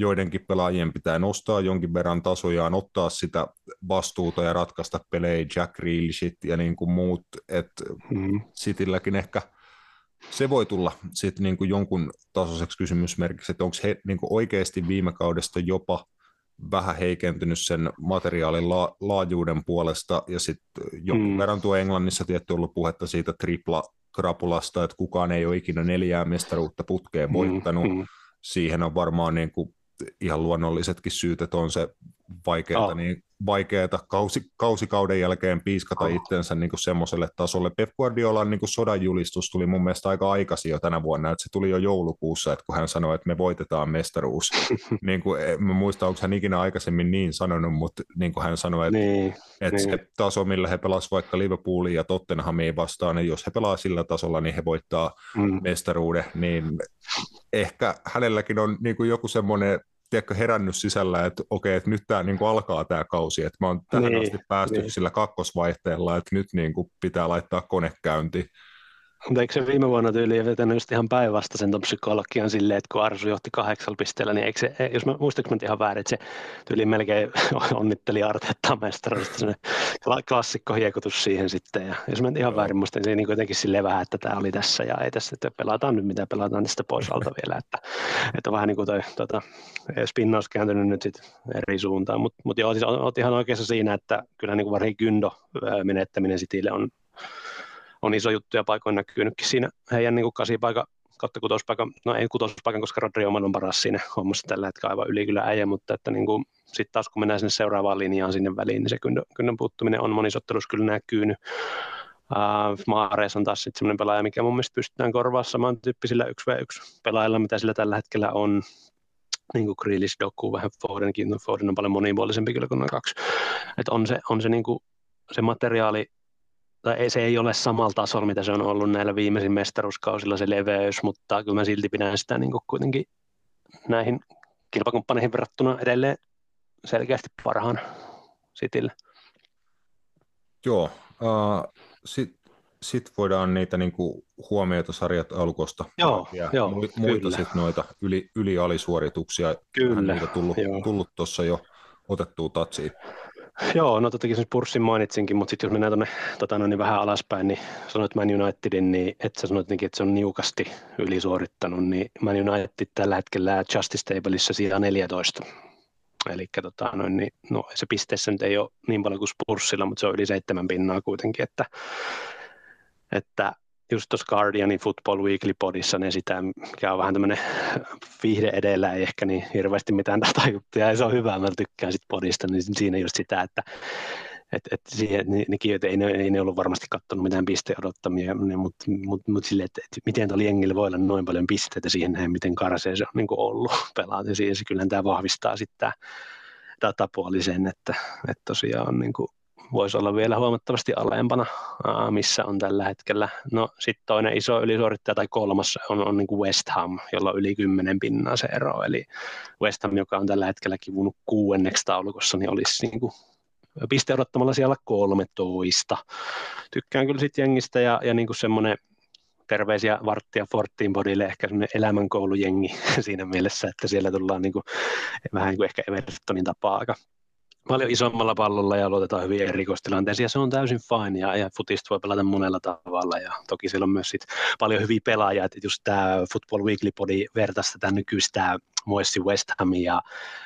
joidenkin pelaajien pitää nostaa jonkin verran tasojaan, ottaa sitä vastuuta ja ratkaista pelejä, Jack Reelishit ja niin kuin muut, että mm. Citylläkin ehkä se voi tulla sitten niin kuin jonkun tasoiseksi kysymysmerkiksi, että onko he niin kuin oikeasti viime kaudesta jopa vähän heikentynyt sen materiaalin la- laajuuden puolesta, ja sitten jonkun mm. verran tuo Englannissa tietty ollut puhetta siitä tripla krapulasta, että kukaan ei ole ikinä neljää mestaruutta putkeen mm, voittanut. Mm. Siihen on varmaan niin kuin ihan luonnollisetkin syyt, että on se vaikeaa, oh. niin vaikeaa kausi, kausikauden jälkeen piiskata oh. itsensä niin kuin semmoiselle tasolle. Pep Guardiolan niin kuin sodan julistus tuli mun mielestä aika aikaisin jo tänä vuonna, että se tuli jo joulukuussa, että kun hän sanoi, että me voitetaan mestaruus. niin kuin, en muista, onko hän ikinä aikaisemmin niin sanonut, mutta niin kuin hän sanoi, että, niin, että niin. se taso, millä he pelasivat vaikka Liverpoolin ja Tottenhamiin vastaan, niin jos he pelaa sillä tasolla, niin he voittaa mm. mestaruuden, niin ehkä hänelläkin on niin kuin joku semmoinen tiedätkö, herännyt sisällä, että okei, että nyt tämä niin alkaa tämä kausi, että mä oon tähän niin, asti päästy niin. sillä kakkosvaihteella, että nyt niin kuin pitää laittaa kone käyntiin. Mutta eikö se viime vuonna tyyliin vetänyt just ihan päinvastaisen tuon psykologian silleen, että kun Arsu johti kahdeksalla pisteellä, niin eikö se, jos mä muistaaks mä ihan väärin, että se tyyliin melkein onnitteli Arteettaa mestaruudesta, se klassikko hiekutus siihen sitten. Ja jos mä ihan väärin muistan, niin jotenkin silleen vähän, että tämä oli tässä ja ei tässä, että pelataan nyt mitä pelataan tästä pois alta vielä. Että, että vähän niin kuin toi tota, spinnaus kääntynyt nyt sitten eri suuntaan. Mutta mut joo, siis olet ihan oikeassa siinä, että kyllä niin kuin varsinkin Gyndo menettäminen Citylle on on iso juttu ja paikoin näkynytkin siinä heidän niin kasipaikan kautta kutospaikan, no ei kutospaikan, koska Rodri Oman on paras siinä hommassa tällä hetkellä aivan yli kyllä äijä, mutta että niin kuin, sitten taas kun mennään sinne seuraavaan linjaan sinne väliin, niin se kynnön, kynnön puuttuminen on monisottelussa kyllä näkynyt. Uh, Maarees on taas semmoinen pelaaja, mikä mun mielestä pystytään korvaamaan samantyyppisillä 1v1 pelaajilla, mitä sillä tällä hetkellä on niin kuin Grealish, Doku, vähän Fodenkin, Foden on paljon monipuolisempi kyllä kuin noin kaksi. Et on se, on se, niin kuin, se materiaali tai ei, se ei ole samalla tasolla, mitä se on ollut näillä viimeisin mestaruuskausilla se leveys, mutta kyllä mä silti pidän sitä niin kuin kuitenkin näihin kilpakumppaneihin verrattuna edelleen selkeästi parhaan Sitille. Joo, uh, sitten sit voidaan niitä niinku huomioita sarjat alkosta. Joo, ja joo, muita sitten noita yli, yli-alisuorituksia. Kyllä, niitä tullut, tullut tuossa jo otettua tatsiin. Joo, no totakin sen Purssin mainitsinkin, mutta sitten jos mennään tuonne tota, no, niin vähän alaspäin, niin sanoit Man Unitedin, niin että sä sanoit että se on niukasti ylisuorittanut, niin Man United tällä hetkellä Justice Tableissa sijaa 14. Eli tota, no, niin, no, se pisteessä nyt ei ole niin paljon kuin Spurssilla, mutta se on yli seitsemän pinnaa kuitenkin, että, että just tuossa Guardianin Football Weekly podissa ne sitä, mikä on vähän tämmöinen viihde edellä, ei ehkä niin hirveästi mitään datajuttuja, ja se on hyvä, mä tykkään sit podista, niin siinä just sitä, että et, et siihen, ne, nekin, ei, ne, ei ne ollut varmasti katsonut mitään pisteen odottamia, mutta mut, mut sille, että et miten tuolla jengillä voi olla noin paljon pisteitä siihen näin, miten karsee se on niin ollut pelaa, ja siihen se kyllä tämä vahvistaa sitten tämä datapuoli sen, että, että tosiaan niin kuin voisi olla vielä huomattavasti alempana, missä on tällä hetkellä. No sitten toinen iso ylisuorittaja tai kolmas on, on niin kuin West Ham, jolla on yli 10 pinnaa se ero. Eli West Ham, joka on tällä hetkellä kivunut kuuenneksi taulukossa, niin olisi niin kuin piste odottamalla siellä 13. Tykkään kyllä sitten jengistä ja, ja niin semmoinen terveisiä Varttia Fortin bodille, ehkä semmoinen elämänkoulujengi siinä mielessä, että siellä tullaan niin kuin, vähän niin kuin ehkä Evertonin tapaa aika paljon isommalla pallolla ja luotetaan hyvin erikoistilanteisiin ja se on täysin fine ja, ja futista voi pelata monella tavalla ja toki siellä on myös sit paljon hyviä pelaajia, että just tämä Football Weekly Body vertaisi tätä nykyistä Moissi West Hamin ja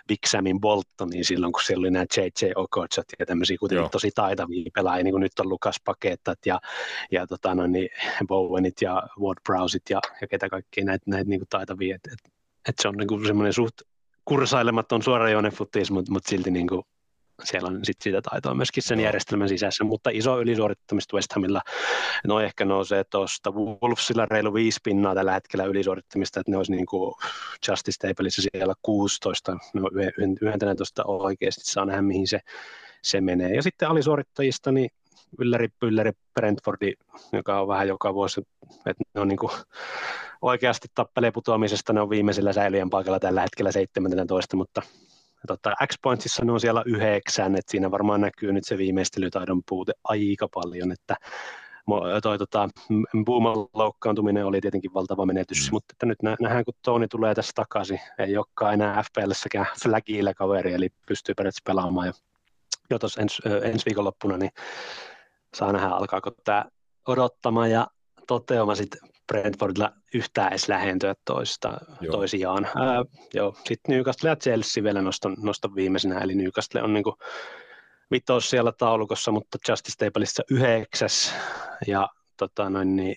Big Samin Boltonin silloin, kun siellä oli nämä J.J. Okochot ja tämmöisiä kuitenkin Joo. tosi taitavia pelaajia, niin kuin nyt on Lukas Pakettat ja, ja tota, no, niin Bowenit ja Ward Browsit ja, ja ketä kaikkia näitä, näitä niin kuin taitavia, että et, et se on niin semmoinen suht kursailematon suorajoinen futis, mutta mut silti niin kuin siellä on sit sitä taitoa myöskin sen järjestelmän sisässä, mutta iso ylisuorittamista West Hamilla, no ehkä nousee tuosta Wolvesilla reilu viisi pinnaa tällä hetkellä ylisuorittamista, että ne olisi niin kuin Justice Stapleissa siellä 16, no 11 oikeasti saa nähdä mihin se, se menee. Ja sitten alisuorittajista, niin ylläri pylläri Brentfordi, joka on vähän joka vuosi, että ne on niin kuin oikeasti tappelee putoamisesta, ne on viimeisellä säilyjän paikalla tällä hetkellä 17, mutta tota, X-Pointsissa ne on siellä yhdeksän, että siinä varmaan näkyy nyt se viimeistelytaidon puute aika paljon, että toi tota, Booman loukkaantuminen oli tietenkin valtava menetys, mm. mutta että nyt nähdään, kun Toni tulee tässä takaisin, ei olekaan enää FPL-säkään flagillä kaveri, eli pystyy periaatteessa pelaamaan jo, jo tuossa ens, ensi viikonloppuna, niin saa nähdä, alkaako tämä odottamaan ja toteuma sitten Brentfordilla yhtään edes lähentyä toista, joo. toisiaan. Ää, joo. Sitten Newcastle ja Chelsea vielä noston, noston viimeisenä, eli Newcastle on niin vitos siellä taulukossa, mutta Justice Stapleissa yhdeksäs, ja tota noin, niin,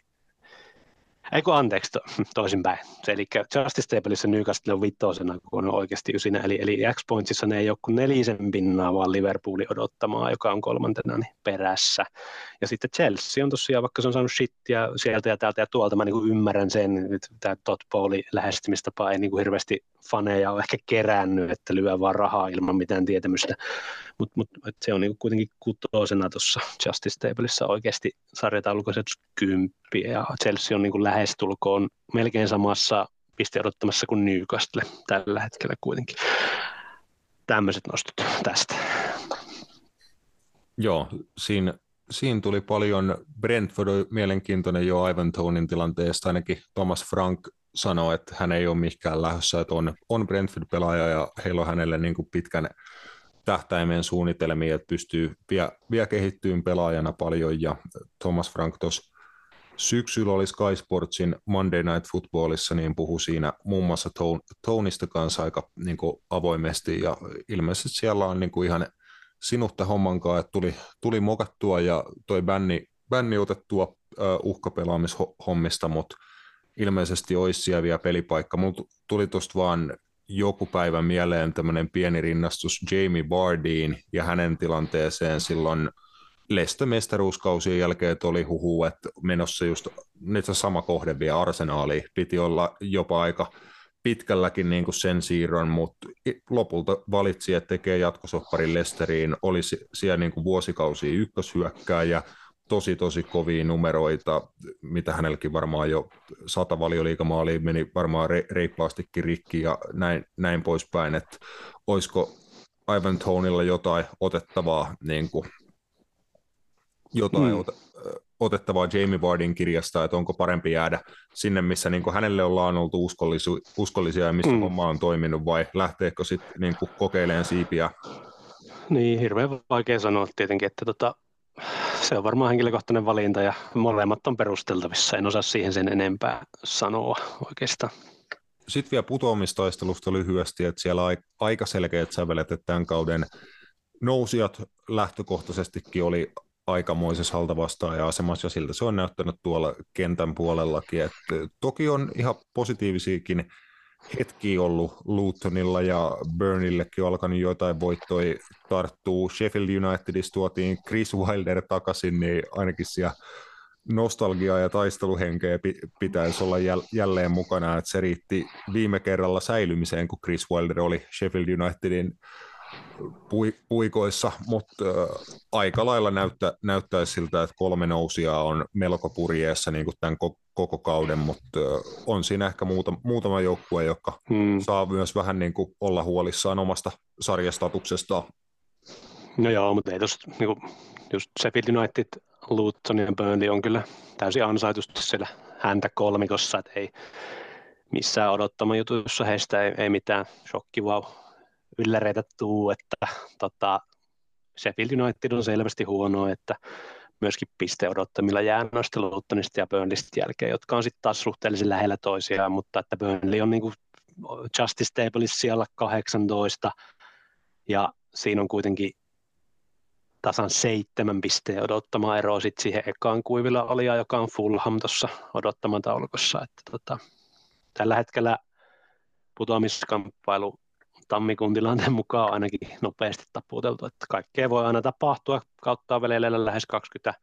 Eikö anteeksi, to, toisinpäin. Eli Justice Tableissa Newcastle on vitosena, kun on oikeasti ysinä. Eli, eli X-Pointsissa ne ei ole kuin nelisen pinnaa, vaan Liverpooli odottamaan, joka on kolmantena niin perässä. Ja sitten Chelsea on tosiaan, vaikka se on saanut shittiä sieltä ja täältä ja tuolta, mä niin ymmärrän sen, että tämä Todd lähestymistapa ei niin hirveästi faneja ole ehkä kerännyt, että lyö vaan rahaa ilman mitään tietämystä. Mutta mut, se on niin kuitenkin kutosena tuossa Justice Tableissa oikeasti sarjataulukoiset kymppi ja Chelsea on niin lähestulkoon melkein samassa piste odottamassa kuin Newcastle tällä hetkellä kuitenkin. Tämmöiset nostot tästä. Joo, siinä, siinä tuli paljon Brentford mielenkiintoinen jo Ivan Tonin tilanteesta, ainakin Thomas Frank sanoi, että hän ei ole mikään lähdössä, että on, on Brentford-pelaaja ja heillä on hänelle niin kuin pitkän tähtäimen suunnitelmia, että pystyy vielä, vielä kehittyyn pelaajana paljon. Ja Thomas Frank tuossa syksyllä oli Sky Sportsin Monday Night Footballissa, niin puhui siinä muun muassa Tonista kanssa aika niin kuin avoimesti. Ja ilmeisesti siellä on niin kuin ihan sinutta hommankaan, että tuli, tuli mokattua ja toi bänni, bänni otettua uh, uhkapelaamishommista, mutta ilmeisesti olisi siellä vielä pelipaikka. Mulla tuli tuosta vaan joku päivä mieleen tämmöinen pieni rinnastus Jamie Vardeen ja hänen tilanteeseen silloin Leicester-mestaruuskausien jälkeen, että oli huhu, että menossa just nyt sama kohde vielä arsenaali. Piti olla jopa aika pitkälläkin niin kuin sen siirron, mutta lopulta valitsi, että tekee jatkosopparin Lesteriin, oli siellä niin kuin vuosikausia ykköshyökkääjä, tosi tosi kovia numeroita, mitä hänelläkin varmaan jo sata valioliikamaaliin meni varmaan re, reippaastikin rikki ja näin, näin poispäin, että olisiko Ivan Tonilla jotain otettavaa, niin kuin, jotain mm. Otettavaa Jamie Wardin kirjasta, että onko parempi jäädä sinne, missä niin hänelle ollaan oltu uskollisia, uskollisia ja missä mm. homma on toiminut, vai lähteekö sitten niin kokeilemaan siipiä? Niin, hirveän vaikea sanoa tietenkin, että tota, se on varmaan henkilökohtainen valinta ja molemmat on perusteltavissa. En osaa siihen sen enempää sanoa oikeastaan. Sitten vielä putoamistaistelusta lyhyesti, että siellä on aika selkeät sävelet, että tämän kauden nousijat lähtökohtaisestikin oli aikamoisessa ja asemassa ja siltä se on näyttänyt tuolla kentän puolellakin. että toki on ihan positiivisiakin hetki ollut Lutonilla ja Burnillekin on alkanut jotain voittoja tarttuu. Sheffield Unitedissa tuotiin Chris Wilder takaisin, niin ainakin siellä nostalgiaa ja taisteluhenkeä pitäisi olla jälleen mukana, että se riitti viime kerralla säilymiseen, kun Chris Wilder oli Sheffield Unitedin puikoissa, mutta aika lailla näyttä, näyttäisi siltä, että kolme nousia on melko purjeessa niin kuin tämän koko kauden, mutta on siinä ehkä muuta, muutama joukkue, joka hmm. saa myös vähän niin kuin olla huolissaan omasta sarjastatuksestaan. No joo, mutta ei tuossa niin kuin, just Sheffield United, Luton ja Burnley on kyllä täysin ansaitusti siellä häntä kolmikossa, että ei missään odottama jutussa heistä ei, ei mitään shokki wow ylläreitä tuu, että tota, Sheffield United on selvästi huono, että myöskin pisteodottamilla jää noista Lutonista ja Burnleystä jälkeen, jotka on sitten taas suhteellisen lähellä toisiaan, mutta että Burnley on niin kuin Justice Tableissa siellä 18, ja siinä on kuitenkin tasan seitsemän pisteen odottamaan eroa sitten siihen ekaan kuivilla olia, joka on Fulham tuossa odottaman taulukossa. Että tota, tällä hetkellä putoamiskamppailu tammikuun tilanteen mukaan ainakin nopeasti taputeltu, että kaikkea voi aina tapahtua kautta veleillä lähes 20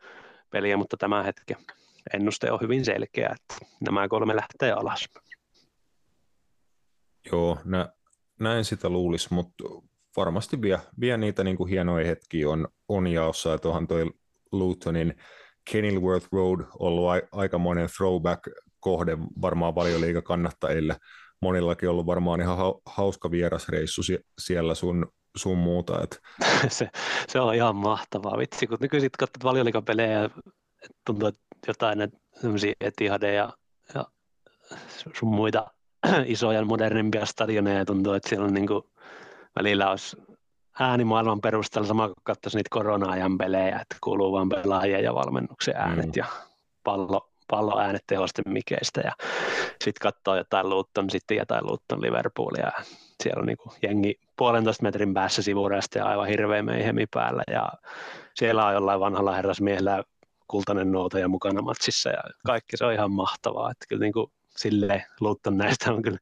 peliä, mutta tämä hetki ennuste on hyvin selkeä, että nämä kolme lähtee alas. Joo, nä, näin sitä luulisi, mutta varmasti vielä, vielä niitä niin kuin hienoja hetkiä on, on jaossa, että onhan toi Lutonin Kenilworth Road ollut a, aikamoinen throwback-kohde varmaan valioliikakannattajille. Monillakin ollut varmaan ihan hauska vierasreissu siellä sun, sun muuta. Et. se, se, on ihan mahtavaa. Vitsi, kun nykyisin katsot valioliikapelejä, tuntuu, että jotain etihadeja ja sun muita isoja modernimpia stadioneja tuntuu, että siellä on niin kuin välillä olisi äänimaailman perusteella sama kuin katsoisi niitä korona-ajan pelejä, että kuuluu vain pelaajia ja valmennuksen äänet mm. ja pallo, palloäänet tehosten mikeistä ja sitten katsoo jotain Luton sitten jotain Luton Liverpoolia ja siellä on niinku jengi puolentoista metrin päässä sivureista ja aivan hirveä meihemi päällä ja siellä on jollain vanhalla herrasmiehellä kultainen ja mukana matsissa ja kaikki se on ihan mahtavaa, että kyllä niinku silleen Luton näistä on kyllä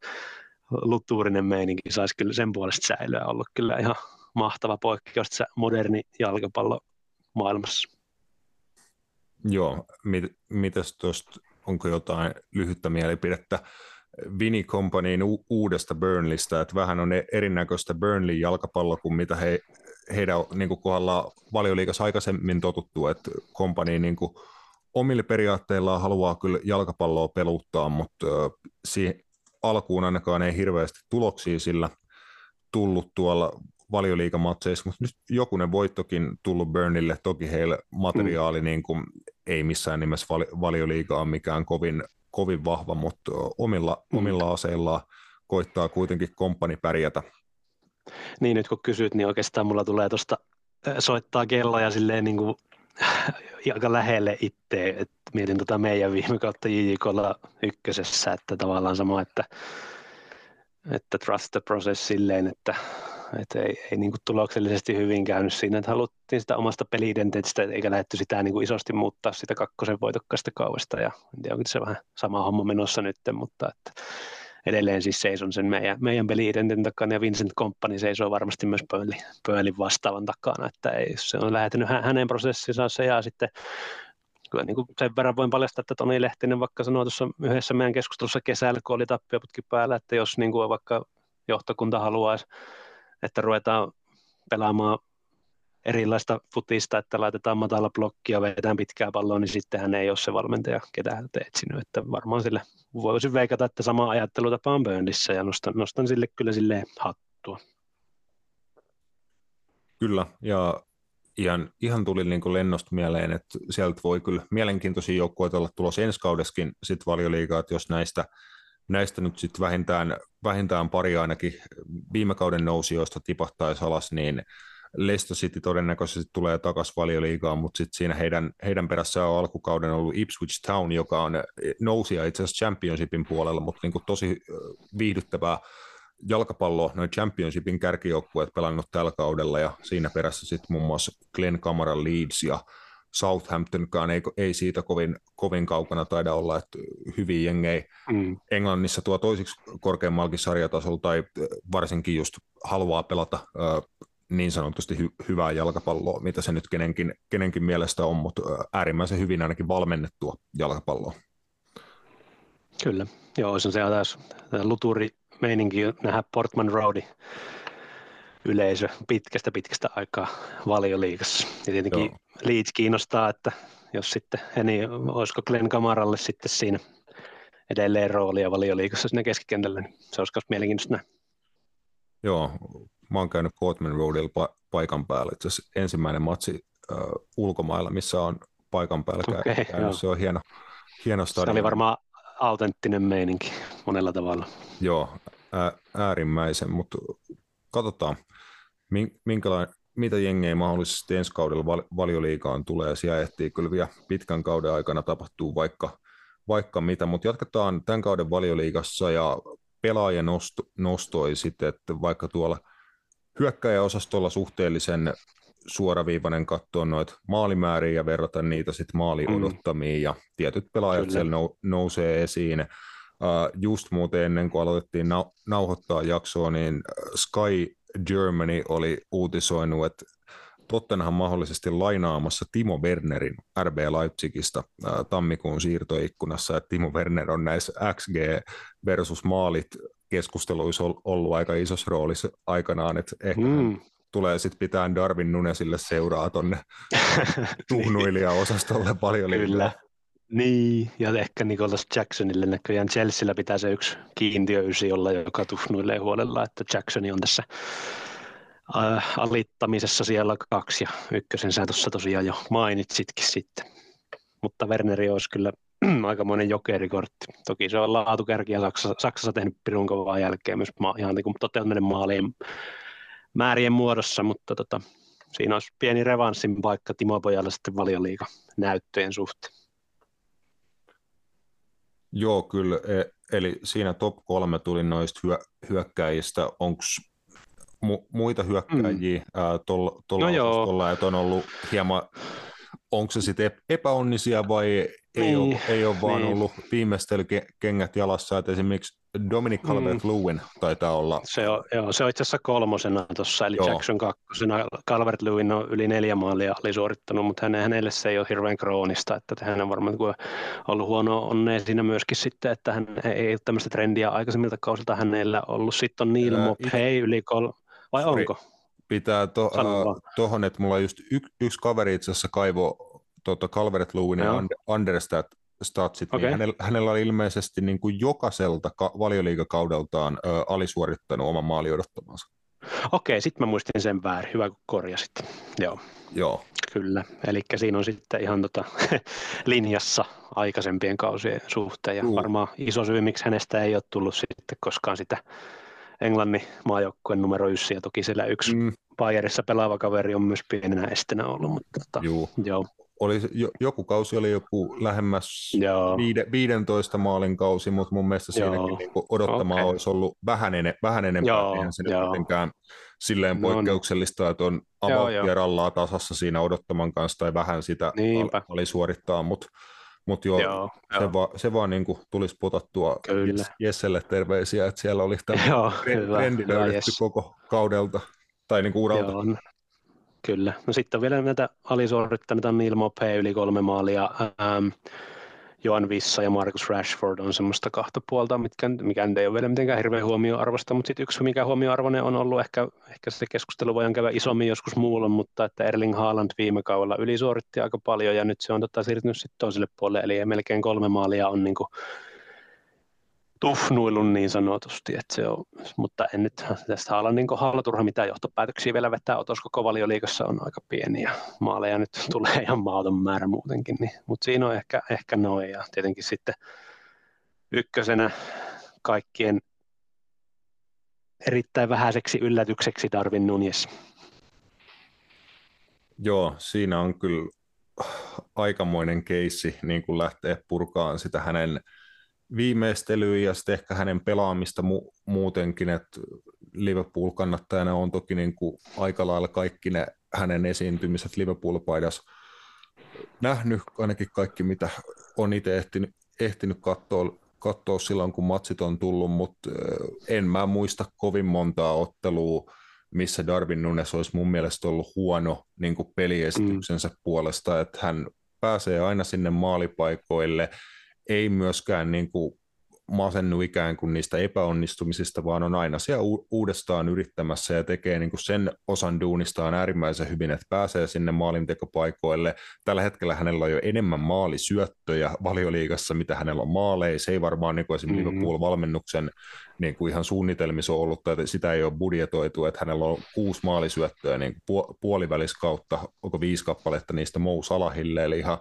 lutuurinen meininki saisi kyllä sen puolesta säilyä ollut kyllä ihan mahtava poikkeus moderni jalkapallo maailmassa. Joo, mit, mitäs tuosta, onko jotain lyhyttä mielipidettä? Vini Companyin u- uudesta Burnleystä, että vähän on e-, erinäköistä Burnley jalkapallo kuin mitä he, heidän niin kuin kohdalla valioliikassa aikaisemmin totuttu, että Company niin kuin omille periaatteillaan haluaa kyllä jalkapalloa peluttaa, mutta siihen, alkuun ainakaan ei hirveästi tuloksia sillä tullut tuolla valioliikamatseissa, mutta nyt jokunen voittokin tullut Burnille, toki heille materiaali mm. niin kuin, ei missään nimessä vali, valioliiga mikään kovin, kovin vahva, mutta omilla, mm. omilla aseillaan koittaa kuitenkin komppani pärjätä. Niin, nyt kun kysyt, niin oikeastaan mulla tulee tuosta soittaa kelloja silleen niin kuin aika lähelle itse, että mietin tota meidän viime kautta JJKlla ykkösessä, että tavallaan sama, että, että trust the process silleen, että, että ei, ei niin kuin tuloksellisesti hyvin käynyt siinä, että haluttiin sitä omasta peli-identiteetistä, eikä lähdetty sitä niin kuin isosti muuttaa sitä kakkosen voitokkaasta kauesta, ja en tiedä, onko se vähän sama homma menossa nyt, mutta että edelleen siis seison sen meidän, meidän peli-identiteetin takana ja Vincent Company seisoo varmasti myös Pöölin, Pöölin vastaavan takana, että ei, se on lähetynyt hänen prosessinsa se ja sitten kyllä niin kuin sen verran voin paljastaa, että Toni Lehtinen vaikka sanoi tuossa yhdessä meidän keskustelussa kesällä, kun oli tappioputki päällä, että jos niin kuin vaikka johtokunta haluaisi, että ruvetaan pelaamaan erilaista futista, että laitetaan matala blokkia, vedetään pitkää palloa, niin sittenhän ei ole se valmentaja, ketä hän etsinyt. Että varmaan sille voisin veikata, että sama ajattelutapa on Burndissä ja nostan, nostan sille kyllä sille hattua. Kyllä, ja ihan, ihan tuli niin kuin lennosta mieleen, että sieltä voi kyllä mielenkiintoisia joukkueita olla tulossa ensi kaudeskin sit valioliigaa, että jos näistä, näistä nyt sitten vähintään, vähintään pari ainakin. Viime kauden nousijoista tipahtaisi alas, niin Leicester City todennäköisesti tulee takaisin valioliigaan, mutta sitten siinä heidän, heidän perässä on alkukauden ollut Ipswich Town, joka on nousia itse asiassa championshipin puolella, mutta niin kuin tosi viihdyttävää jalkapallo, noin championshipin kärkijoukkueet pelannut tällä kaudella ja siinä perässä sitten muun muassa Glenn Camara Leeds ja Southamptonkaan ei, ei siitä kovin, kovin kaukana taida olla, että hyviä jengejä mm. Englannissa tuo toisiksi korkeammallakin sarjatasolla tai varsinkin just haluaa pelata niin sanotusti hy- hyvää jalkapalloa, mitä se nyt kenenkin, kenenkin mielestä on, mutta äärimmäisen hyvin ainakin valmennettua jalkapalloa. Kyllä, joo, se on se taas luturi meininki nähdä Portman Roadi yleisö pitkästä pitkästä aikaa valioliigassa. Ja tietenkin joo. Leeds kiinnostaa, että jos sitten, niin olisiko Glenn Kamaralle sitten siinä edelleen roolia valioliigassa sinne keskikentällä, niin se olisi myös mielenkiintoista nähdä. Joo, mä oon käynyt Portman Roadilla pa- paikan päällä. Itse asiassa ensimmäinen matsi äh, ulkomailla, missä on paikan päällä okay, käynyt. Joo. Se on hieno, hieno stadion. Se oli varmaan autenttinen meininki monella tavalla. Joo, ää, äärimmäisen, mutta katsotaan, minkälainen, mitä jengejä mahdollisesti ensi kaudella val- valioliigaan tulee. Siellä ehtii kyllä vielä pitkän kauden aikana tapahtuu vaikka, vaikka mitä, mutta jatketaan tämän kauden valioliigassa ja pelaajan nosto, nostoi sitten, että vaikka tuolla hyökkäjäosastolla suhteellisen suoraviivainen katsoa noita maalimääriä ja verrata niitä sitten maali odottamiin mm. ja tietyt pelaajat Kyllä. siellä nou, nousee esiin. Uh, just muuten ennen kuin aloitettiin nau- nauhoittaa jaksoa, niin Sky Germany oli uutisoinut, että Tottenham mahdollisesti lainaamassa Timo Wernerin RB Leipzigistä uh, tammikuun siirtoikkunassa, että Timo Werner on näissä XG versus maalit keskusteluissa ollut aika isossa roolissa aikanaan, että ehkä mm tulee sitten pitää Darwin Nunesille seuraa tonne tuhnuilija-osastolle paljon Kyllä. Niin, ja ehkä Nicholas Jacksonille näköjään Chelsealla pitää se yksi kiintiö ysi olla, joka tuhnuilee huolella, että Jacksoni on tässä äh, alittamisessa siellä kaksi ja ykkösen sä tuossa tosiaan jo mainitsitkin sitten. Mutta Werneri olisi kyllä aikamoinen jokerikortti. Toki se on laatukärkiä Saksassa, Saksassa tehnyt pirun kovaa jälkeen myös ma- ihan niin toteutuneiden maalien määrien muodossa, mutta tota, siinä olisi pieni revanssin paikka Timo Pojalle sitten valioliiga näyttöjen suhteen. Joo, kyllä. E, eli siinä top kolme tuli noista hyö, hyökkäjistä. Onko mu, muita hyökkäjiä mm. tuolla no että on ollut hieman, onko se sitten epäonnisia vai ei, niin, ole, ei ole vaan niin. ollut viimeistelykengät jalassa, että esimerkiksi Dominic Calvert-Lewin mm. taitaa olla. Se on, joo, se on itse asiassa kolmosena tuossa, eli joo. Jackson kakkosena. Calvert-Lewin on yli neljä maalia oli suorittanut, mutta hänen, hänelle se ei ole hirveän kroonista, että hän on varmaan ollut huono onnea siinä myöskin sitten, että hän ei ole tämmöistä trendiä aikaisemmilta kausilta hänellä ollut. Sitten on Neil Mopey yli kol... vai Sorry. onko? Pitää tuohon, to, että mulla just y, yksi kaveri itse asiassa kaivo tota Calvert-Lewin ja Understat statsit, okay. niin hänellä, hänellä oli ilmeisesti niin kuin jokaiselta ka- valioliikakaudeltaan ö, alisuorittanut oman maali odottamansa. Okei, sitten mä muistin sen väärin. Hyvä, kun korjasit. Joo. Joo. Kyllä, eli siinä on sitten ihan tota, linjassa aikaisempien kausien suhteen, ja Juu. varmaan iso syy, miksi hänestä ei ole tullut sitten koskaan sitä Englannin maajoukkueen numero yksi, ja toki siellä yksi mm. Bayerissa pelaava kaveri on myös pienenä estenä ollut, mutta tota, Juu. joo oli, joku kausi oli joku lähemmäs viide, 15 maalin kausi, mutta mun mielestä Joo. siinäkin niin odottama okay. olisi ollut vähän, ene, vähän enempää, Joo. eihän se Joo. mitenkään silleen no, poikkeuksellista, että on ja rallaa tasassa siinä odottaman kanssa tai vähän sitä Niinpä. oli suorittaa, mutta mut joo, joo, se, jo. Va, se vaan niin kuin tulisi putattua Jesselle terveisiä, että siellä oli tämä trendi löydetty koko kaudelta tai niin kuin uralta. Joo, Kyllä. No sitten on vielä näitä alisuorittaneita Neil Mopé yli kolme maalia. Ähm, Joan Vissa ja Marcus Rashford on semmoista kahta puolta, mitkä, mikä ei ole vielä mitenkään hirveän huomioarvosta, mutta sitten yksi, mikä huomioarvoinen on ollut, ehkä, ehkä se keskustelu voidaan käydä isommin joskus muulla, mutta että Erling Haaland viime kaudella ylisuoritti aika paljon ja nyt se on tota, siirtynyt sitten toiselle puolelle, eli melkein kolme maalia on niin kuin tufnuilun niin sanotusti, että se on, mutta en nyt tästä ala niin turha mitään johtopäätöksiä vielä vetää, otos koko valioliikassa on aika pieni ja maaleja nyt tulee ihan maaton määrä muutenkin, niin, mutta siinä on ehkä, ehkä noin ja tietenkin sitten ykkösenä kaikkien erittäin vähäiseksi yllätykseksi Darwin Nunes. Joo, siinä on kyllä aikamoinen keissi niin kuin lähtee purkaan sitä hänen viimeistelyä ja sitten ehkä hänen pelaamista mu- muutenkin, että Liverpool-kannattajana on toki niin kuin aika lailla kaikki ne hänen esiintymiset Liverpool-paidassa nähnyt, ainakin kaikki mitä on itse ehtinyt, ehtinyt katsoa, katsoa silloin, kun matsit on tullut, mutta en mä muista kovin montaa ottelua, missä Darwin Nunes olisi mun mielestä ollut huono niin kuin peliesityksensä mm. puolesta, että hän pääsee aina sinne maalipaikoille, ei myöskään niin kuin masennu ikään kuin niistä epäonnistumisista, vaan on aina siellä u- uudestaan yrittämässä ja tekee niin kuin sen osan duunistaan äärimmäisen hyvin, että pääsee sinne maalintekopaikoille. Tällä hetkellä hänellä on jo enemmän maalisyöttöjä valioliigassa, mitä hänellä on maaleja. Se ei varmaan niin kuin esimerkiksi mm-hmm. Liverpool-valmennuksen niin kuin ihan suunnitelmissa ollut, että sitä ei ole budjetoitu, että hänellä on kuusi maalisyöttöä niin puoliväliskautta, onko viisi kappaletta niistä Mou Salahille, eli ihan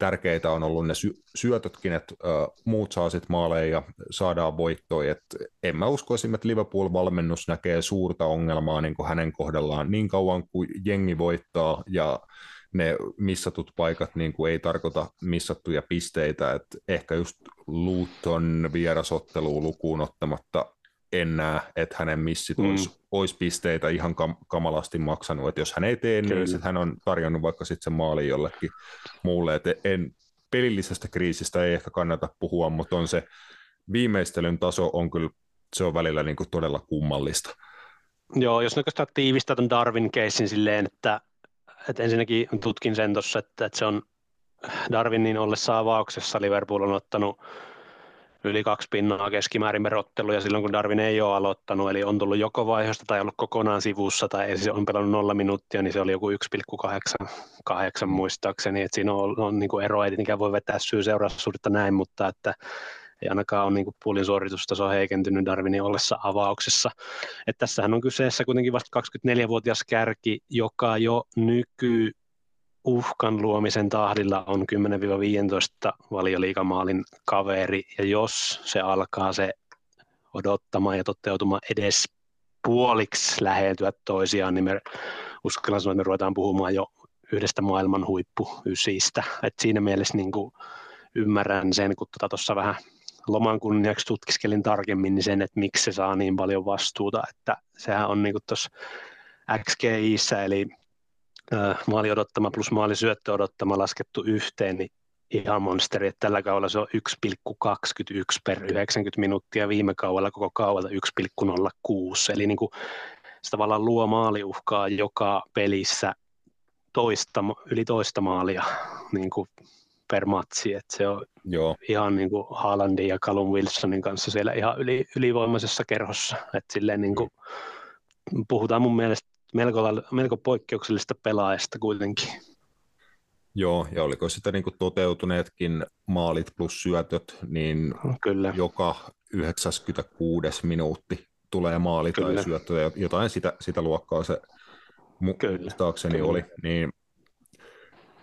tärkeitä on ollut ne sy- syötötkin, että ö, muut saa sitten maaleja ja saadaan voittoja. Et en mä uskoisi, että Liverpool-valmennus näkee suurta ongelmaa niin kuin hänen kohdallaan niin kauan kuin jengi voittaa ja ne missatut paikat niin kuin ei tarkoita missattuja pisteitä, että ehkä just Luton vierasottelu lukuun ottamatta en näe, että hänen missit mm. olisi, olisi pisteitä ihan kam- kamalasti maksanut. Että jos hän ei tee, niin sitten hän on tarjonnut vaikka sitten sen maalin jollekin muulle. Että en, pelillisestä kriisistä ei ehkä kannata puhua, mutta on se viimeistelyn taso on kyllä, se on välillä niin kuin todella kummallista. Joo, jos oikeastaan tiivistää tuon Darwin keissin silleen, että, että ensinnäkin tutkin sen tuossa, että, että se on Darwinin ollessa avauksessa Liverpool on ottanut yli kaksi pinnaa keskimäärin merotteluja silloin, kun Darwin ei ole aloittanut, eli on tullut joko vaiheesta tai ollut kokonaan sivussa, tai se on pelannut nolla minuuttia, niin se oli joku 1,8 muistaakseni, että siinä on, on niin kuin ero, ei tietenkään voi vetää syy seuraussuhdetta näin, mutta että ei ainakaan ole niin kuin puolin suoritustaso heikentynyt Darwinin ollessa avauksessa. että tässähän on kyseessä kuitenkin vasta 24-vuotias kärki, joka jo nyky uhkan luomisen tahdilla on 10-15 valioliikamaalin kaveri, ja jos se alkaa se odottamaan ja toteutumaan edes puoliksi lähentyä toisiaan, niin me uskallan sanoa, että me ruvetaan puhumaan jo yhdestä maailman huippuysistä. Et siinä mielessä niin kuin ymmärrän sen, kun tuossa tota vähän loman kunniaksi tutkiskelin tarkemmin, niin sen, että miksi se saa niin paljon vastuuta, että sehän on niin tuossa XGIssä, eli maali odottama plus maali syöttö odottama laskettu yhteen, niin ihan monsteri, että tällä kaudella se on 1,21 per 90 minuuttia, viime kaudella koko kaudella 1,06, eli niin kuin se tavallaan luo maaliuhkaa joka pelissä toista, yli toista maalia niin kuin per matsi, että se on Joo. ihan niin kuin Haalandin ja Callum Wilsonin kanssa siellä ihan yli, ylivoimaisessa kerhossa, että silleen niin. kuin, puhutaan mun mielestä melko, melko poikkeuksellista pelaajasta kuitenkin. Joo, ja oliko sitä niin toteutuneetkin maalit plus syötöt, niin Kyllä. joka 96 minuutti tulee maali Kyllä. tai syöttö, jotain sitä, sitä luokkaa se muistaakseni oli, niin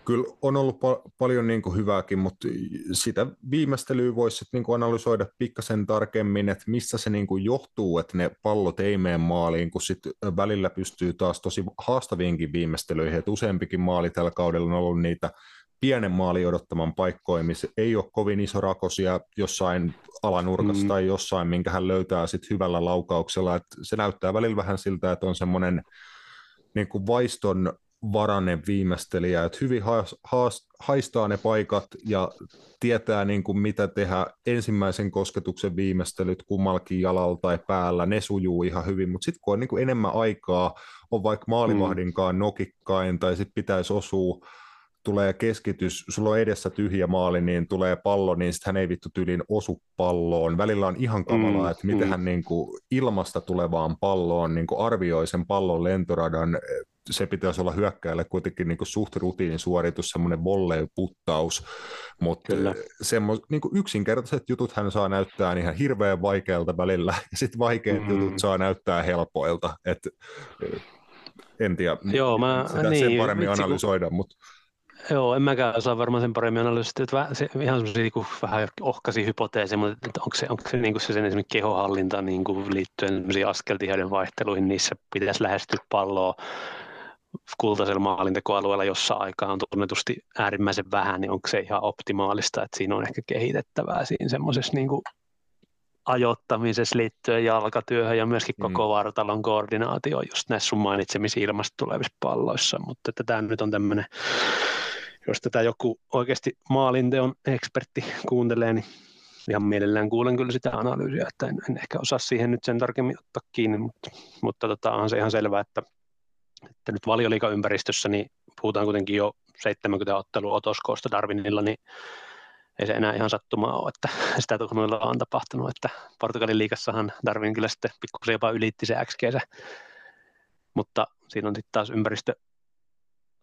kyllä on ollut pa- paljon niin kuin hyvääkin, mutta sitä viimeistelyä voisi niin kuin analysoida pikkasen tarkemmin, että missä se niin kuin johtuu, että ne pallot ei mene maaliin, kun sit välillä pystyy taas tosi haastaviinkin viimeistelyihin, että useampikin maali tällä kaudella on ollut niitä pienen maali odottaman paikkoja, missä ei ole kovin iso rakosia jossain alanurkassa mm. tai jossain, minkä hän löytää sit hyvällä laukauksella. että se näyttää välillä vähän siltä, että on semmoinen niin kuin vaiston varanen viimeistelijä, että hyvin haistaa ne paikat ja tietää niin kuin mitä tehdä ensimmäisen kosketuksen viimeistelyt kummallakin jalalla tai päällä, ne sujuu ihan hyvin, mutta sitten kun on niin kuin enemmän aikaa, on vaikka maalivahdinkaan mm. nokikkain tai sitten pitäisi osua tulee keskitys, sulla on edessä tyhjä maali, niin tulee pallo, niin sitten hän ei vittu tyylin osu palloon. Välillä on ihan kamalaa, mm, että miten mm. hän niin kuin ilmasta tulevaan palloon niin kuin arvioi sen pallon lentoradan. Se pitäisi olla hyökkäjälle kuitenkin niin kuin suht suoritus, semmoinen volley-puttaus, mutta semmo, niin kuin yksinkertaiset jutut hän saa näyttää ihan hirveän vaikealta välillä, ja sitten vaikeat mm. jutut saa näyttää helpoilta. Et, en tiedä, Joo, mä, sitä niin, sen paremmin vitsi, analysoida, mutta Joo, en mäkään osaa varmaan sen paremmin analysoida, että se, ihan semmoisia niin vähän ohkasi hypoteesia, mutta että onko se, onko se, niin kuin se sen esimerkiksi kehohallinta niin kuin liittyen askeltiheyden vaihteluihin, niissä pitäisi lähestyä palloa kultaisella maalintekoalueella, jossa aikaa on tunnetusti äärimmäisen vähän, niin onko se ihan optimaalista, että siinä on ehkä kehitettävää siinä semmoisessa niin kuin ajoittamisessa liittyen jalkatyöhön ja myöskin mm. koko vartalon koordinaatio just näissä sun mainitsemissa ilmasta tulevissa palloissa, mutta että tämä nyt on tämmöinen jos tätä joku oikeasti maalinteon ekspertti kuuntelee, niin ihan mielellään kuulen kyllä sitä analyysiä, että en, en ehkä osaa siihen nyt sen tarkemmin ottaa kiinni, mutta, mutta tota, on se ihan selvää, että, että nyt valioliikaympäristössä niin puhutaan kuitenkin jo 70 ottelua otoskoosta Darwinilla, niin ei se enää ihan sattumaa ole, että sitä noilla on tapahtunut, että Portugalin liikassahan Darwin kyllä sitten pikkusen jopa ylitti se XG, mutta siinä on sitten taas ympäristö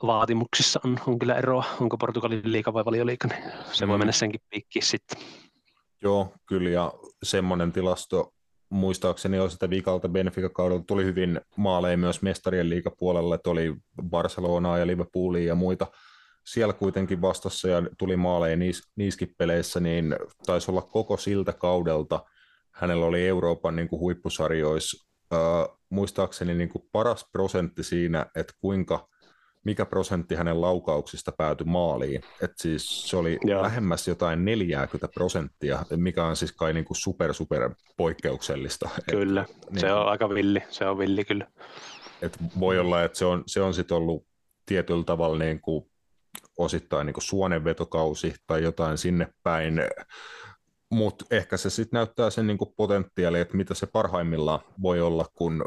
vaatimuksissa on, on kyllä eroa, onko Portugalin liika vai valioliika, niin se mm. voi mennä senkin piikkiin sitten. Joo, kyllä, ja semmoinen tilasto muistaakseni on sitä viikalta Benfica-kaudella tuli hyvin maaleja myös mestarien liikapuolella, että oli Barcelonaa ja Liverpoolia ja muita siellä kuitenkin vastassa ja tuli maaleja niis, niiskin peleissä, niin taisi olla koko siltä kaudelta. Hänellä oli Euroopan niin kuin huippusarjoissa äh, muistaakseni niin kuin paras prosentti siinä, että kuinka mikä prosentti hänen laukauksista päätyi maaliin. Et siis se oli Joo. lähemmäs jotain 40 prosenttia, mikä on siis kai niin kuin super, super poikkeuksellista. Kyllä, Et, niin, se on aika villi, se on villi kyllä. Et voi olla, että se on, se on sitten ollut tietyllä tavalla niin kuin osittain niin kuin suonenvetokausi tai jotain sinne päin, mutta ehkä se sitten näyttää sen niin kuin potentiaali, että mitä se parhaimmillaan voi olla, kun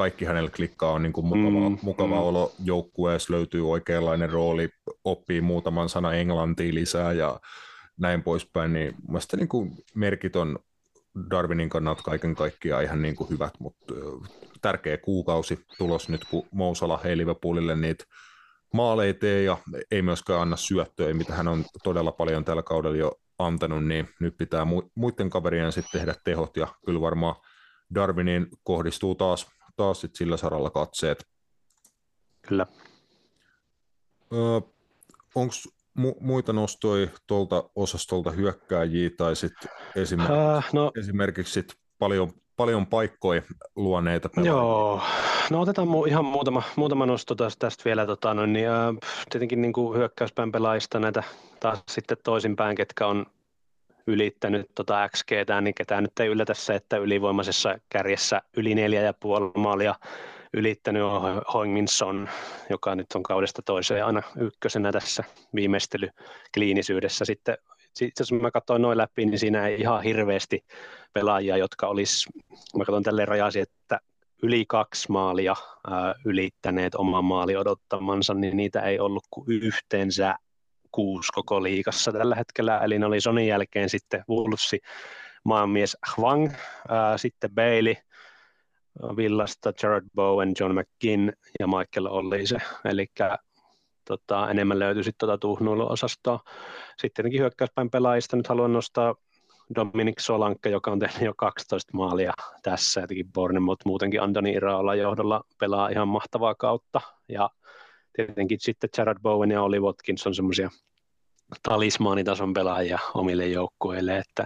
kaikki hänellä klikkaa on niin kuin mukava, mm, mukava mm. olo joukkueessa, löytyy oikeanlainen rooli, oppii muutaman sana englantia lisää ja näin poispäin, niin mielestäni niin kuin merkit on Darwinin kannalta kaiken kaikkiaan ihan niin kuin hyvät, mutta tärkeä kuukausi tulos nyt, kun Mousala hei Liverpoolille niitä maaleja tee ja ei myöskään anna syöttöä, mitä hän on todella paljon tällä kaudella jo antanut, niin nyt pitää muiden kaverien sitten tehdä tehot ja kyllä varmaan Darwinin kohdistuu taas, taas sit sillä saralla katseet. Kyllä. Öö, Onko mu- muita nostoja tuolta osastolta hyökkääjiä tai sitten esimerkiksi, äh, no, esimerkiksi sit paljon, paljon paikkoja luoneita pelaajia? Joo, no otetaan mu- ihan muutama, muutama nosto taas tästä vielä. Tota, no, niin, äh, tietenkin niin kuin hyökkäyspään pelaajista näitä taas sitten toisinpäin, ketkä on ylittänyt tota XG, niin ketään nyt ei yllätä se, että ylivoimaisessa kärjessä yli neljä ja puoli maalia ylittänyt on Hoinginson, joka nyt on kaudesta toiseen aina ykkösenä tässä viimeistelykliinisyydessä. Sitten jos mä katsoin noin läpi, niin siinä ei ihan hirveästi pelaajia, jotka olisi, mä katson tälleen rajasi, että yli kaksi maalia ää, ylittäneet oman maali odottamansa, niin niitä ei ollut kuin yhteensä kuusi koko liikassa tällä hetkellä, eli ne oli Sonin jälkeen sitten Wolvesi maanmies Hwang, ää, sitten Bailey, Villasta Jared Bowen, John McGinn ja Michael Ollise, eli tota, enemmän löytyi sitten tuota tuhnuiluosastoa. Sitten tietenkin hyökkäyspäin pelaajista nyt haluan nostaa Dominic Solanke, joka on tehnyt jo 12 maalia tässä, jotenkin Bournemouth muutenkin Antoni Iraola johdolla pelaa ihan mahtavaa kautta, ja tietenkin sitten Jared Bowen ja Oli Watkins on semmoisia talismaanitason pelaajia omille joukkueille, että,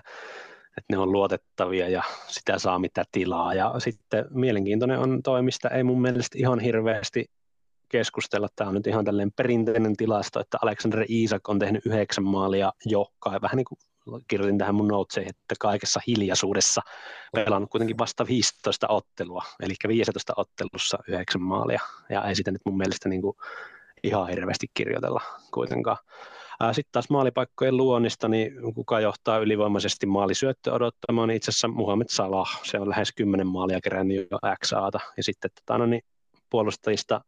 että ne on luotettavia ja sitä saa mitä tilaa. Ja sitten mielenkiintoinen on toimista, ei mun mielestä ihan hirveästi keskustella. Tämä on nyt ihan tällainen perinteinen tilasto, että Alexander Isak on tehnyt yhdeksän maalia jo, vähän niin kuin kirjoitin tähän mun notesiin, että kaikessa hiljaisuudessa pelannut kuitenkin vasta 15 ottelua, eli 15 ottelussa yhdeksän maalia, ja ei sitä nyt mun mielestä niin kuin ihan hirveästi kirjoitella kuitenkaan. Sitten taas maalipaikkojen luonnista, niin kuka johtaa ylivoimaisesti maalisyöttö odottamaan, niin itse asiassa Muhammed Salah, se on lähes 10 maalia kerännyt jo XAta, ja sitten tota, no niin, puolustajista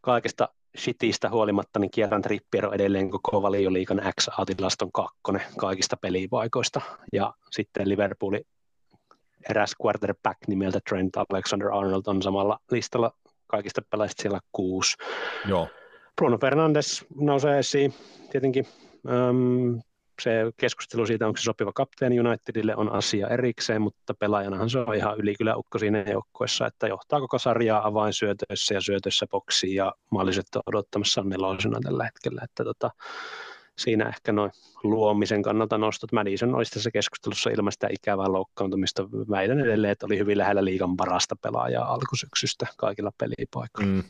kaikesta shitistä huolimatta, niin Kieran Trippier on edelleen koko valioliikan XA-tilaston kakkonen kaikista pelipaikoista. Ja sitten Liverpoolin eräs quarterback nimeltä Trent Alexander-Arnold on samalla listalla kaikista pelaajista siellä kuusi. Joo. Bruno Fernandes nousee esiin tietenkin. Um, se keskustelu siitä, onko se sopiva kapteeni Unitedille, on asia erikseen, mutta pelaajanahan se on ihan ylikylä-ukko siinä joukkueessa, että johtaa koko sarjaa avainsyötöissä ja syötöissä boksiin ja odottamassa on nelosena tällä hetkellä, että tota, siinä ehkä noin luomisen kannalta nostot. Madison olisi tässä keskustelussa ilman sitä ikävää loukkaantumista. Väitän edelleen, että oli hyvin lähellä liigan parasta pelaajaa alkusyksystä kaikilla pelipaikoilla. Mm.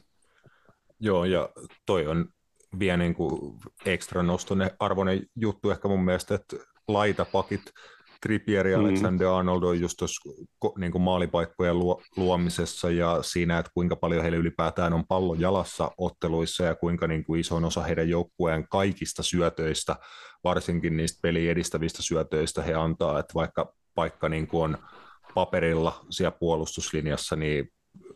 Joo, ja toi on vielä niin kuin ekstra nostone arvoinen juttu ehkä mun mielestä, että laitapakit, Trippier ja mm. Alexander-Arnold on just tuossa niin kuin maalipaikkojen luo, luomisessa ja siinä, että kuinka paljon heillä ylipäätään on pallo jalassa otteluissa ja kuinka niin kuin iso osa heidän joukkueen kaikista syötöistä, varsinkin niistä peli edistävistä syötöistä he antaa, että vaikka paikka niin kuin on paperilla siellä puolustuslinjassa, niin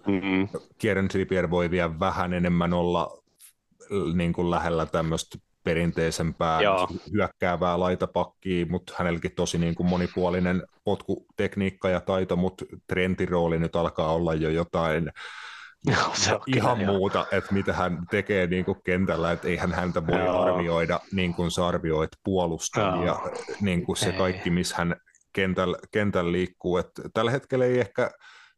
mm-hmm. Kieran Trippier voi vielä vähän enemmän olla niin kuin lähellä tämmöistä perinteisempää Joo. hyökkäävää laitapakkia, mutta hänelläkin tosi niin kuin monipuolinen potkutekniikka ja taito, mutta Trentin rooli nyt alkaa olla jo jotain Joo, se ihan kyllä, muuta, että mitä hän tekee niin kuin kentällä, että eihän häntä voi Joo. arvioida niin kuin sä arvioit puolustajia, niin kuin se kaikki, missä hän kentällä, kentällä liikkuu. että tällä hetkellä ei ehkä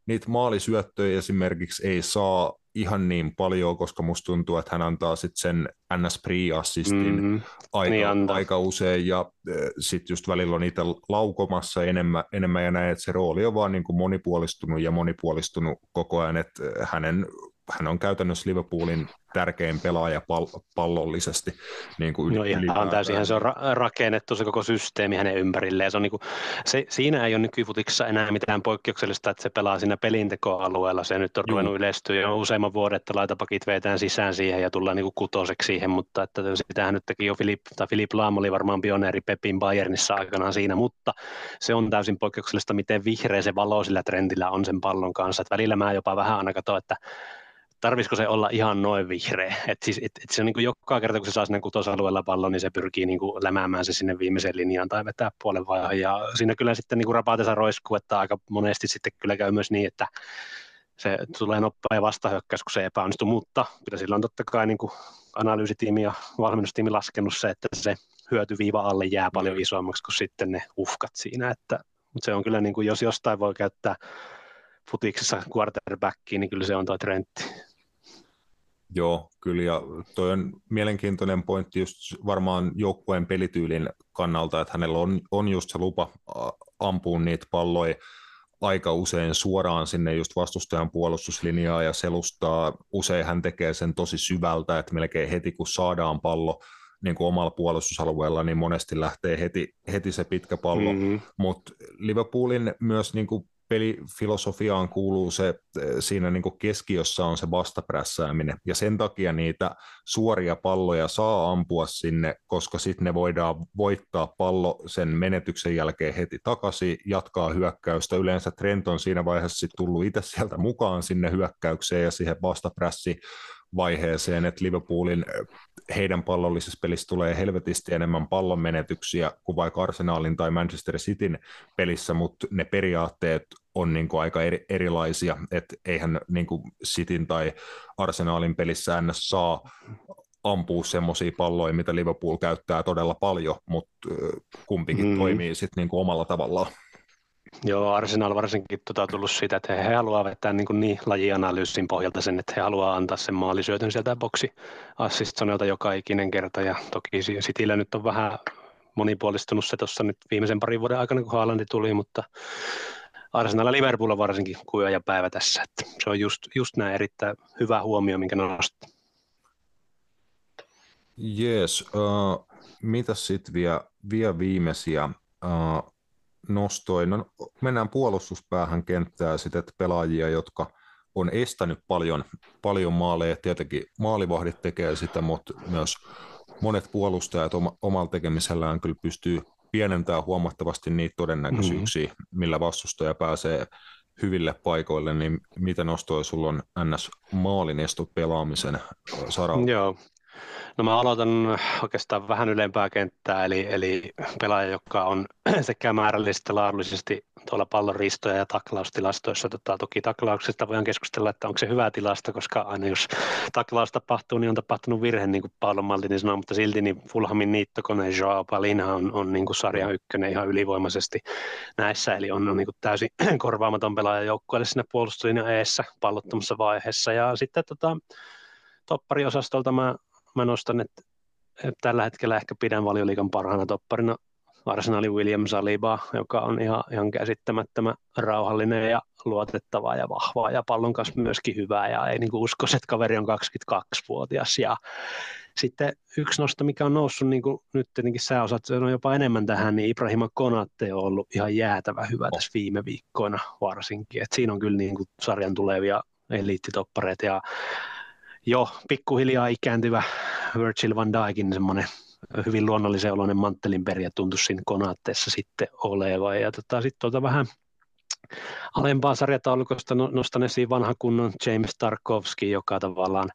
niitä maalisyöttöjä esimerkiksi ei saa ihan niin paljon, koska musta tuntuu, että hän antaa sitten sen ns. pre-assistin mm-hmm. aika, niin aika usein, ja sitten just välillä on itse laukomassa enemmän, enemmän ja näin, että se rooli on vaan niin kuin monipuolistunut ja monipuolistunut koko ajan, että hänen hän on käytännössä Liverpoolin tärkein pelaaja pal- pallollisesti. Niin kuin no ihan täysin, se on ra- rakennettu se koko systeemi hänen ympärilleen. Se on niin kuin, se, siinä ei ole nykyfutiksessa enää mitään poikkeuksellista, että se pelaa siinä pelintekoalueella. Se nyt on ruvennut yleistyä jo useamman vuoden, että laitapakit vetään sisään siihen ja tullaan niin kuin kutoseksi siihen, mutta että sitähän nyt teki jo Filip, tai Filip Laam oli varmaan pioneeri Pepin Bayernissa aikanaan siinä, mutta se on täysin poikkeuksellista, miten vihreä se valo sillä trendillä on sen pallon kanssa. Että välillä mä jopa vähän aina katsoin, että tarvisiko se olla ihan noin vihreä. Et siis, et, et se on niin kuin joka kerta, kun se saa sinne kutosalueella pallon, niin se pyrkii niin kuin lämäämään se sinne viimeiseen linjaan tai vetää puolen vaihan. Ja siinä kyllä sitten niin kuin roiskuu, että aika monesti sitten kyllä käy myös niin, että se tulee nopea vastahyökkäys, kun se epäonnistuu, mutta kyllä sillä on totta kai niin kuin analyysitiimi ja valmennustiimi laskenut se, että se hyötyviiva alle jää paljon isommaksi kuin sitten ne uhkat siinä, että, mutta se on kyllä niin kuin, jos jostain voi käyttää futiksessa quarterbackiin, niin kyllä se on tuo Trentti. Joo, kyllä, ja toi on mielenkiintoinen pointti just varmaan joukkueen pelityylin kannalta, että hänellä on, on just se lupa ampua niitä palloja aika usein suoraan sinne just vastustajan puolustuslinjaa ja selustaa. Usein hän tekee sen tosi syvältä, että melkein heti kun saadaan pallo niin kuin omalla puolustusalueella, niin monesti lähtee heti, heti se pitkä pallo. Mm-hmm. Mutta Liverpoolin myös niin kuin pelifilosofiaan kuuluu se, eh, siinä niin kuin keskiössä on se vastaprässääminen, ja sen takia niitä suoria palloja saa ampua sinne, koska sitten ne voidaan voittaa pallo sen menetyksen jälkeen heti takaisin, jatkaa hyökkäystä. Yleensä Trent on siinä vaiheessa tullut itse sieltä mukaan sinne hyökkäykseen ja siihen vastaprässi vaiheeseen, että Liverpoolin heidän pallollisessa pelissä tulee helvetisti enemmän pallon menetyksiä kuin vaikka Arsenalin tai Manchester Cityn pelissä, mutta ne periaatteet on niin kuin aika eri, erilaisia, että eihän niin kuin Cityn tai Arsenalin pelissä ns. saa ampua semmoisia palloja, mitä Liverpool käyttää todella paljon, mutta kumpikin mm. toimii sitten niin kuin omalla tavallaan. Joo, Arsenal varsinkin tota, tullut siitä, että he, he haluavat vetää niin, kuin niin lajianalyysin pohjalta sen, että he haluavat antaa sen maalisyötön sieltä boksi assistonelta joka ikinen kerta. Ja toki Cityllä nyt on vähän monipuolistunut se tuossa nyt viimeisen parin vuoden aikana, kun Haalandi tuli, mutta Arsenal ja Liverpool on varsinkin kuja ja päivä tässä. Että se on just, just näin erittäin hyvä huomio, minkä nostat. Jees, uh, mitä sitten vielä, vielä viimeisiä uh, nostoin. No, mennään puolustuspäähän kenttää sitten, että pelaajia, jotka on estänyt paljon, paljon maaleja. Tietenkin maalivahdit tekee sitä, mutta myös monet puolustajat oma, omalla tekemisellään kyllä pystyy pienentämään huomattavasti niitä todennäköisyyksiä, mm-hmm. millä vastustaja pääsee hyville paikoille, niin mitä nostoja sulla on NS maalinesto pelaamisen saralla? Joo, No mä aloitan oikeastaan vähän ylempää kenttää, eli, eli pelaaja, joka on sekä määrällisesti että laadullisesti tuolla pallon ristoja ja taklaustilastoissa. Tota, toki taklauksesta voidaan keskustella, että onko se hyvä tilasta, koska aina jos taklaus tapahtuu, niin on tapahtunut virhe, niin kuin Paulon Maldini sanoo, mutta silti niin Fulhamin niittokone Joao Palina on, on niin kuin sarjan ykkönen ihan ylivoimaisesti näissä, eli on, on niin kuin täysin korvaamaton pelaaja joukkueelle siinä puolustuslinjan eessä pallottomassa vaiheessa. Ja sitten tota, toppariosastolta mä mä nostan, että, tällä hetkellä ehkä pidän valioliikan parhaana topparina Arsenalin William Saliba, joka on ihan, ihan käsittämättömän rauhallinen ja luotettava ja vahva ja pallon kanssa myöskin hyvä ja ei niin usko, että kaveri on 22-vuotias ja sitten yksi nosto, mikä on noussut, niin kuin nyt tietenkin sä osaat sanoa jopa enemmän tähän, niin Ibrahima Konate on ollut ihan jäätävä hyvä tässä viime viikkoina varsinkin. Et siinä on kyllä niin kuin sarjan tulevia eliittitoppareita ja jo pikkuhiljaa ikääntyvä Virgil van Dijkin semmoinen hyvin luonnollisen oloinen manttelin periä tuntuisi siinä konaatteessa sitten oleva. Ja tota, sitten tuota vähän alempaa sarjataulukosta no, nostan esiin vanha kunnon James Tarkovski, joka tavallaan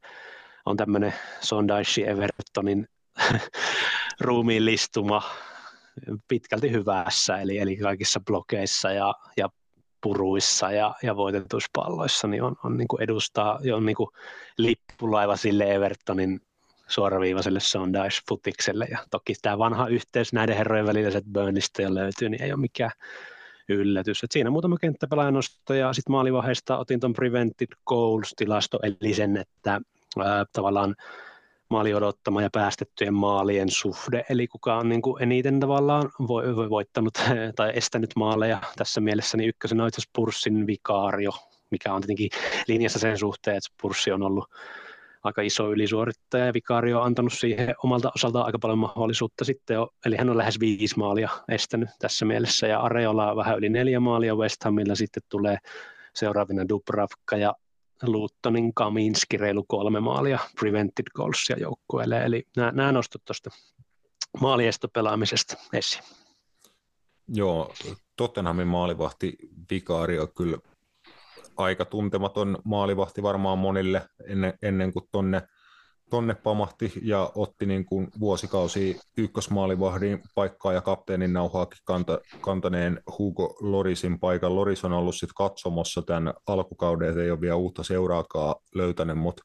on tämmöinen Sondaishi Evertonin ruumiin listuma pitkälti hyvässä, eli, eli kaikissa blokeissa ja, ja puruissa ja, ja voitetuspalloissa, niin on, on niin kuin edustaa, on niin kuin lippulaiva sille Evertonin suoraviivaiselle Sondice-futikselle. Ja toki tämä vanha yhteys näiden herrojen välillä, että Burnista jo löytyy, niin ei ole mikään yllätys. Et siinä muutama kenttäpelaajanosto ja sitten maalivaiheesta otin tuon prevented goals-tilasto, eli sen, että ää, tavallaan maali odottama ja päästettyjen maalien suhde, eli kuka on niin kuin eniten tavallaan voittanut tai estänyt maaleja. Tässä mielessä niin ykkösenä on itse Purssin vikaario, mikä on tietenkin linjassa sen suhteen, että Purssi on ollut aika iso ylisuorittaja ja Vikario on antanut siihen omalta osaltaan aika paljon mahdollisuutta sitten jo, eli hän on lähes viisi maalia estänyt tässä mielessä ja Areola vähän yli neljä maalia West Hamilla sitten tulee seuraavina Dubravka ja Luuttonin Kaminski reilu kolme maalia prevented goalsia joukkueelle, eli nämä, nämä nostot tuosta maaliestopelaamisesta esiin. Joo, Tottenhamin maalivahti Vikario kyllä aika tuntematon maalivahti varmaan monille ennen, ennen kuin tonne, tonne pamahti ja otti niin kuin vuosikausi ykkösmaalivahdin paikkaa ja kapteenin nauhaakin kanta, kantaneen Hugo Lorisin paikan. Loris on ollut sitten katsomossa tämän alkukauden, ei ole vielä uutta seuraakaan löytänyt, mutta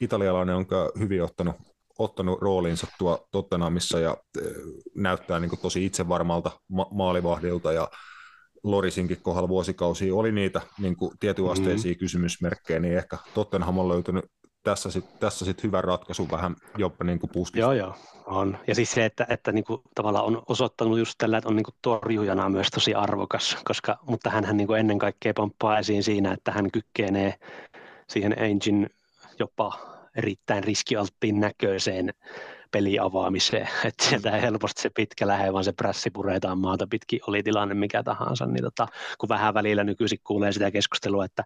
italialainen on hyvin ottanut, ottanut roolinsa tuo Tottenhamissa ja eh, näyttää niin kuin tosi itsevarmalta ma- maalivahdilta ja Lorisinkin kohdalla vuosikausia oli niitä niin kuin tietyasteisia mm. kysymysmerkkejä, niin ehkä Tottenham on löytynyt tässä sitten tässä sit hyvä ratkaisu vähän jopa niin kuin puskista. Joo, joo, on. Ja siis se, että, että niin kuin tavallaan on osoittanut just tällä, että on niin kuin torjujana myös tosi arvokas, koska, mutta hän niin kuin ennen kaikkea pomppaa esiin siinä, että hän kykenee siihen engine jopa erittäin riskialttiin näköiseen peliavaamiseen, että sieltä ei helposti se pitkä lähe, vaan se prässi puretaan maata pitkin, oli tilanne mikä tahansa, niin tota, kun vähän välillä nykyisin kuulee sitä keskustelua, että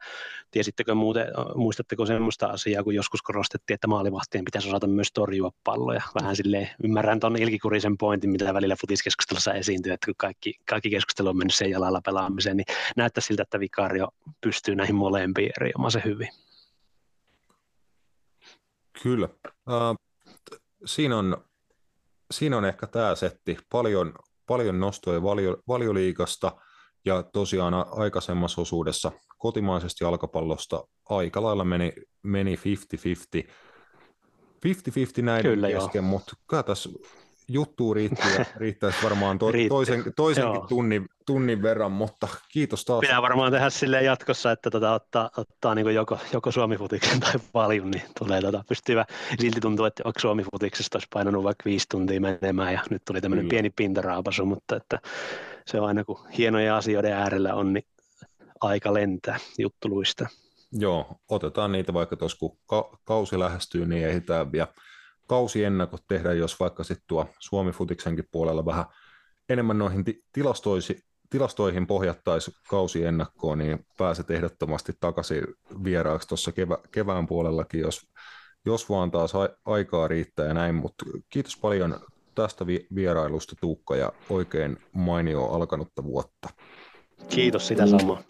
tiesittekö muuten, muistatteko semmoista asiaa, kun joskus korostettiin, että maalivahtien pitäisi osata myös torjua palloja, vähän silleen ymmärrän tuon ilkikurisen pointin, mitä välillä futiskeskustelussa esiintyy, että kun kaikki, kaikki keskustelu on mennyt sen jalalla pelaamiseen, niin näyttää siltä, että Vikario pystyy näihin molempiin erinomaisen hyvin. Kyllä. Uh, siinä on, siinä on ehkä tämä setti. Paljon, paljon nostoja valio, valioliikasta ja tosiaan aikaisemmassa osuudessa kotimaisesti jalkapallosta aika lailla meni, meni 50-50. 50-50 näiden Kyllä, kesken, joo. mutta kyllä tässä juttu riittää, riittäisi varmaan to, toisen, toisenkin tunnin, tunnin verran, mutta kiitos taas. Pitää varmaan tehdä sille jatkossa, että tota, ottaa, ottaa niin joko, joko Suomi-futiksen tai paljon, niin tulee tota, pystyvä. Silti tuntuu, että onko Suomi-futiksesta olisi painanut vaikka viisi tuntia menemään ja nyt tuli tämmöinen pieni pintaraapasu, mutta että se on aina kun hienoja asioiden äärellä on, niin aika lentää juttuluista. Joo, otetaan niitä vaikka tuossa kun ka- kausi lähestyy, niin ehditään vielä kausiennakot tehdä, jos vaikka sitten tuo Suomi-futiksenkin puolella vähän enemmän noihin ti- tilastoisi, tilastoihin pohjattaisi kausiennakkoon, niin pääset ehdottomasti takaisin vieraaksi tuossa kevä, kevään puolellakin, jos, jos vaan taas aikaa riittää ja näin, mutta kiitos paljon tästä vi- vierailusta Tuukka ja oikein mainio alkanutta vuotta. Kiitos sitä samaa.